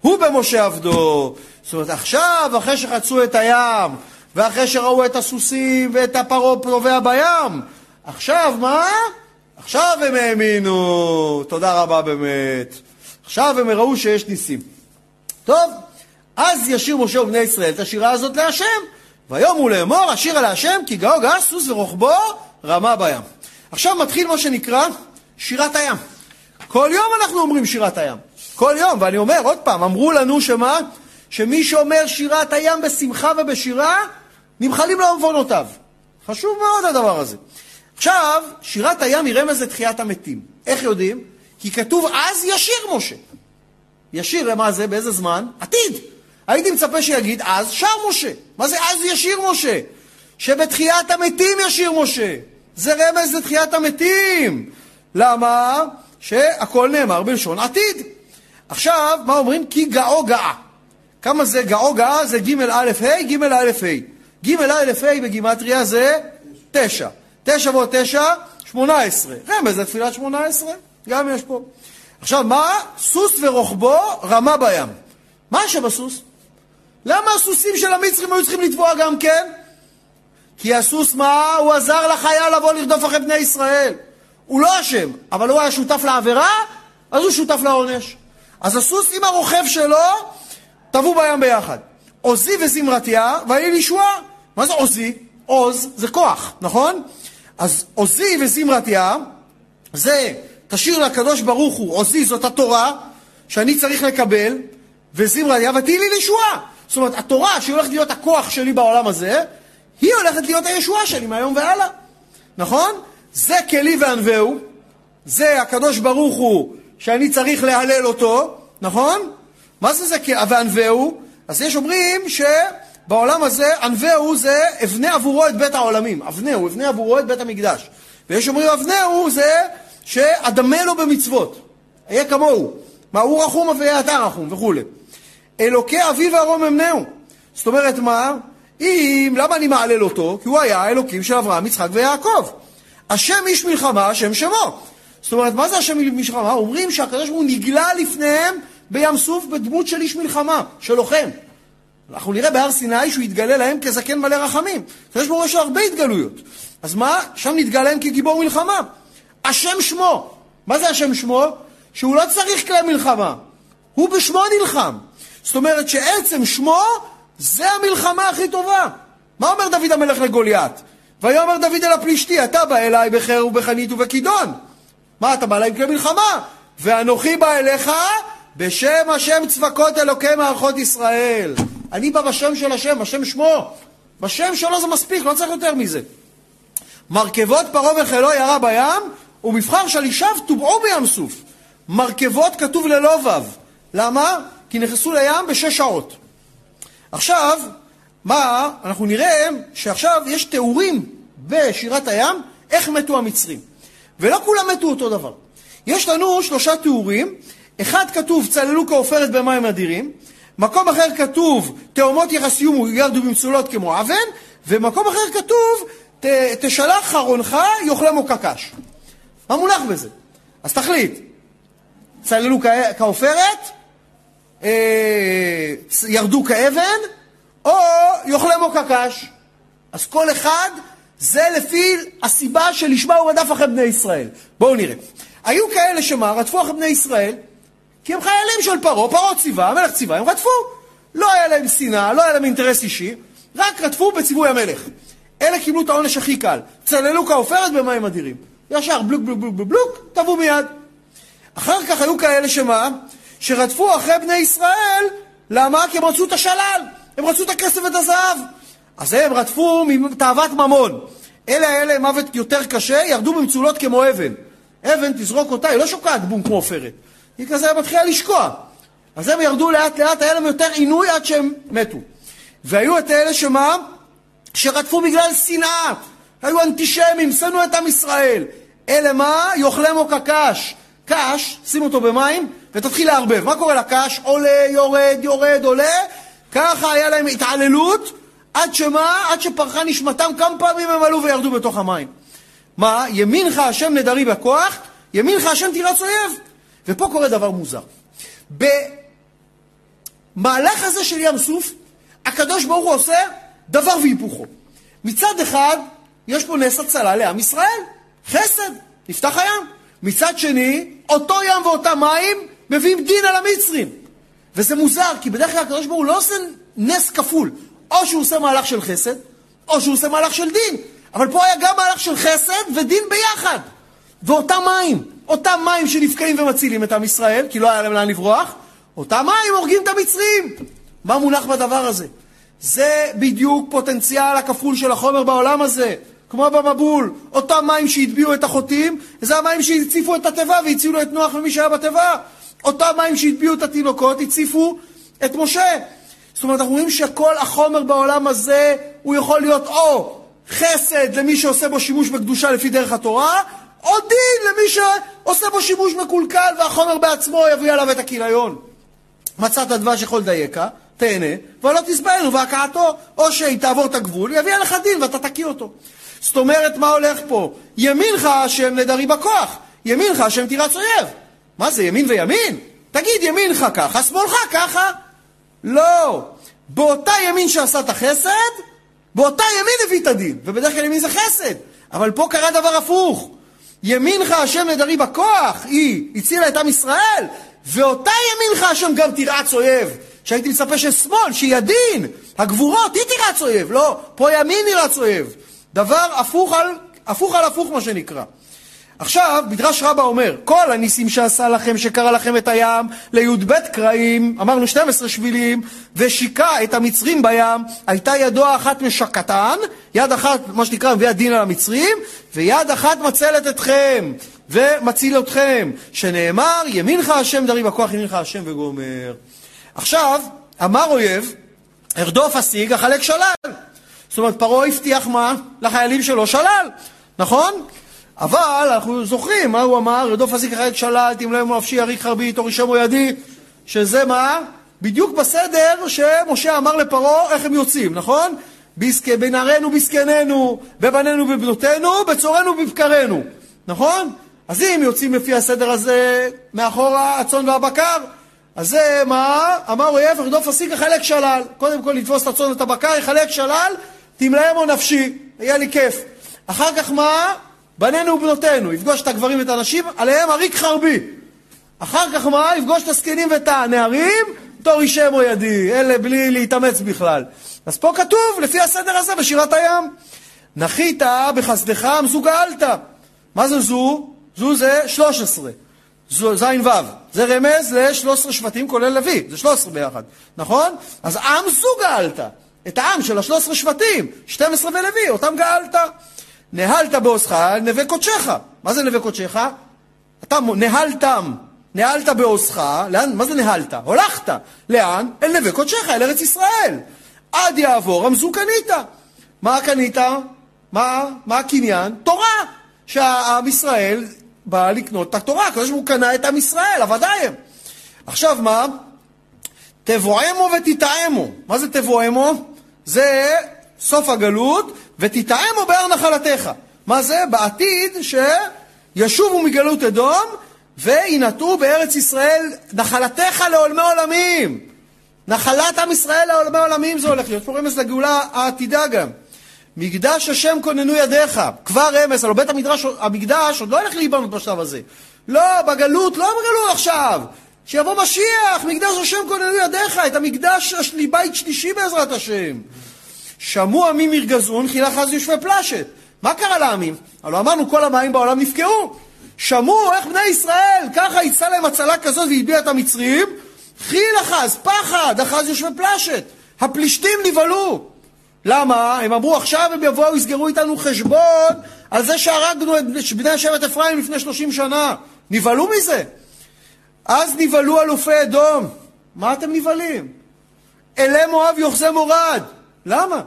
הוא במשה עבדו. זאת אומרת, עכשיו, אחרי שחצו את הים, ואחרי שראו את הסוסים ואת הפרעה טובע בים, עכשיו מה? עכשיו הם האמינו, תודה רבה באמת. עכשיו הם ראו שיש ניסים. טוב, אז ישיר משה ובני ישראל את השירה הזאת להשם. ויאמרו לאמור, השירה להשם, כי גאו גאה סוס ורוחבו רמה בים. עכשיו מתחיל מה שנקרא שירת הים. כל יום אנחנו אומרים שירת הים. כל יום, ואני אומר עוד פעם, אמרו לנו שמה? שמי שאומר שירת הים בשמחה ובשירה, נמחלים לו עוונותיו. חשוב מאוד הדבר הזה. עכשיו, שירת הים היא רמז לתחיית המתים. איך יודעים? כי כתוב אז ישיר משה. ישיר, מה זה? באיזה זמן? עתיד. הייתי מצפה שיגיד אז שר משה. מה זה אז ישיר משה? שבתחיית המתים ישיר משה. זה רמז לתחיית המתים. למה? שהכל נאמר בלשון עתיד. עכשיו, מה אומרים? כי גאו גאה. כמה זה גאו גאה? זה ג' א' ה', ג' א' ה'. ג' א' ה' בגימטריה זה תשע. תשע ועוד תשע, שמונה עשרה. רמז לתפילת שמונה עשרה, גם יש פה. עכשיו, מה? סוס ורוחבו רמה בים. מה שבסוס? למה הסוסים של המצרים היו צריכים לתבוע גם כן? כי הסוס מה? הוא עזר לחייל לבוא לרדוף אחרי בני ישראל. הוא לא אשם, אבל הוא היה שותף לעבירה, אז הוא שותף לעונש. אז הסוס עם הרוכב שלו טבעו בים ביחד. עוזי וזמרתיה, ויהי לישועה. מה זה עוזי? עוז זה כוח, נכון? אז עוזי וזמרתיה, זה, תשאיר לקדוש ברוך הוא, עוזי זאת התורה, שאני צריך לקבל, וזמרה יה ותהי לי לישועה. זאת אומרת, התורה שהיא הולכת להיות הכוח שלי בעולם הזה, היא הולכת להיות הישועה שלי מהיום והלאה. נכון? זה כלי וענווהו, זה הקדוש ברוך הוא שאני צריך להלל אותו, נכון? מה זה זה וענווהו? אז יש אומרים שבעולם הזה ענווהו זה אבנה עבורו את בית העולמים, אבנהו, אבנה עבורו את בית המקדש. ויש אומרים אבנהו זה שאדמה לו במצוות, אהיה כמוהו, מה הוא רחום ויהיה אתה רחום וכולי. אלוקי אבי וארום אמנהו. זאת אומרת מה? אם, למה אני מעלל אותו? כי הוא היה האלוקים של אברהם, יצחק ויעקב. השם איש מלחמה, השם שמו. זאת אומרת, מה זה השם מלחמה? אומרים שהקדוש ברוך הוא נגלה לפניהם בים סוף בדמות של איש מלחמה, של לוחם. אנחנו נראה בהר סיני שהוא יתגלה להם כזקן מלא רחמים. ברוך הוא יש הרבה התגלויות. אז מה? שם נתגלה להם כגיבור מלחמה. השם שמו. מה זה השם שמו? שהוא לא צריך כלי מלחמה. הוא בשמו נלחם. זאת אומרת שעצם שמו זה המלחמה הכי טובה. מה אומר דוד המלך לגוליית? ויאמר דוד אל הפלישתי, אתה בא אליי בחר ובחנית ובכידון. מה, אתה בא אליי עם כלי מלחמה? ואנוכי בא אליך בשם השם צבקות אלוקי מערכות ישראל. אני בא בשם של השם, בשם שמו. בשם שלו זה מספיק, לא צריך יותר מזה. מרכבות פרעה וחילו ירה בים, ומבחר שלישיו טובעו בים סוף. מרכבות כתוב ללא וו. למה? כי נכנסו לים בשש שעות. עכשיו, מה, אנחנו נראה שעכשיו יש תיאורים בשירת הים איך מתו המצרים. ולא כולם מתו אותו דבר. יש לנו שלושה תיאורים, אחד כתוב צללו כעופרת במים אדירים, מקום אחר כתוב תאומות יחסיום ירדו במצולות כמו אבן, ומקום אחר כתוב ת, תשלח חרונך יאכלמו קקש. מה מונח בזה? אז תחליט, צללו כעופרת, אה, ירדו כאבן, או יאכלמו קקש. אז כל אחד זה לפי הסיבה שלשמה הוא רדף אחרי בני ישראל. בואו נראה. היו כאלה שמה, רדפו אחרי בני ישראל, כי הם חיילים של פרעה, פרעה ציווה, המלך ציווה, הם רדפו. לא היה להם שנאה, לא היה להם אינטרס אישי, רק רדפו בציווי המלך. אלה קיבלו את העונש הכי קל. צללו כעופרת במים אדירים. ישר בלוק בלוק בלוק בלוק, טבעו מיד. אחר כך היו כאלה שמה? שרדפו אחרי בני ישראל, למה? כי הם רצו את השלל, הם רצו את הכסף ואת הזהב. אז הם רדפו מתאוות ממון. אלה האלה מוות יותר קשה, ירדו במצולות כמו אבן. אבן, תזרוק אותה, היא לא שוקעת בום כמו עופרת. היא כזה מתחילה לשקוע. אז הם ירדו לאט לאט, היה להם יותר עינוי עד שהם מתו. והיו את אלה שמה? שרדפו בגלל שנאה. היו אנטישמים, שנאו את עם ישראל. אלה מה? יאכלמו כקש. קש, שים אותו במים ותתחיל לערבב. מה קורה לקש? עולה, יורד, יורד, עולה. ככה היה להם התעללות, עד שמה? עד שפרחה נשמתם, כמה פעמים הם עלו וירדו בתוך המים. מה? ימינך השם נדרי בכוח, ימינך השם תירץ אויב. ופה קורה דבר מוזר. במהלך הזה של ים סוף, הקדוש ברוך הוא עושה דבר והיפוכו. מצד אחד, יש פה נס הצלה לעם ישראל, חסד, נפתח הים. מצד שני, אותו ים ואותם מים מביאים דין על המצרים. וזה מוזר, כי בדרך כלל הקדוש ברוך הוא לא עושה נס כפול. או שהוא עושה מהלך של חסד, או שהוא עושה מהלך של דין. אבל פה היה גם מהלך של חסד ודין ביחד. ואותם מים, אותם מים שנפקעים ומצילים את עם ישראל, כי לא היה להם לאן לברוח, אותם מים הורגים את המצרים. מה מונח בדבר הזה? זה בדיוק פוטנציאל הכפול של החומר בעולם הזה. כמו במבול, אותם מים שהטביעו את החוטאים, זה המים שהציפו את התיבה והצילו את נוח ומי שהיה בתיבה. אותם מים שהטביעו את התינוקות, הציפו את משה. זאת אומרת, אנחנו רואים שכל החומר בעולם הזה, הוא יכול להיות או חסד למי שעושה בו שימוש בקדושה לפי דרך התורה, או דין למי שעושה בו שימוש מקולקל והחומר בעצמו יביא עליו את הכיליון. מצאת דבש יכול דייקה, תהנה, ולא תסבלנו והכאתו, או שהיא תעבור את הגבול, יביא עליך דין ואתה תקיא אותו. זאת אומרת, מה הולך פה? ימינך השם נדרי בכוח, ימינך השם תירץ אויב. מה זה, ימין וימין? תגיד ימינך ככה, שמאלך ככה. לא. באותה ימין שעשה את החסד, באותה ימין הביא את הדין. ובדרך כלל ימין זה חסד. אבל פה קרה דבר הפוך. ימינך השם נדרי בכוח, היא הצילה את עם ישראל, ואותה ימינך השם גם תרעץ אויב. שהייתי מצפה ששמאל, שהיא הדין, הגבורות, היא תרעץ אויב. לא, פה ימין ירעץ אויב. דבר הפוך על, הפוך על הפוך, מה שנקרא. עכשיו, מדרש רבה אומר, כל הניסים שעשה לכם, שקרא לכם את הים, לי"ב קרעים, אמרנו 12 שבילים, ושיקע את המצרים בים, הייתה ידו האחת משקתן, יד אחת, מה שנקרא, מביאה דין על המצרים, ויד אחת מצלת אתכם, ומציל אתכם, שנאמר, ימינך השם דרי בכוח ימינך השם וגומר. עכשיו, אמר אויב, ארדוף השיג, החלק שלל. זאת אומרת, פרעה הבטיח מה? לחיילים שלו שלל, נכון? אבל אנחנו זוכרים מה הוא אמר, רדוף אזיק החלק שלל, תמלא יום נפשי, יריק חרבי, תורישמו ידי, שזה מה? בדיוק בסדר שמשה אמר לפרעה איך הם יוצאים, נכון? בנערינו בזקנינו, בבנינו בבנותינו, בצורנו בבקרנו, נכון? אז אם יוצאים לפי הסדר הזה מאחורה הצאן והבקר, אז זה מה? אמר אויב, רדוף אסיק יחלק שלל. קודם כל לתפוס את הצאן ואת הבקר, יחלק שלל, תמלאם או נפשי, יהיה לי כיף. אחר כך מה? בנינו ובנותינו, יפגוש את הגברים ואת הנשים, עליהם אריק חרבי. אחר כך מה? יפגוש את הזקנים ואת הנערים, תור אישם או ידי, אלה בלי להתאמץ בכלל. אז פה כתוב, לפי הסדר הזה, בשירת הים. נחית בחסדך המסוגלת. מה זה זו? זו זה 13. זו זין וו. זה רמז ל-13 שבטים כולל לוי, זה 13 ביחד, נכון? אז עם זו גאלת. את העם של ה-13 שבטים, 12 ולוי, אותם גאלת. נהלת בעוזך נווה קודשך. מה זה נווה קודשך? אתה נהלתם, נהלת בעוזך, לאן, מה זה נהלת? הולכת. לאן? אל נווה קודשך, אל ארץ ישראל. עד יעבור רמזו קנית. מה קנית? מה, מה הקניין? תורה. שעם ישראל בא לקנות את התורה, הקדוש ברוך הוא קנה את עם ישראל, עבדיהם. עכשיו מה? תבואמו ותטעמו. מה זה תבואמו? זה סוף הגלות, ותטעמו באר נחלתך. מה זה? בעתיד שישובו מגלות אדום וינטעו בארץ ישראל נחלתך לעולמי עולמים. נחלת עם ישראל לעולמי עולמים זה הולך להיות. פה רמז לגאולה העתידה גם. מקדש השם כוננו ידיך. כבר רמז, הלוא בית המדרש, המקדש עוד לא הולך להיבנות בשלב הזה. לא, בגלות, לא בגלות עכשיו. שיבוא משיח, מקדש השם כוננו ידיך, את המקדש בית שלישי בעזרת השם. שמעו עמים ירגזון, חילך אז יושבי פלשת. מה קרה לעמים? הלוא אמרנו כל המים בעולם נפקעו. שמעו איך בני ישראל, ככה יצא להם הצלה כזאת והטביע את המצרים, חיל אחז, פחד, אחז יושבי פלשת. הפלישתים נבהלו. למה? הם אמרו עכשיו הם יבואו, יסגרו איתנו חשבון על זה שהרגנו את בני שבט אפרים לפני שלושים שנה. נבהלו מזה. אז נבהלו אלופי אדום. מה אתם נבהלים? אלי מואב יוחזי מורד. למה?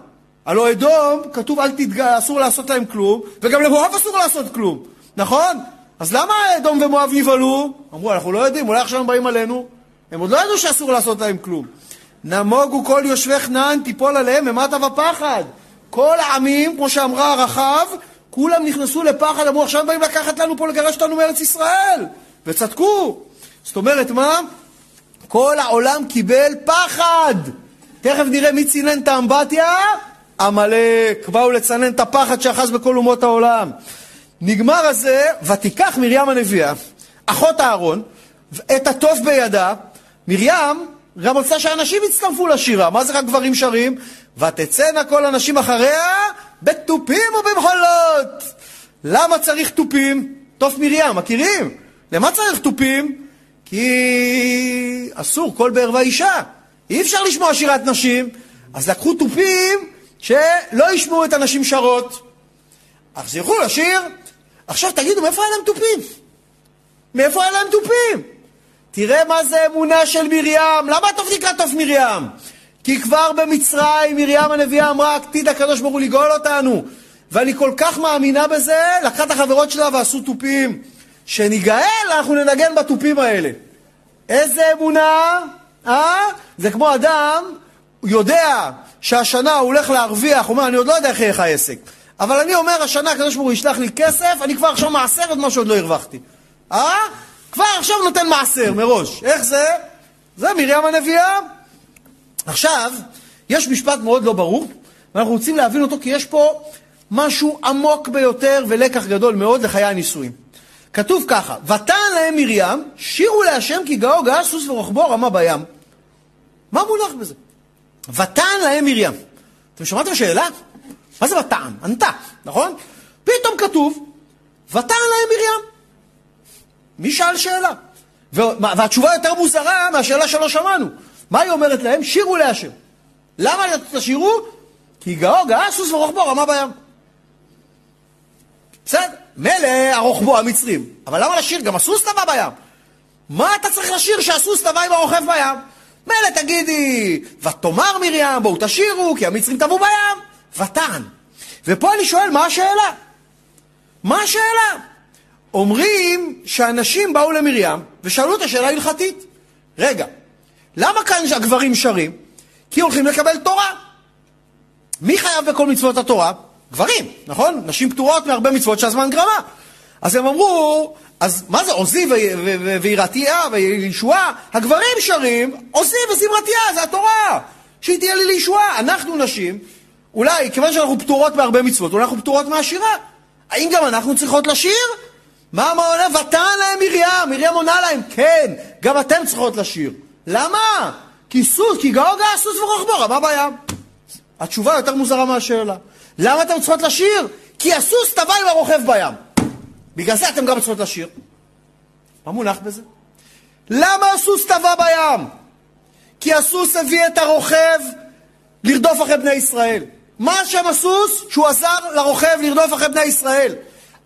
הלוא אדום, כתוב אל תתגע, אסור לעשות להם כלום, וגם למואב אסור לעשות כלום, נכון? אז למה אדום ומואב נבהלו? אמרו, אנחנו לא יודעים, אולי עכשיו הם באים עלינו. הם עוד לא ידעו שאסור לעשות להם כלום. נמוגו כל יושבי כנען תיפול עליהם ממטה ופחד. כל העמים, כמו שאמרה הרחב, כולם נכנסו לפחד, אמרו עכשיו באים לקחת לנו פה, לגרש אותנו מארץ ישראל. וצדקו. זאת אומרת, מה? כל העולם קיבל פחד. תכף נראה מי צינן את האמבטיה? עמלק. באו לצנן את הפחד שאחז בכל אומות העולם. נגמר הזה, ותיקח מרים הנביאה, אחות אהרון, את התוף בידה. מרים גם רוצה שאנשים יצטרפו לשירה. מה זה רק גברים שרים? ותצאנה כל הנשים אחריה בתופים ובמחולות. למה צריך תופים? תוף מרים, מכירים? למה צריך תופים? כי אסור, כל בערווה אישה. אי אפשר לשמוע שירת נשים. אז לקחו תופים שלא ישמעו את הנשים שרות. אז ילכו לשיר. עכשיו תגידו, מאיפה היה להם תופים? מאיפה היה להם תופים? תראה מה זה אמונה של מרים. למה התוף נקרא תוף מרים? כי כבר במצרים מרים הנביאה אמרה, עתיד הקדוש ברוך הוא לגאול אותנו. ואני כל כך מאמינה בזה, לקחה את החברות שלה ועשו תופים. שניגאל, אנחנו ננגן בתופים האלה. איזה אמונה, אה? זה כמו אדם, הוא יודע שהשנה הוא הולך להרוויח, הוא אומר, אני עוד לא יודע איך יהיה לך העסק. אבל אני אומר, השנה הקדוש ברוך הוא ישלח לי כסף, אני כבר עכשיו מעשר את מה שעוד לא הרווחתי. אה? כבר עכשיו נותן מעשר מראש. איך זה? זה מרים הנביאה. עכשיו, יש משפט מאוד לא ברור, ואנחנו רוצים להבין אותו כי יש פה משהו עמוק ביותר ולקח גדול מאוד לחיי הנישואים. כתוב ככה, ותן להם מרים, שירו להשם כי גאו גאה סוס ורוחבו רמה בים. מה מונח בזה? ותן להם מרים. אתם שמעתם שאלה? מה זה ותען? ענתה, נכון? פתאום כתוב, ותען להם מרים. מי שאל שאלה? והתשובה יותר מוזרה מהשאלה שלא שמענו. מה היא אומרת להם? שירו להשם. למה תשירו? כי גאו גאה סוס ורוחבו רמה בים. בסדר, מילא הרוחבו המצרים, אבל למה לשיר? גם הסוס טבע בים. מה אתה צריך לשיר שהסוס טבע עם הרוכב בים? מילא תגידי, ותאמר מרים, בואו תשירו, כי המצרים טבעו בים. ותען. ופה אני שואל, מה השאלה? מה השאלה? אומרים שאנשים באו למרים ושאלו את השאלה ההלכתית. רגע, למה כאן הגברים שרים? כי הולכים לקבל תורה. מי חייב בכל מצוות התורה? גברים, נכון? נשים פטורות מהרבה מצוות שהזמן גרמה. אז הם אמרו, אז מה זה עוזי ויראתיה וישועה? הגברים שרים, עוזי וזמרתיה, זה התורה. שהיא תהיה לי לישועה. אנחנו נשים, אולי, כיוון שאנחנו פטורות מהרבה מצוות, אולי אנחנו פטורות מהשירה. האם גם אנחנו צריכות לשיר? מה עונה? ותען להם מרים, מרים עונה להם, כן, גם אתם צריכות לשיר. למה? כי סוס, כי גאו גאה סוס ורוחבו, רמה בים. התשובה יותר מוזרה מהשאלה. למה אתם צריכות לשיר? כי הסוס טבע עם הרוכב בים. בגלל זה אתם גם צריכות לשיר. מה מונח בזה? למה הסוס טבע בים? כי הסוס הביא את הרוכב לרדוף אחרי בני ישראל. מה שם הסוס? שהוא עזר לרוכב לרדוף אחרי בני ישראל.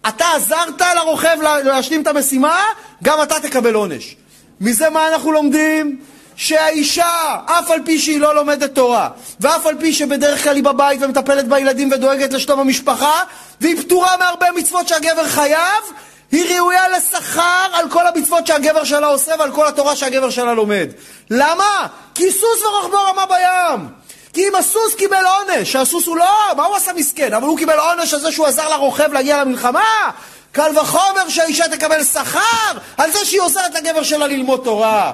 אתה עזרת לרוכב להשלים את המשימה, גם אתה תקבל עונש. מזה מה אנחנו לומדים? שהאישה, אף על פי שהיא לא לומדת תורה, ואף על פי שבדרך כלל היא בבית ומטפלת בילדים ודואגת לשלום המשפחה, והיא פטורה מהרבה מצוות שהגבר חייב, היא ראויה לשכר על כל המצוות שהגבר שלה עושה ועל כל התורה שהגבר שלה לומד. למה? כי סוס ורוחבו רמה בים. כי אם הסוס קיבל עונש, שהסוס הוא לא, מה הוא עשה מסכן? אבל הוא קיבל עונש על זה שהוא עזר לרוכב להגיע למלחמה? קל וחומר שהאישה תקבל שכר על זה שהיא עוזרת לגבר שלה ללמוד תורה.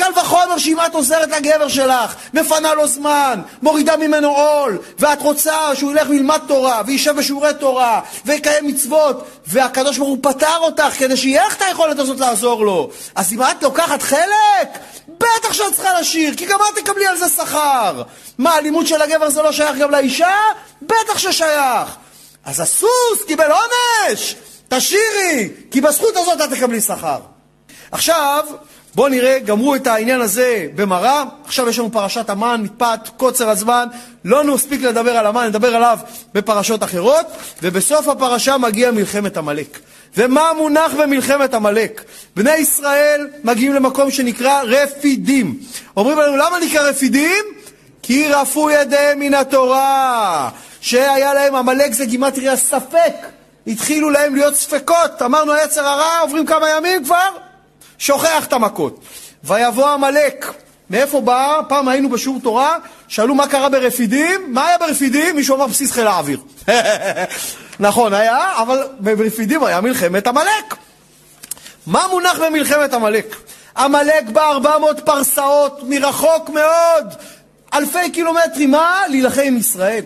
קל וחומר שאם את עוזרת לגבר שלך, מפנה לו זמן, מורידה ממנו עול, ואת רוצה שהוא ילך וילמד תורה, וישב בשיעורי תורה, ויקיים מצוות, והקדוש ברוך הוא פטר אותך כדי שיהיה לך את היכולת הזאת לעזור לו. אז אם את לוקחת חלק, בטח שאת צריכה לשיר, כי גם את תקבלי על זה שכר. מה, הלימוד של הגבר זה לא שייך גם לאישה? בטח ששייך. אז הסוס קיבל עונש! תשירי, כי בזכות הזאת את תקבלי שכר. עכשיו, בואו נראה, גמרו את העניין הזה במראה, עכשיו יש לנו פרשת המן, מפאת קוצר הזמן, לא נספיק לדבר על המן, נדבר עליו בפרשות אחרות, ובסוף הפרשה מגיע מלחמת עמלק. ומה מונח במלחמת עמלק? בני ישראל מגיעים למקום שנקרא רפידים. אומרים לנו, למה נקרא רפידים? כי רפו ידיהם מן התורה. שהיה להם, עמלק זה גימטריה ספק. התחילו להם להיות ספקות. אמרנו, היצר הרע, עוברים כמה ימים כבר, שוכח את המכות. ויבוא עמלק. מאיפה בא? פעם היינו בשיעור תורה, שאלו מה קרה ברפידים, מה היה ברפידים? מישהו אמר בסיס חיל האוויר. (laughs) נכון, היה, אבל ברפידים היה מלחמת עמלק. מה מונח במלחמת עמלק? עמלק בא 400 פרסאות מרחוק מאוד, אלפי קילומטרים, מה? להילחם עם ישראל.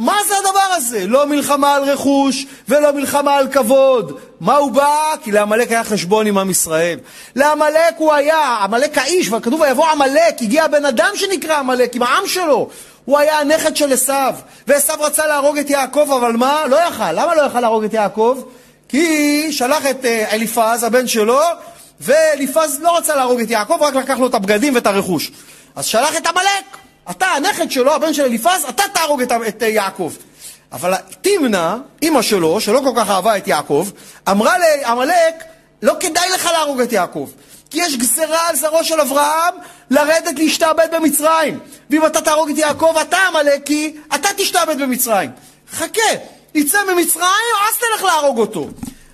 מה זה הדבר הזה? לא מלחמה על רכוש ולא מלחמה על כבוד. מה הוא בא? כי לעמלק היה חשבון עם עם ישראל. לעמלק הוא היה, עמלק האיש, וכתוב ויבוא עמלק, הגיע הבן אדם שנקרא עמלק עם העם שלו. הוא היה הנכד של עשיו, ועשיו רצה להרוג את יעקב, אבל מה? לא יכל. למה לא יכל להרוג את יעקב? כי שלח את אה, אליפז, הבן שלו, ואליפז לא רצה להרוג את יעקב, רק לקח לו את הבגדים ואת הרכוש. אז שלח את עמלק. אתה, הנכד שלו, הבן של אליפז, אתה תהרוג את, את יעקב. אבל תמנע, אימא שלו, שלא כל כך אהבה את יעקב, אמרה לעמלק, לא כדאי לך להרוג את יעקב. כי יש גזרה על זרעו של אברהם לרדת להשתעבד במצרים. ואם אתה תהרוג את יעקב, אתה עמלקי, אתה תשתעבד במצרים. חכה, יצא ממצרים, אז תלך להרוג אותו.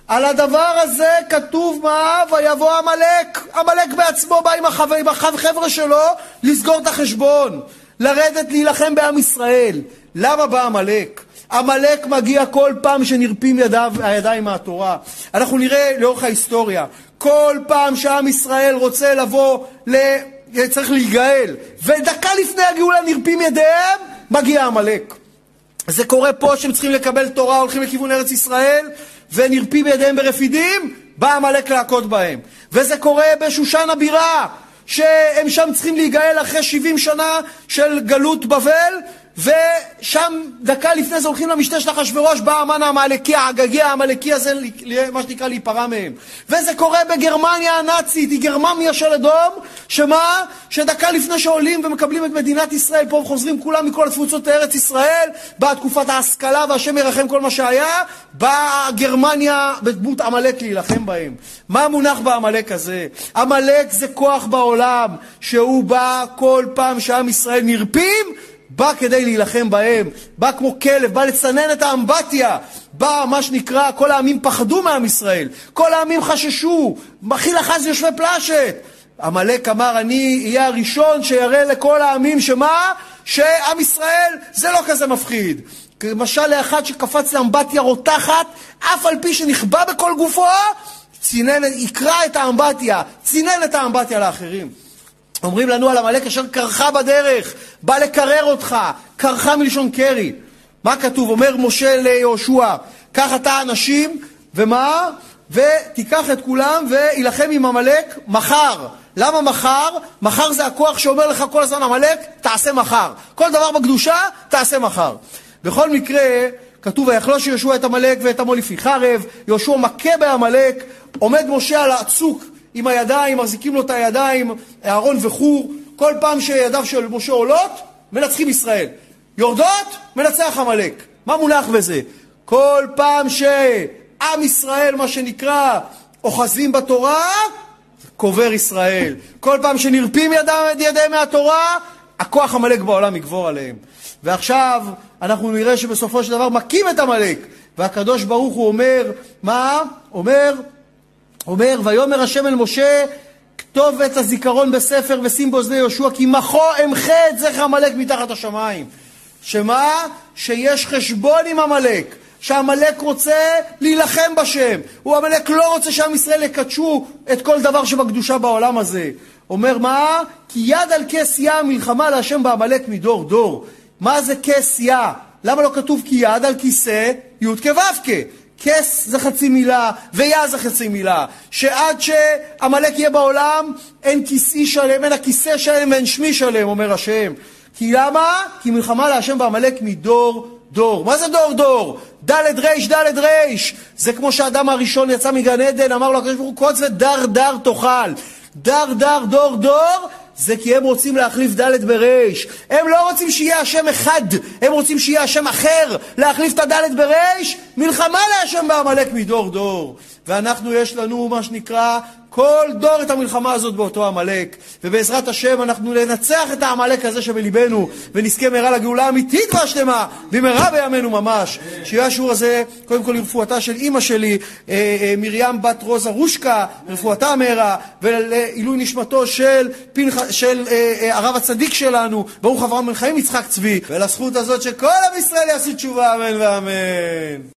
על הדבר הזה כתוב מה? ויבוא עמלק. עמלק בעצמו בא עם החבר'ה שלו לסגור את החשבון. לרדת להילחם בעם ישראל. למה בא עמלק? עמלק מגיע כל פעם שנרפים ידיו, הידיים מהתורה. אנחנו נראה לאורך ההיסטוריה, כל פעם שעם ישראל רוצה לבוא, ל... צריך להיגאל, ודקה לפני הגאולה נרפים ידיהם, מגיע עמלק. זה קורה פה שהם צריכים לקבל תורה, הולכים לכיוון ארץ ישראל, ונרפים ידיהם ברפידים, בא עמלק להכות בהם. וזה קורה בשושן הבירה, שהם שם צריכים להיגאל אחרי 70 שנה של גלות בבל, ושם דקה לפני זה הולכים למשתה של אחשוורוש, בא המן העמלקי, האגגי העמלקי הזה, מה שנקרא להיפרע מהם. וזה קורה בגרמניה הנאצית, היא גרמניה של אדום, שמה? שדקה לפני שעולים ומקבלים את מדינת ישראל, פה חוזרים כולם מכל התפוצות לארץ ישראל, באה תקופת ההשכלה והשם ירחם כל מה שהיה, באה גרמניה בדמות עמלק להילחם בהם. מה מונח בעמלק הזה? עמלק זה כוח בעולם, שהוא בא כל פעם שעם ישראל נרפים, בא כדי להילחם בהם, בא כמו כלב, בא לצנן את האמבטיה, בא מה שנקרא, כל העמים פחדו מעם ישראל, כל העמים חששו, מכיל אחז יושבי פלשת. עמלק אמר, אני אהיה הראשון שיראה לכל העמים שמה? שעם ישראל זה לא כזה מפחיד. למשל לאחד שקפץ לאמבטיה רותחת, אף על פי שנכבה בכל גופו, צינן, יקרא את האמבטיה, צינן את האמבטיה לאחרים. אומרים לנו על עמלק אשר קרחה בדרך, בא לקרר אותך, קרחה מלשון קרי. מה כתוב? אומר משה ליהושע, קח אתה אנשים, ומה? ותיקח את כולם ויילחם עם עמלק מחר. למה מחר? מחר זה הכוח שאומר לך כל הזמן, עמלק, תעשה מחר. כל דבר בקדושה, תעשה מחר. בכל מקרה, כתוב, ויחלוש יהושע את עמלק ואת עמו לפי חרב, יהושע מכה בעמלק, עומד משה על הצוק עם הידיים, מחזיקים לו את הידיים, אהרון וחור, כל פעם שידיו של משה עולות, מנצחים ישראל. יורדות, מנצח עמלק. מה מונח בזה? כל פעם שעם ישראל, מה שנקרא, אוחזים בתורה, קובר ישראל. כל פעם שנרפים ידיהם ידיהם מהתורה, הכוח עמלק בעולם יגבור עליהם. ועכשיו אנחנו נראה שבסופו של דבר מכים את עמלק. והקדוש ברוך הוא אומר, מה? אומר, אומר, ויאמר השם אל משה, כתוב את הזיכרון בספר ושים באוזני יהושע, כי מחו אמחה את זכר עמלק מתחת השמיים. שמה? שיש חשבון עם עמלק. שעמלק רוצה להילחם בשם. הוא עמלק לא רוצה שעם ישראל יקדשו את כל דבר שבקדושה בעולם הזה. אומר מה? כי יד על כס יה מלחמה להשם בעמלק מדור דור. מה זה כס יה? למה לא כתוב כי יד על כיסא י' כו' כס זה חצי מילה, ויה זה חצי מילה. שעד שעמלק יהיה בעולם, אין כיסאי שלם, אין הכיסא שלם ואין שמי שלם, אומר השם. כי למה? כי מלחמה להשם בעמלק מדור דור. מה זה דור דור? דלת ריש, דלת ריש. זה כמו שהאדם הראשון יצא מגן עדן, אמר לו הקדוש ברוך הוא, קוץ ודר דר תאכל. דר דר דור דור, זה כי הם רוצים להחליף דלת בריש. הם לא רוצים שיהיה השם אחד, הם רוצים שיהיה השם אחר. להחליף את הדלת בריש, מלחמה להשם בעמלק מדור דור. ואנחנו, יש לנו מה שנקרא כל דור את המלחמה הזאת באותו עמלק. ובעזרת השם אנחנו ננצח את העמלק הזה שבליבנו, ונזכה מהרה לגאולה האמיתית והשלמה, במהרה בימינו ממש. שיהיה השיעור הזה, קודם כל לרפואתה של אימא שלי, אה, אה, מרים בת רוזה רושקה, רפואתה מהרה, ולעילוי נשמתו של, פינח, של אה, הרב הצדיק שלנו, ברוך אברהם בן חיים יצחק צבי, ולזכות הזאת שכל עם ישראל יעשו תשובה, אמן ואמן.